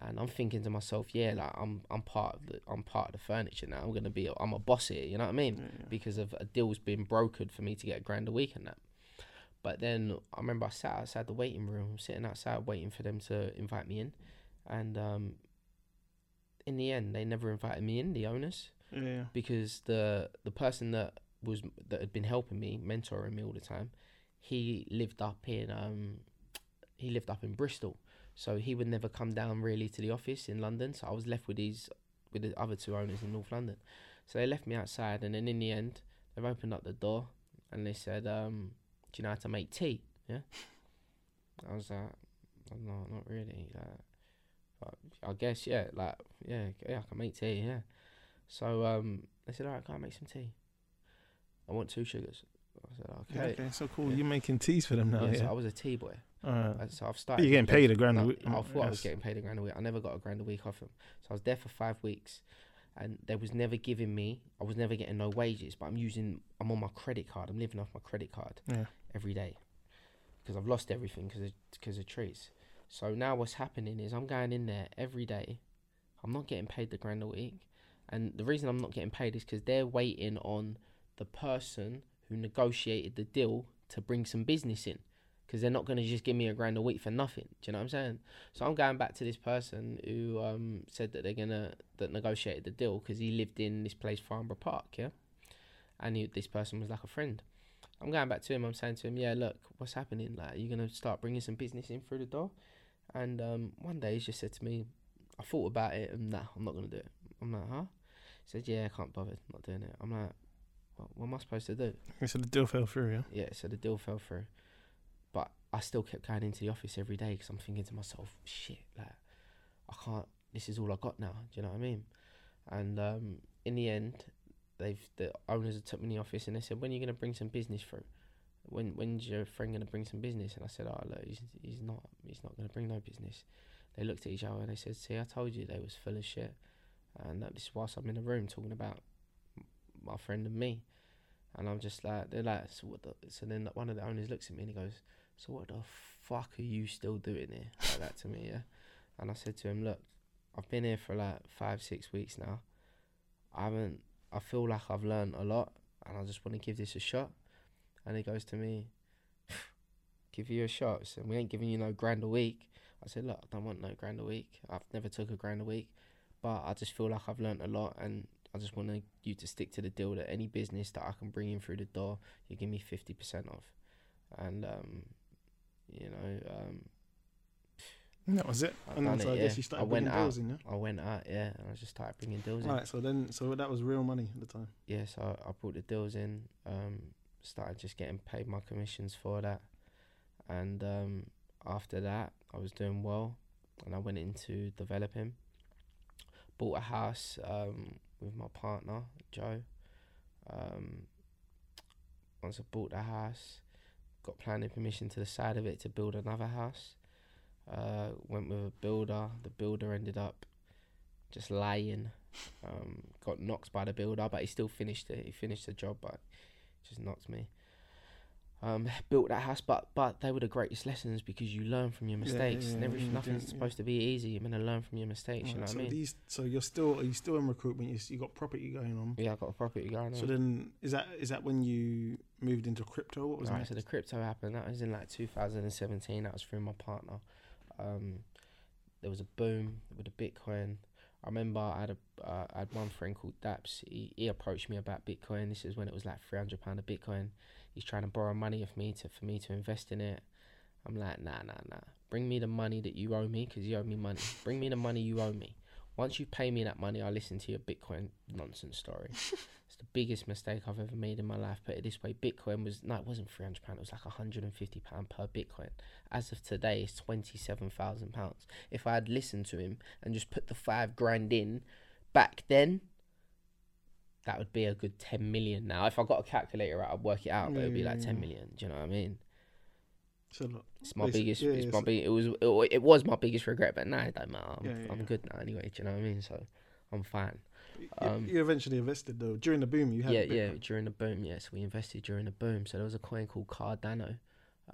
and I'm thinking to myself, yeah, like I'm I'm part of the I'm part of the furniture now. I'm gonna be a, I'm a boss here, you know what I mean? Yeah. Because of a deal's been brokered for me to get a grand a week and that. But then I remember I sat outside the waiting room, sitting outside waiting for them to invite me in, and um, in the end, they never invited me in. The owners yeah. because the the person that was that had been helping me, mentoring me all the time, he lived up in um he lived up in Bristol, so he would never come down really to the office in London. So I was left with these with the other two owners in North London. So they left me outside, and then in the end, they've opened up the door and they said, um, "Do you know how to make tea?" Yeah. I was like, "No, not really." Like, I guess yeah, like yeah, yeah, I can make tea. Yeah. So um, they said, "All right, can I make some tea?" I want two sugars. I said, "Okay." okay, so cool. Yeah. You're making teas for them now, yeah, yeah. so I was a tea boy. All right. Uh, So I've But started. you're getting paid a grand a week. I thought I was getting paid a grand a week. I never got a grand a week off them. So I was there for five weeks, and they was never giving me. I was never getting no wages, but I'm using. I'm on my credit card. I'm living off my credit card Yeah. every day because I've lost everything because of because of treats. So now what's happening is I'm going in there every day. I'm not getting paid the grand a week, and the reason I'm not getting paid is because they're waiting on the person who negotiated the deal to bring some business in. Because they're not going to just give me a grand a week for nothing. Do you know what I'm saying? So I'm going back to this person who um, said that they're gonna that negotiated the deal because he lived in this place, Farnborough Park, yeah. And he, this person was like a friend. I'm going back to him. I'm saying to him, yeah, look, what's happening? Like, you're gonna start bringing some business in through the door. And um, one day he just said to me, I thought about it, and nah, I'm not gonna do it. I'm like, huh? He said, yeah, I can't bother, not doing it. I'm like, what, what am I supposed to do? So the deal fell through, yeah. Yeah, so the deal fell through. But I still kept going into the office every day because I'm thinking to myself, shit, like, I can't, this is all I got now. Do you know what I mean? And um, in the end, they've, the owners have took me in the office and they said, when are you going to bring some business through? When when's your friend going to bring some business? And I said, oh, look, he's, he's not, he's not going to bring no business. They looked at each other and they said, see, I told you they was full of shit. And that, this is whilst I'm in the room talking about my friend and me. And I'm just like, they're like, so what the, so then one of the owners looks at me and he goes, so what the fuck are you still doing here? Like that to me, yeah. And I said to him, look, I've been here for like five, six weeks now. I haven't, I feel like I've learned a lot and I just want to give this a shot. And he goes to me, give you a shot. So we ain't giving you no grand a week. I said, look, I don't want no grand a week. I've never took a grand a week, but I just feel like I've learned a lot, and I just want you to stick to the deal that any business that I can bring in through the door, you give me fifty percent off, and um, you know, um, And that was it. I and then so it, I guess yeah. you I started went bringing out. deals in, yeah. I went out, yeah, and I just started bringing deals in. Right. So then, so that was real money at the time. yeah, so I brought the deals in, um, started just getting paid my commissions for that, and um, after that, I was doing well, and I went into developing. Bought a house um, with my partner Joe. Um, once I bought the house, got planning permission to the side of it to build another house. Uh, went with a builder. The builder ended up just lying. Um, got knocked by the builder, but he still finished it. He finished the job, but just knocked me. Um, built that house, but but they were the greatest lessons because you learn from your Yeah, mistakes. yeah, and everything, nothing's yeah. supposed to be easy. You're gonna learn from your mistakes. you know Alright, what so I mean? these, so you're still are you still in recruitment? You, you got property going on. yeah, I got a property going on. So then, is that is that when you moved into crypto? What was Right, that? so the crypto happened. That was in like 2017. That was through my partner. Um, there was a boom with the Bitcoin. I remember I had a uh, I had one friend called Daps. He, he approached me about Bitcoin. This is when it was like 300 pound a Bitcoin. He's trying to borrow money of me to for me to invest in it. I'm like, nah, nah, nah. Bring me the money that you owe me because you owe me money. Bring me the money you owe me. Once you pay me that money, I'll listen to your Bitcoin nonsense story. it's the biggest mistake I've ever made in my life. Put it this way: Bitcoin was no, it wasn't three hundred pound. It was like hundred and fifty pound per Bitcoin. As of today, it's twenty seven thousand pounds. If I had listened to him and just put the five grand in back then, that would be a good ten million. Now, if I got a calculator out, I'd work it out, but it'd be like ten Mm. Do you know what I mean? So look, It's my Basic- biggest. yeah, it's yeah, my so- big. It was. It, it was my biggest regret, but now it don't matter. I'm, Yeah, yeah, I'm yeah. good now anyway. Do you know what I mean? So I'm fine. you, Um, you eventually invested though during the boom. You had yeah, yeah. During the boom, yes, we invested during the boom. So there was a coin called Cardano,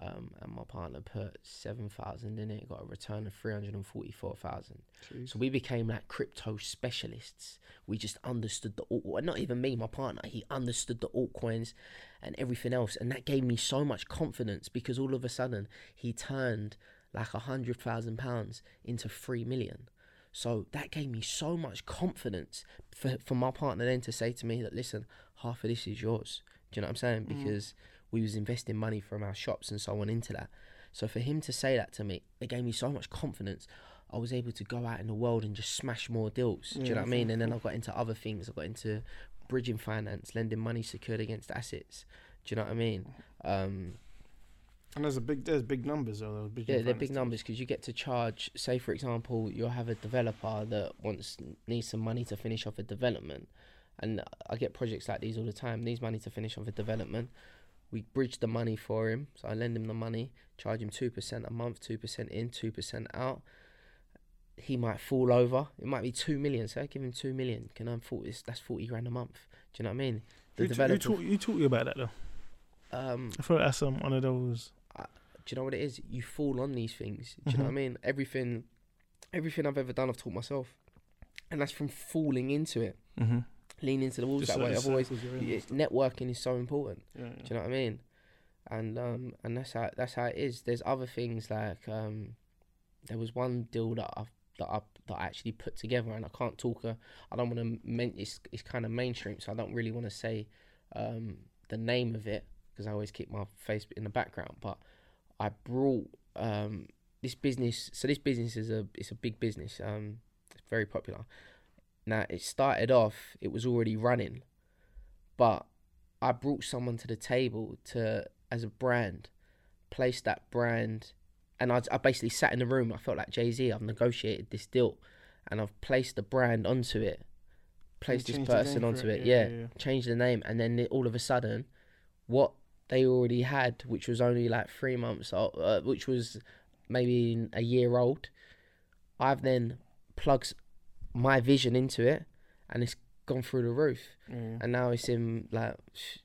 um, and my partner put seven thousand in it. Got a return of three hundred and forty-four thousand. So we became like crypto specialists. We just understood the. Not even me, my partner. He understood the altcoins and everything else, and that gave me so much confidence because all of a sudden he turned like a hundred thousand pounds into three million. So that gave me so much confidence for for my partner then to say to me that listen, half of this is yours. Do you know what I'm saying? Mm. We was investing money from our shops and so on into that. So for him to say that to me, it gave me so much confidence. I was able to go out in the world and just smash more deals. Do you know what I mean? And then I got into other things. I got into bridging finance, lending money secured against assets. Do you know what I mean? Um, And there's a big there's big numbers though. big yeah, they're big deals. numbers because you get to charge. Say, for example, you'll have a developer that wants needs some money to finish off a development, and I get projects like these all the time. Needs money to finish off a development. We bridge the money for him, so I lend him the money, charge him two percent a month, two percent in, two percent out. He might fall over. It might be two million. So I give him two million. Can I forty? That's forty grand a month. Do you know what I mean? The Who, t- who, developer. taught, you about that though? um, I thought that's um, one of those. do you know what it is? You fall on these things. Do you know what I mean? Everything, everything I've ever done, I've taught myself, and that's from falling into it, Mm-hmm. Lean into the walls Just that way. I've always circles you're in. it's, networking is so important. Yeah, Do you know what I mean? And um, and that's how that's how it is. There's other things like um, there was one deal that I that I that I actually put together, and I can't talk. Uh, I don't want to. Men- it's it's kind of mainstream, so I don't really want to say um, the name of it because I always keep my face in the background. But I brought um, this business. So this business is a it's a big business. Um, it's very popular. Now it started off. It was already running, but I brought someone to the table to as a brand, place that brand, and I, I basically sat in the room. I felt like Jay Z. I've negotiated this deal, and I've placed the brand onto it, placed this person onto it. it, Yeah, yeah, yeah, changed the name, and then all of a sudden, what they already had, which was only like three months old, uh, which was maybe a year old, I've then plugged my vision into it, and it's gone through the roof Yeah. and now it's in like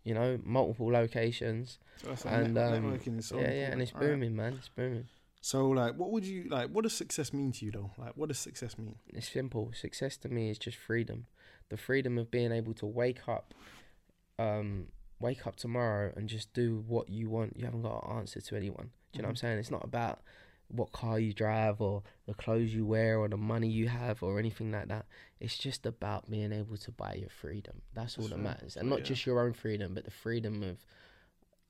you know multiple locations. So and, um, so yeah, yeah, and it's booming, man. It's booming. So like, what would you like? What does success mean to you though? Like, what does success mean? It's simple. Success to me is just freedom. The freedom of being able to wake up, um, wake up tomorrow and just do what you want. You haven't got to answer to anyone. Do you know what I'm Mhm. saying? It's not about what car you drive or the clothes you wear or the money you have or anything like that. It's just about being able to buy your freedom. That's all that matters, and not Yeah. just your own freedom, but the freedom of,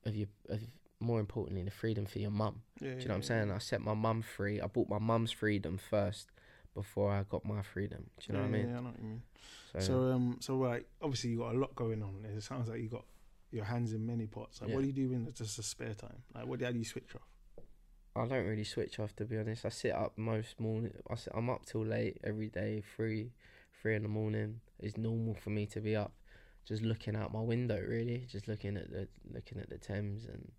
of your, of more importantly, the freedom for your mum. Yeah, Do you know what I'm saying? I set my mum free. I bought my mum's freedom first before I got my freedom. Do you know what I mean? Yeah, I know what you mean. So, So um, so like obviously you got a lot going on. It sounds like you got your hands in many pots. Like, Yeah. what do you do in just a spare time? Like, what how do you switch off? I don't really switch off to be honest. I sit up most morning. I sit, I'm up till late every day. Three, three in the morning is normal for me to be up. just looking out my window, really, just looking at the looking at the Thames, and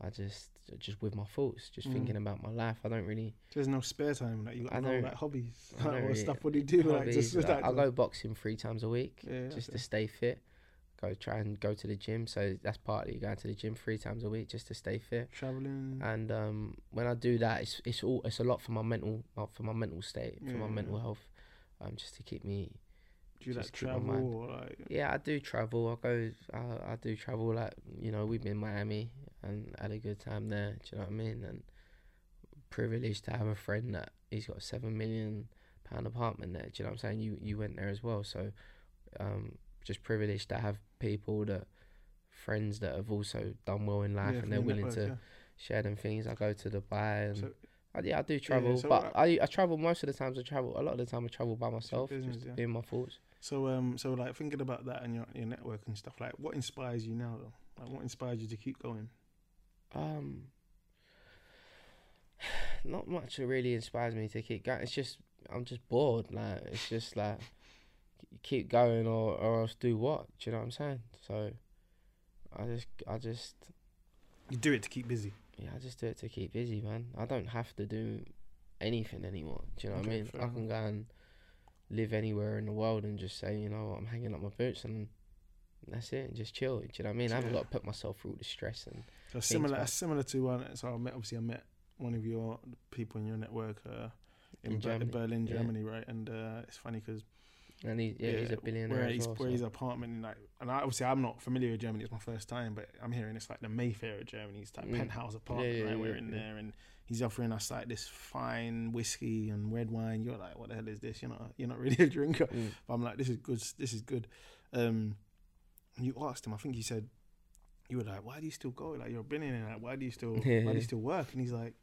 I just just with my thoughts, just Mm. thinking about my life. I don't really There's no spare time. Like you got I no don't- like hobbies. I don't Like, what really- stuff? What do you do? Like just Like, like, I go boxing three times a week Yeah, just to okay. stay fit. Go try and go to the gym, so that's partly going to the gym three times a week just to stay fit. traveling. And um, when I do that, it's it's all it's a lot for my mental uh, for my mental state, for my mental health, um, just to keep me do you like just keep my travel like? Yeah, I do travel. I go. I, I do travel. Like you know, we've been Miami and had a good time there. Do you know what I mean? And privileged to have a friend that he's got a seven million pound apartment there. Do you know what I'm saying? You you went there as well, so um, just privileged to have people that friends that have also done well in life yeah, and they're willing network, to share them things. I go to Dubai and. So- I, yeah, I do travel, so but I I travel most of the times. I travel a lot of the time. I travel by myself, business, just yeah. being my thoughts. So um, so like thinking about that and your your network and stuff. Like, what inspires you now though? Like, what inspires you to keep going? Um, not much that really inspires me to keep going. It's just I'm just bored. Like it's just like keep going or or else do what? Do you know what I'm saying? So I just I just You do it to keep busy. yeah I just do it to keep busy, man. I don't have to do anything anymore. Do you know what I mean? fair I can go and live anywhere in the world and just say you know I'm hanging up my boots and. That's it, and just chill. Do you know what I mean? I haven't got to put myself through all the stress and So similar, similar to one. So I met obviously I met one of your people in your network uh, in, In Ber- Germany, Berlin, yeah. Germany, right? And uh, it's funny because and he, yeah, he's a billionaire Where his, well. where so- his apartment, like, and I, obviously I'm not familiar with Germany. It's my first time, but I'm hearing it's like the Mayfair of Germany. It's like Mm. penthouse apartment, yeah, right? We're yeah, in yeah. there, and he's offering us like this fine whiskey and red wine. You're like, what the hell is this? You're not, you're not really a drinker. Mm. But I'm like, this is good. This is good. Um, and you asked him. I think he said, you were like, why do you still go? Like you're a billionaire. Like why do you still, why do you still work? And he's like.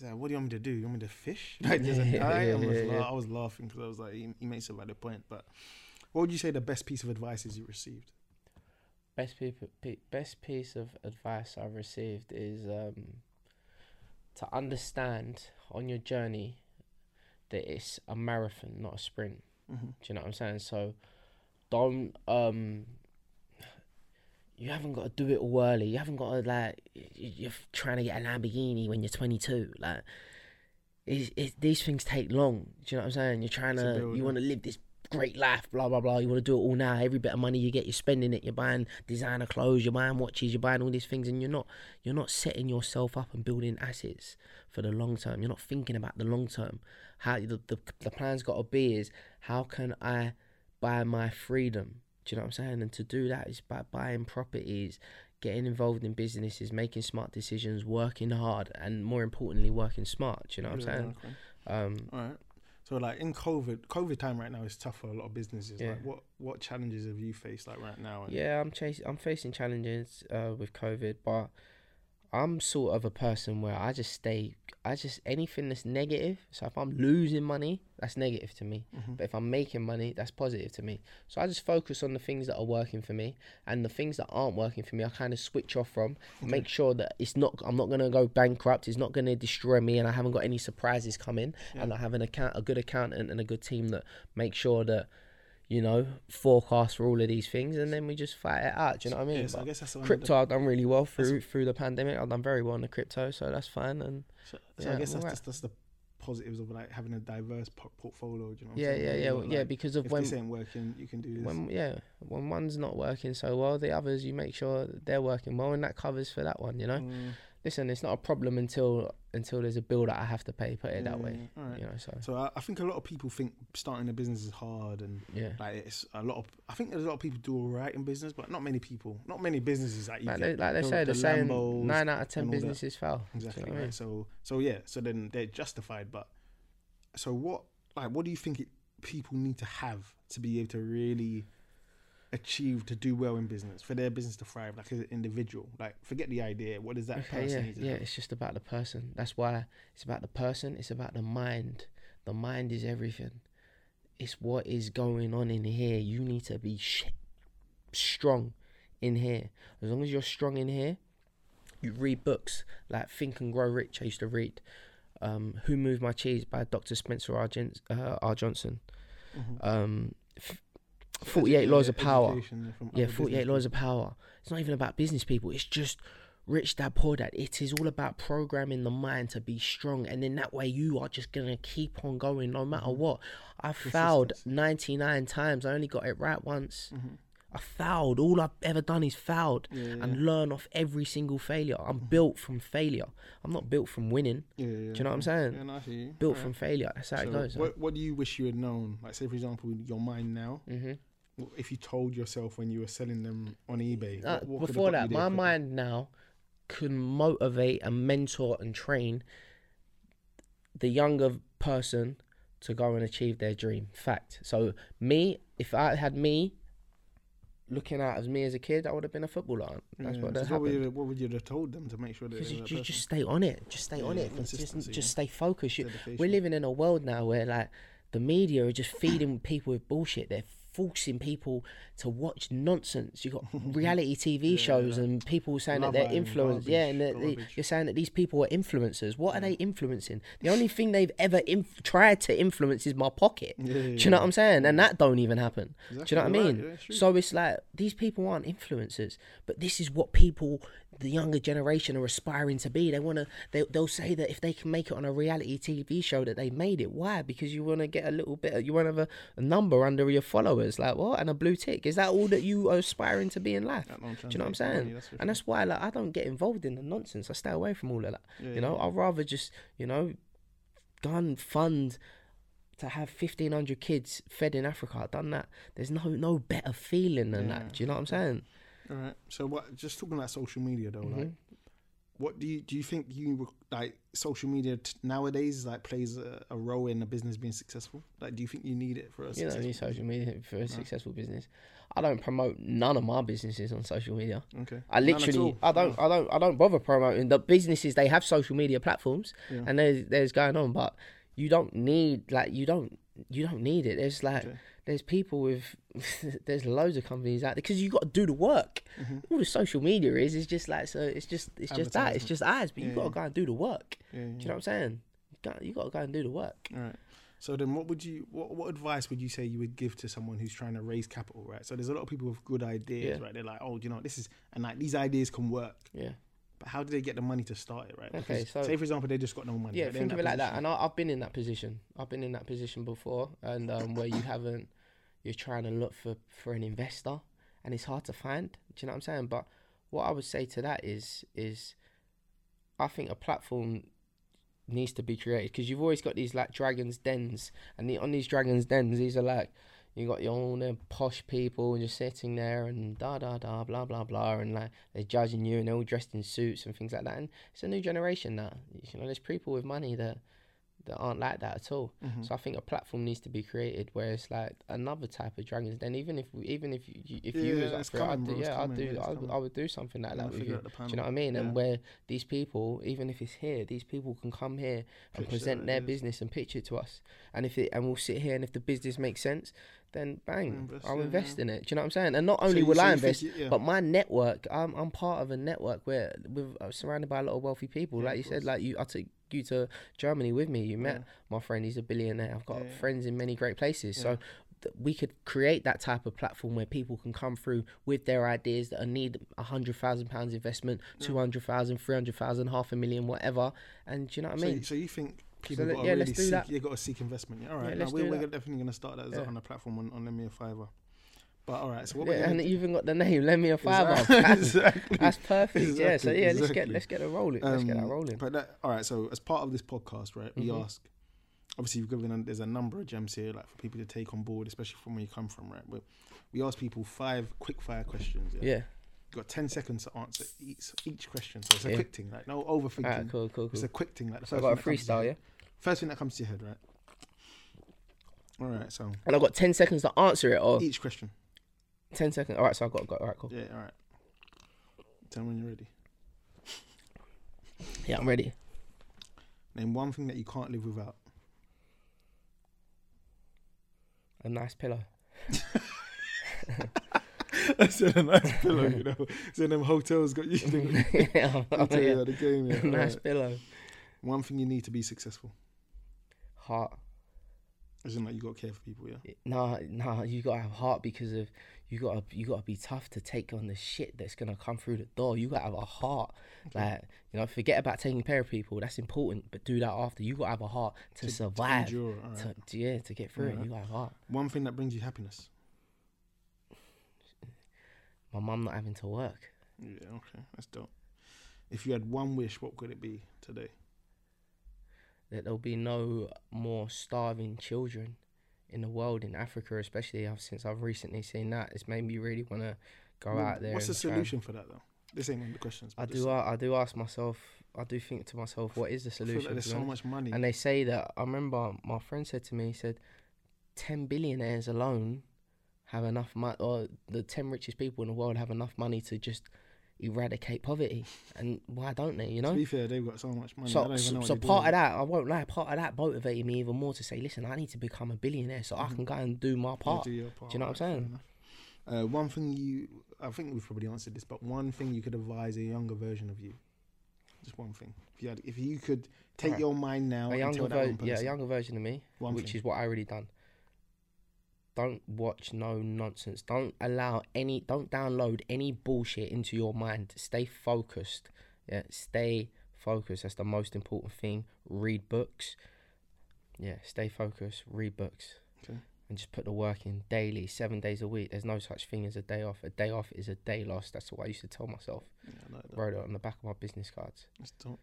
He's like, what do you want me to do? You want me to fish? Like, just, Yeah, I, yeah, was yeah, la- yeah. I was laughing because I was like, he, he makes a valid point. But what would you say the best piece of advice is you received? Best pe- best piece of advice I've received is um, to understand on your journey that it's a marathon, not a sprint. Mm-hmm. Do you know what I'm saying? So don't um you haven't got to do it all early. You haven't got to like you're trying to get a Lamborghini when you're 22. Like it's, it's, these things take long. Do you know what I'm saying? You're trying It's to you want to live this great life, blah blah blah. You want to do it all now. Every bit of money you get, you're spending it. You're buying designer clothes. You're buying watches. You're buying all these things, and you're not you're not setting yourself up and building assets for the long term. You're not thinking about the long term. How the the, the plan's got to be is how can I buy my freedom? Do you know what I'm saying? And to do that is by buying properties, getting involved in businesses, making smart decisions, working hard, and more importantly, working smart. Do you know what I'm saying? Um, All right. So like in COVID, COVID time right now is tough for a lot of businesses. Yeah. Like what what challenges have you faced like right now? Yeah, I'm chasing. I'm facing challenges uh, with COVID, but I'm sort of a person where I just stay. I just anything that's negative. So if I'm losing money, that's negative to me. Mhm. But if I'm making money, that's positive to me. So I just focus on the things that are working for me, and the things that aren't working for me, I kind of switch off from. Make sure that it's not. I'm not gonna go bankrupt. It's not gonna destroy me, and I haven't got any surprises coming. And I have an account, a good accountant, and a good team that make sure that. You know, forecast for all of these things, and then we just fight it out. Do you know what I mean? Yeah, so I guess that's crypto I've done really well through through the pandemic. I've done very well in the crypto, so that's fine. And so, so yeah, I guess that's alright. just, that's the positives of like having a diverse po- portfolio. You know? What yeah, yeah, yeah, not yeah. Because of when this ain't working, you can do this. when yeah when one's not working so well, the others you make sure that they're working well, and that covers for that one. You know, Mm, listen, it's not a problem until until there's a bill that I have to pay. Put it that way. yeah, alright. You know, so So I, I think a lot of people think starting a business is hard and yeah. like it's a lot of. I think there's a lot of people do all right in business, but not many people, not many businesses that you Like get they, like they the- say, the the Lambos nine out of ten and all that. businesses fail. Do you know Exactly. I mean? So so yeah. So then they're justified. But so what? Like, what do you think it, people need to have to be able to really achieve to do well in business for their business to thrive, like as an individual? Like, forget the idea. What does that Okay, person yeah, need to yeah. It's just about the person. That's why it's about the person. It's about the mind. The mind is everything. It's what is going on in here. You need to be sh- strong in here. As long as you're strong in here, you read books like Think and Grow Rich. I used to read um, Who Moved My Cheese by Dr. Spencer R. Jen- uh, R. Johnson. Mhm. Um, f- 48 laws of power. Yeah, 48 laws of power. It's not even about business people. It's just rich dad, poor dad. It is all about programming the mind to be strong. And in that way, you are just going to keep on going no matter Mm-hmm. what. I fouled 99 times. I only got it right once. I fouled. All I've ever done is Mm-hmm. Yeah, yeah, and learn off every single failure. I'm built from failure. I'm not built from winning. Yeah, yeah, Do you know what I'm saying? Yeah, no, I see you. Built from failure. That's how So it goes. What, what do you wish you had known? Like, say, for example, your mind now. hmm If you told yourself when you were selling them on eBay, Uh, what- what before that, my mind now can motivate and mentor and train the younger person to go and achieve their dream. Fact. So me, if I had me looking out as me as a kid, I would have been a footballer. That's Yeah, what that what, would happened. you, what would you have told them to make sure that you, you person? just stay on it. Just stay on Yeah, it. Just, just stay focused. You, we're living in a world now where like the media are just feeding people with bullshit. They're forcing people to watch nonsense. You've got reality TV Yeah, shows yeah. and people saying Love that they're influenced. Yeah, and they- you're saying that these people are influencers. What are they influencing? The only thing they've ever inf- tried to influence is my pocket. Yeah, yeah, Do you yeah. know what I'm saying? And that don't even happen. Do you know what I Exactly, right, mean? yeah, so it's like these people aren't influencers, but this is what people, the younger generation, are aspiring to be. They want to. They they'll say that if they can make it on a reality TV show, that they made it. Why? Because you want to get a little bit. Of, you want to have a, a number under your followers, like what, and a blue tick. Is that all that you are aspiring to be in life? Don't you know what I'm to money, saying? that's And that's why like I don't get involved in the nonsense. I stay away from all of that. Yeah, you know, yeah. I'd rather just you know, go and fund to have fifteen hundred kids fed in Africa. I've done that. There's no no better feeling than Yeah. that. Do you know what I'm saying? All right. So what? Just talking about social media though, like, Mhm. what do you do? You think you like social media t- nowadays like plays a, a role in a business being successful? Like, do you think you need it for a You successful? don't need social media for a No. successful business. I don't promote none of my businesses on social media. Okay. I literally. I don't, I don't, I don't bother promoting the businesses. They have social media platforms, Yeah. and there's there's going on, but you don't need like you don't you don't need it. There's like Okay. there's people with there's loads of companies out there because you got to do the work. All the social media is is just like so. It's just it's just that. It's just ads, but you Yeah, got to yeah. go and do the work. Yeah, Do you know what I'm saying? You got, you got to go and do the work. All right. So then, what would you what, what advice would you say you would give to someone who's trying to raise capital, right? So there's a lot of people with good ideas, right? They're like, oh, you know, this is and like these ideas can work, Yeah. but how do they get the money to start it, right? Okay, Because, so- say for example, they just got no money. Yeah, right? Think of it like that. And I, I've been in that position. I've been in that position before, and um, where you haven't, you're trying to look for for an investor, and it's hard to find. Do you know what I'm saying? But what I would say to that is is, I think a platform needs to be created because you've always got these like dragons dens, and the, on these dragons dens, these are like. You got your own uh, posh people just sitting there and da da da blah blah blah and like they're judging you and they're all dressed in suits and things like that and it's a new generation now. You know, there's people with money that that aren't like that at all. Mhm. So I think a platform needs to be created where it's like another type of dragons. Then even if even if you, if you Yeah, was up it's for it, I'd do, yeah, I'd do yeah, I, would, coming. I would do something like that with you. Do you know what I mean? Yeah. And where these people, even if it's here, these people can come here and Pitch present their business and pitch it to us. And if it and we'll sit here and if the business makes sense, then bang, Invest, I'll yeah, invest yeah. in it. Do you know what I'm saying? And not only you- will so I invest, you- yeah. but my network, I'm I'm part of a network where we're surrounded by a lot of wealthy people. Yeah, like you said, like you, I took you to Germany with me. You met Yeah. my friend. He's a billionaire. I've got Yeah, friends in many great places. So th- we could create that type of platform where people can come through with their ideas that need a hundred thousand pounds investment, Yeah. two hundred thousand, three hundred thousand, half a million, whatever. And do you know what I mean? you- so you think people let- got yeah, to let's really do seek? that. You got to seek investment. Yeah, all right. Yeah, no, let's we're, we're definitely going to start that as Yeah. on the platform on, on a Fiver. But all right. So what Yeah, and you even got the name. Lend me a fiver. Exactly. exactly. That's perfect. yeah. So Exactly, yeah, let's get let's get it rolling. let's get that Um, rolling. But that, all right. So as part of this podcast, right, we Mhm. ask. Obviously, you've given. There's a number of gems here, like for people to take on board, especially from where you come from, right? But we ask people five quick fire questions. Yeah. Yeah. You've got ten seconds to answer each each question. So it's a Yeah. quick thing, like no overthinking. Alright, cool, cool, It's a quick thing, like the So I first got a thing that comes to your freestyle, yeah. First thing that comes to your head, right? All right. So And I've got ten seconds to answer it, or each question. Ten seconds. All right, so I got got. All right, cool. Yeah. All right. Tell me when you're ready. Yeah, I'm ready. Name one thing that you can't live without. A nice pillow. I said a nice pillow, you know. So them hotels got you. yeah, I'm- I'll I'm- tell you yeah. the game. Yeah. nice Alright. pillow. One thing you need to be successful. Heart. Isn't like you got to care for people, yeah. Nah, nah, you gotta have heart because of you gotta you gotta be tough to take on the shit that's gonna come through the door. You gotta have a heart. Mm-hmm. Like, you know, forget about taking care of people, that's important, but do that after. You gotta have a heart to, To- to survive. endure, alright. to, to- yeah, to get through it. You gotta have heart. One thing that brings you happiness. My mum not having to work. Yeah, okay, that's dope. If you had one wish, what could it be today? That there'll be no more starving children in the world, in Africa especially. I've, since I've recently seen that, it's made me really wanna go Well, out there. What's the solution for that though? This ain't one of the questions. I do. a- I do ask myself. I do think to myself, what is the I solution? like there's so much money. And they say that I remember my friend said to me, he said, 10 billionaires alone have enough money, or the 10 richest people in the world have enough money to just eradicate poverty. And why don't they, you know. To be fair, they've got so much money. So, so, so part doing. of that, I won't lie, part of that motivated me even more to say, listen, I need to become a billionaire so I can go and do my Mm-hmm. Part. do your part, you know what I'm saying? Uh, one thing you, I think we've probably answered this, but one thing you could advise a younger version of you. Just one thing. If you had, if you could take Alright. your mind now a younger tell that version, one yeah, a younger version of me, one which thing. is what I already done. Don't watch no nonsense. Don't allow any. Don't download any bullshit into your mind. Stay focused. Yeah, stay focused. That's the most important thing. Read books. Yeah, stay focused. Read books. Okay. And just put the work in daily, seven days a week. There's no such thing as a day off. A day off is a day lost. That's what I used to tell myself. Yeah, I like that. Wrote it on the back of my business cards, That's dope.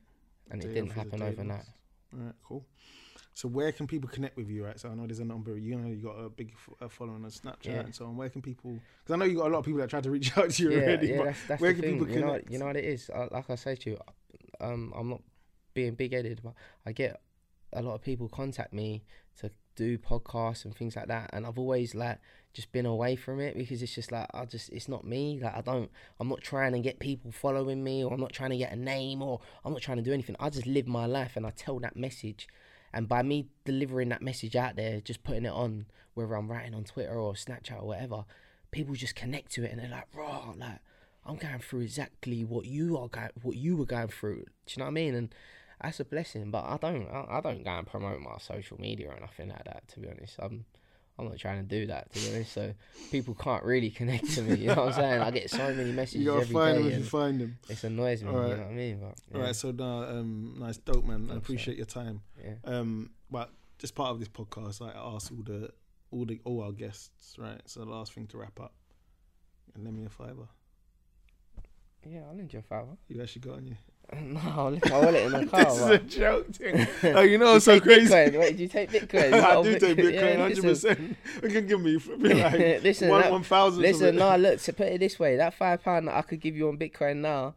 and Day it didn't off is a happen overnight. All right, cool. So where can people connect with you? Right. So I know there's a number. You know, you got a big f- following on Snapchat Yeah. and so on. Where can people? Because I know you got a lot of people that tried to reach out to you yeah, already. yeah, but that's, that's where the can thing. people you know, connect? what- you know what it is. Uh, like I say to you, um, I'm not being big headed, but I get a lot of people contact me to do podcasts and things like that, and I've always like just been away from it because it's just like I just it's not me. Like I don't, I'm not trying to get people following me, or I'm not trying to get a name, or I'm not trying to do anything. I just live my life and I tell that message. And by me delivering that message out there, just putting it on, whether I'm writing on Twitter or Snapchat or whatever, people just connect to it and they're like, raw, like I'm going through exactly what you are going, what you were going through. Do you know what I mean? And that's a blessing. But I don't, I, I don't go and promote my social media or nothing like that. To be honest, I'm, I'm not trying to do that. To be honest, so people can't really connect to me. You know what I'm saying? I get so many messages you gotta every find them if you and find them. it annoys me. You know what I mean? But yeah, All right. So no, um, nice, dope, man. I appreciate your time. yeah. Um, but just part of this podcast, I ask all the all the all our guests, right? So the last thing to wrap up, and lend me a fiver. yeah, I'll lend you a fiver. You actually got on you. no, I'll my wallet in the car. this is a joke thing. oh, you know, it's so crazy. Bitcoin. Wait, do you take Bitcoin? I do take Bitcoin, hundred percent. You can give me be like listen, one that- one thousand. listen, no, look, to put it this way, that five pound that I could give you on Bitcoin now,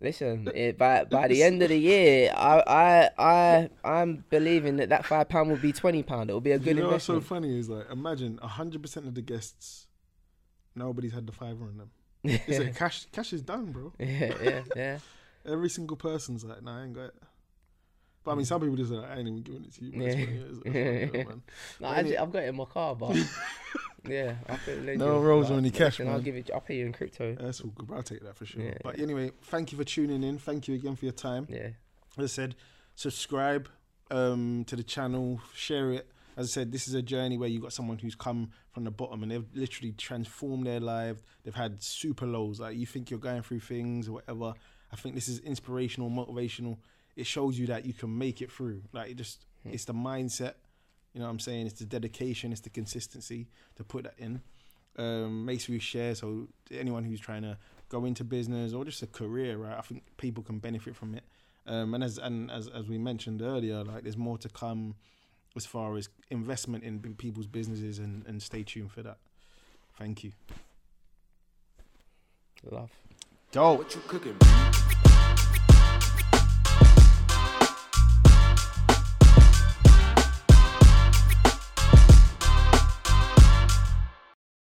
listen, it, by by the end of the year, I I I I'm believing that that five pound will be twenty pound. It will be a good investment. you know what's so funny is like imagine hundred percent of the guests, nobody's had the fiver on them. It's like cash, cash is done, bro. yeah, yeah, yeah. Every single person's like, nah, I ain't got it. But I mean, some people just like, I ain't even giving it to you. Man. Yeah. funny, it's- it's funny, man. No, I I've got it in my car, but yeah, I lend No rolls on any cash, listen, I'll give it. I'll pay you in crypto. That's all good. I'll take that for sure. Yeah. But anyway, thank you for tuning in. Thank you again for your time. Yeah, As I said, subscribe um, to the channel, share it. As I said, this is a journey where you've got someone who's come from the bottom and they've literally transformed their life. They've had super lows. Like you think you're going through things or whatever. I think this is inspirational, motivational. It shows you that you can make it through. Like it just, Hmm. it's the mindset. You know what I'm saying? It's the dedication. It's the consistency to put that in. Um, make sure you share so anyone who's trying to go into business or just a career, right? I think people can benefit from it. Um, and as and as as we mentioned earlier, like there's more to come as far as investment in people's businesses, and and stay tuned for that. Thank you. love. Dope. What you cooking?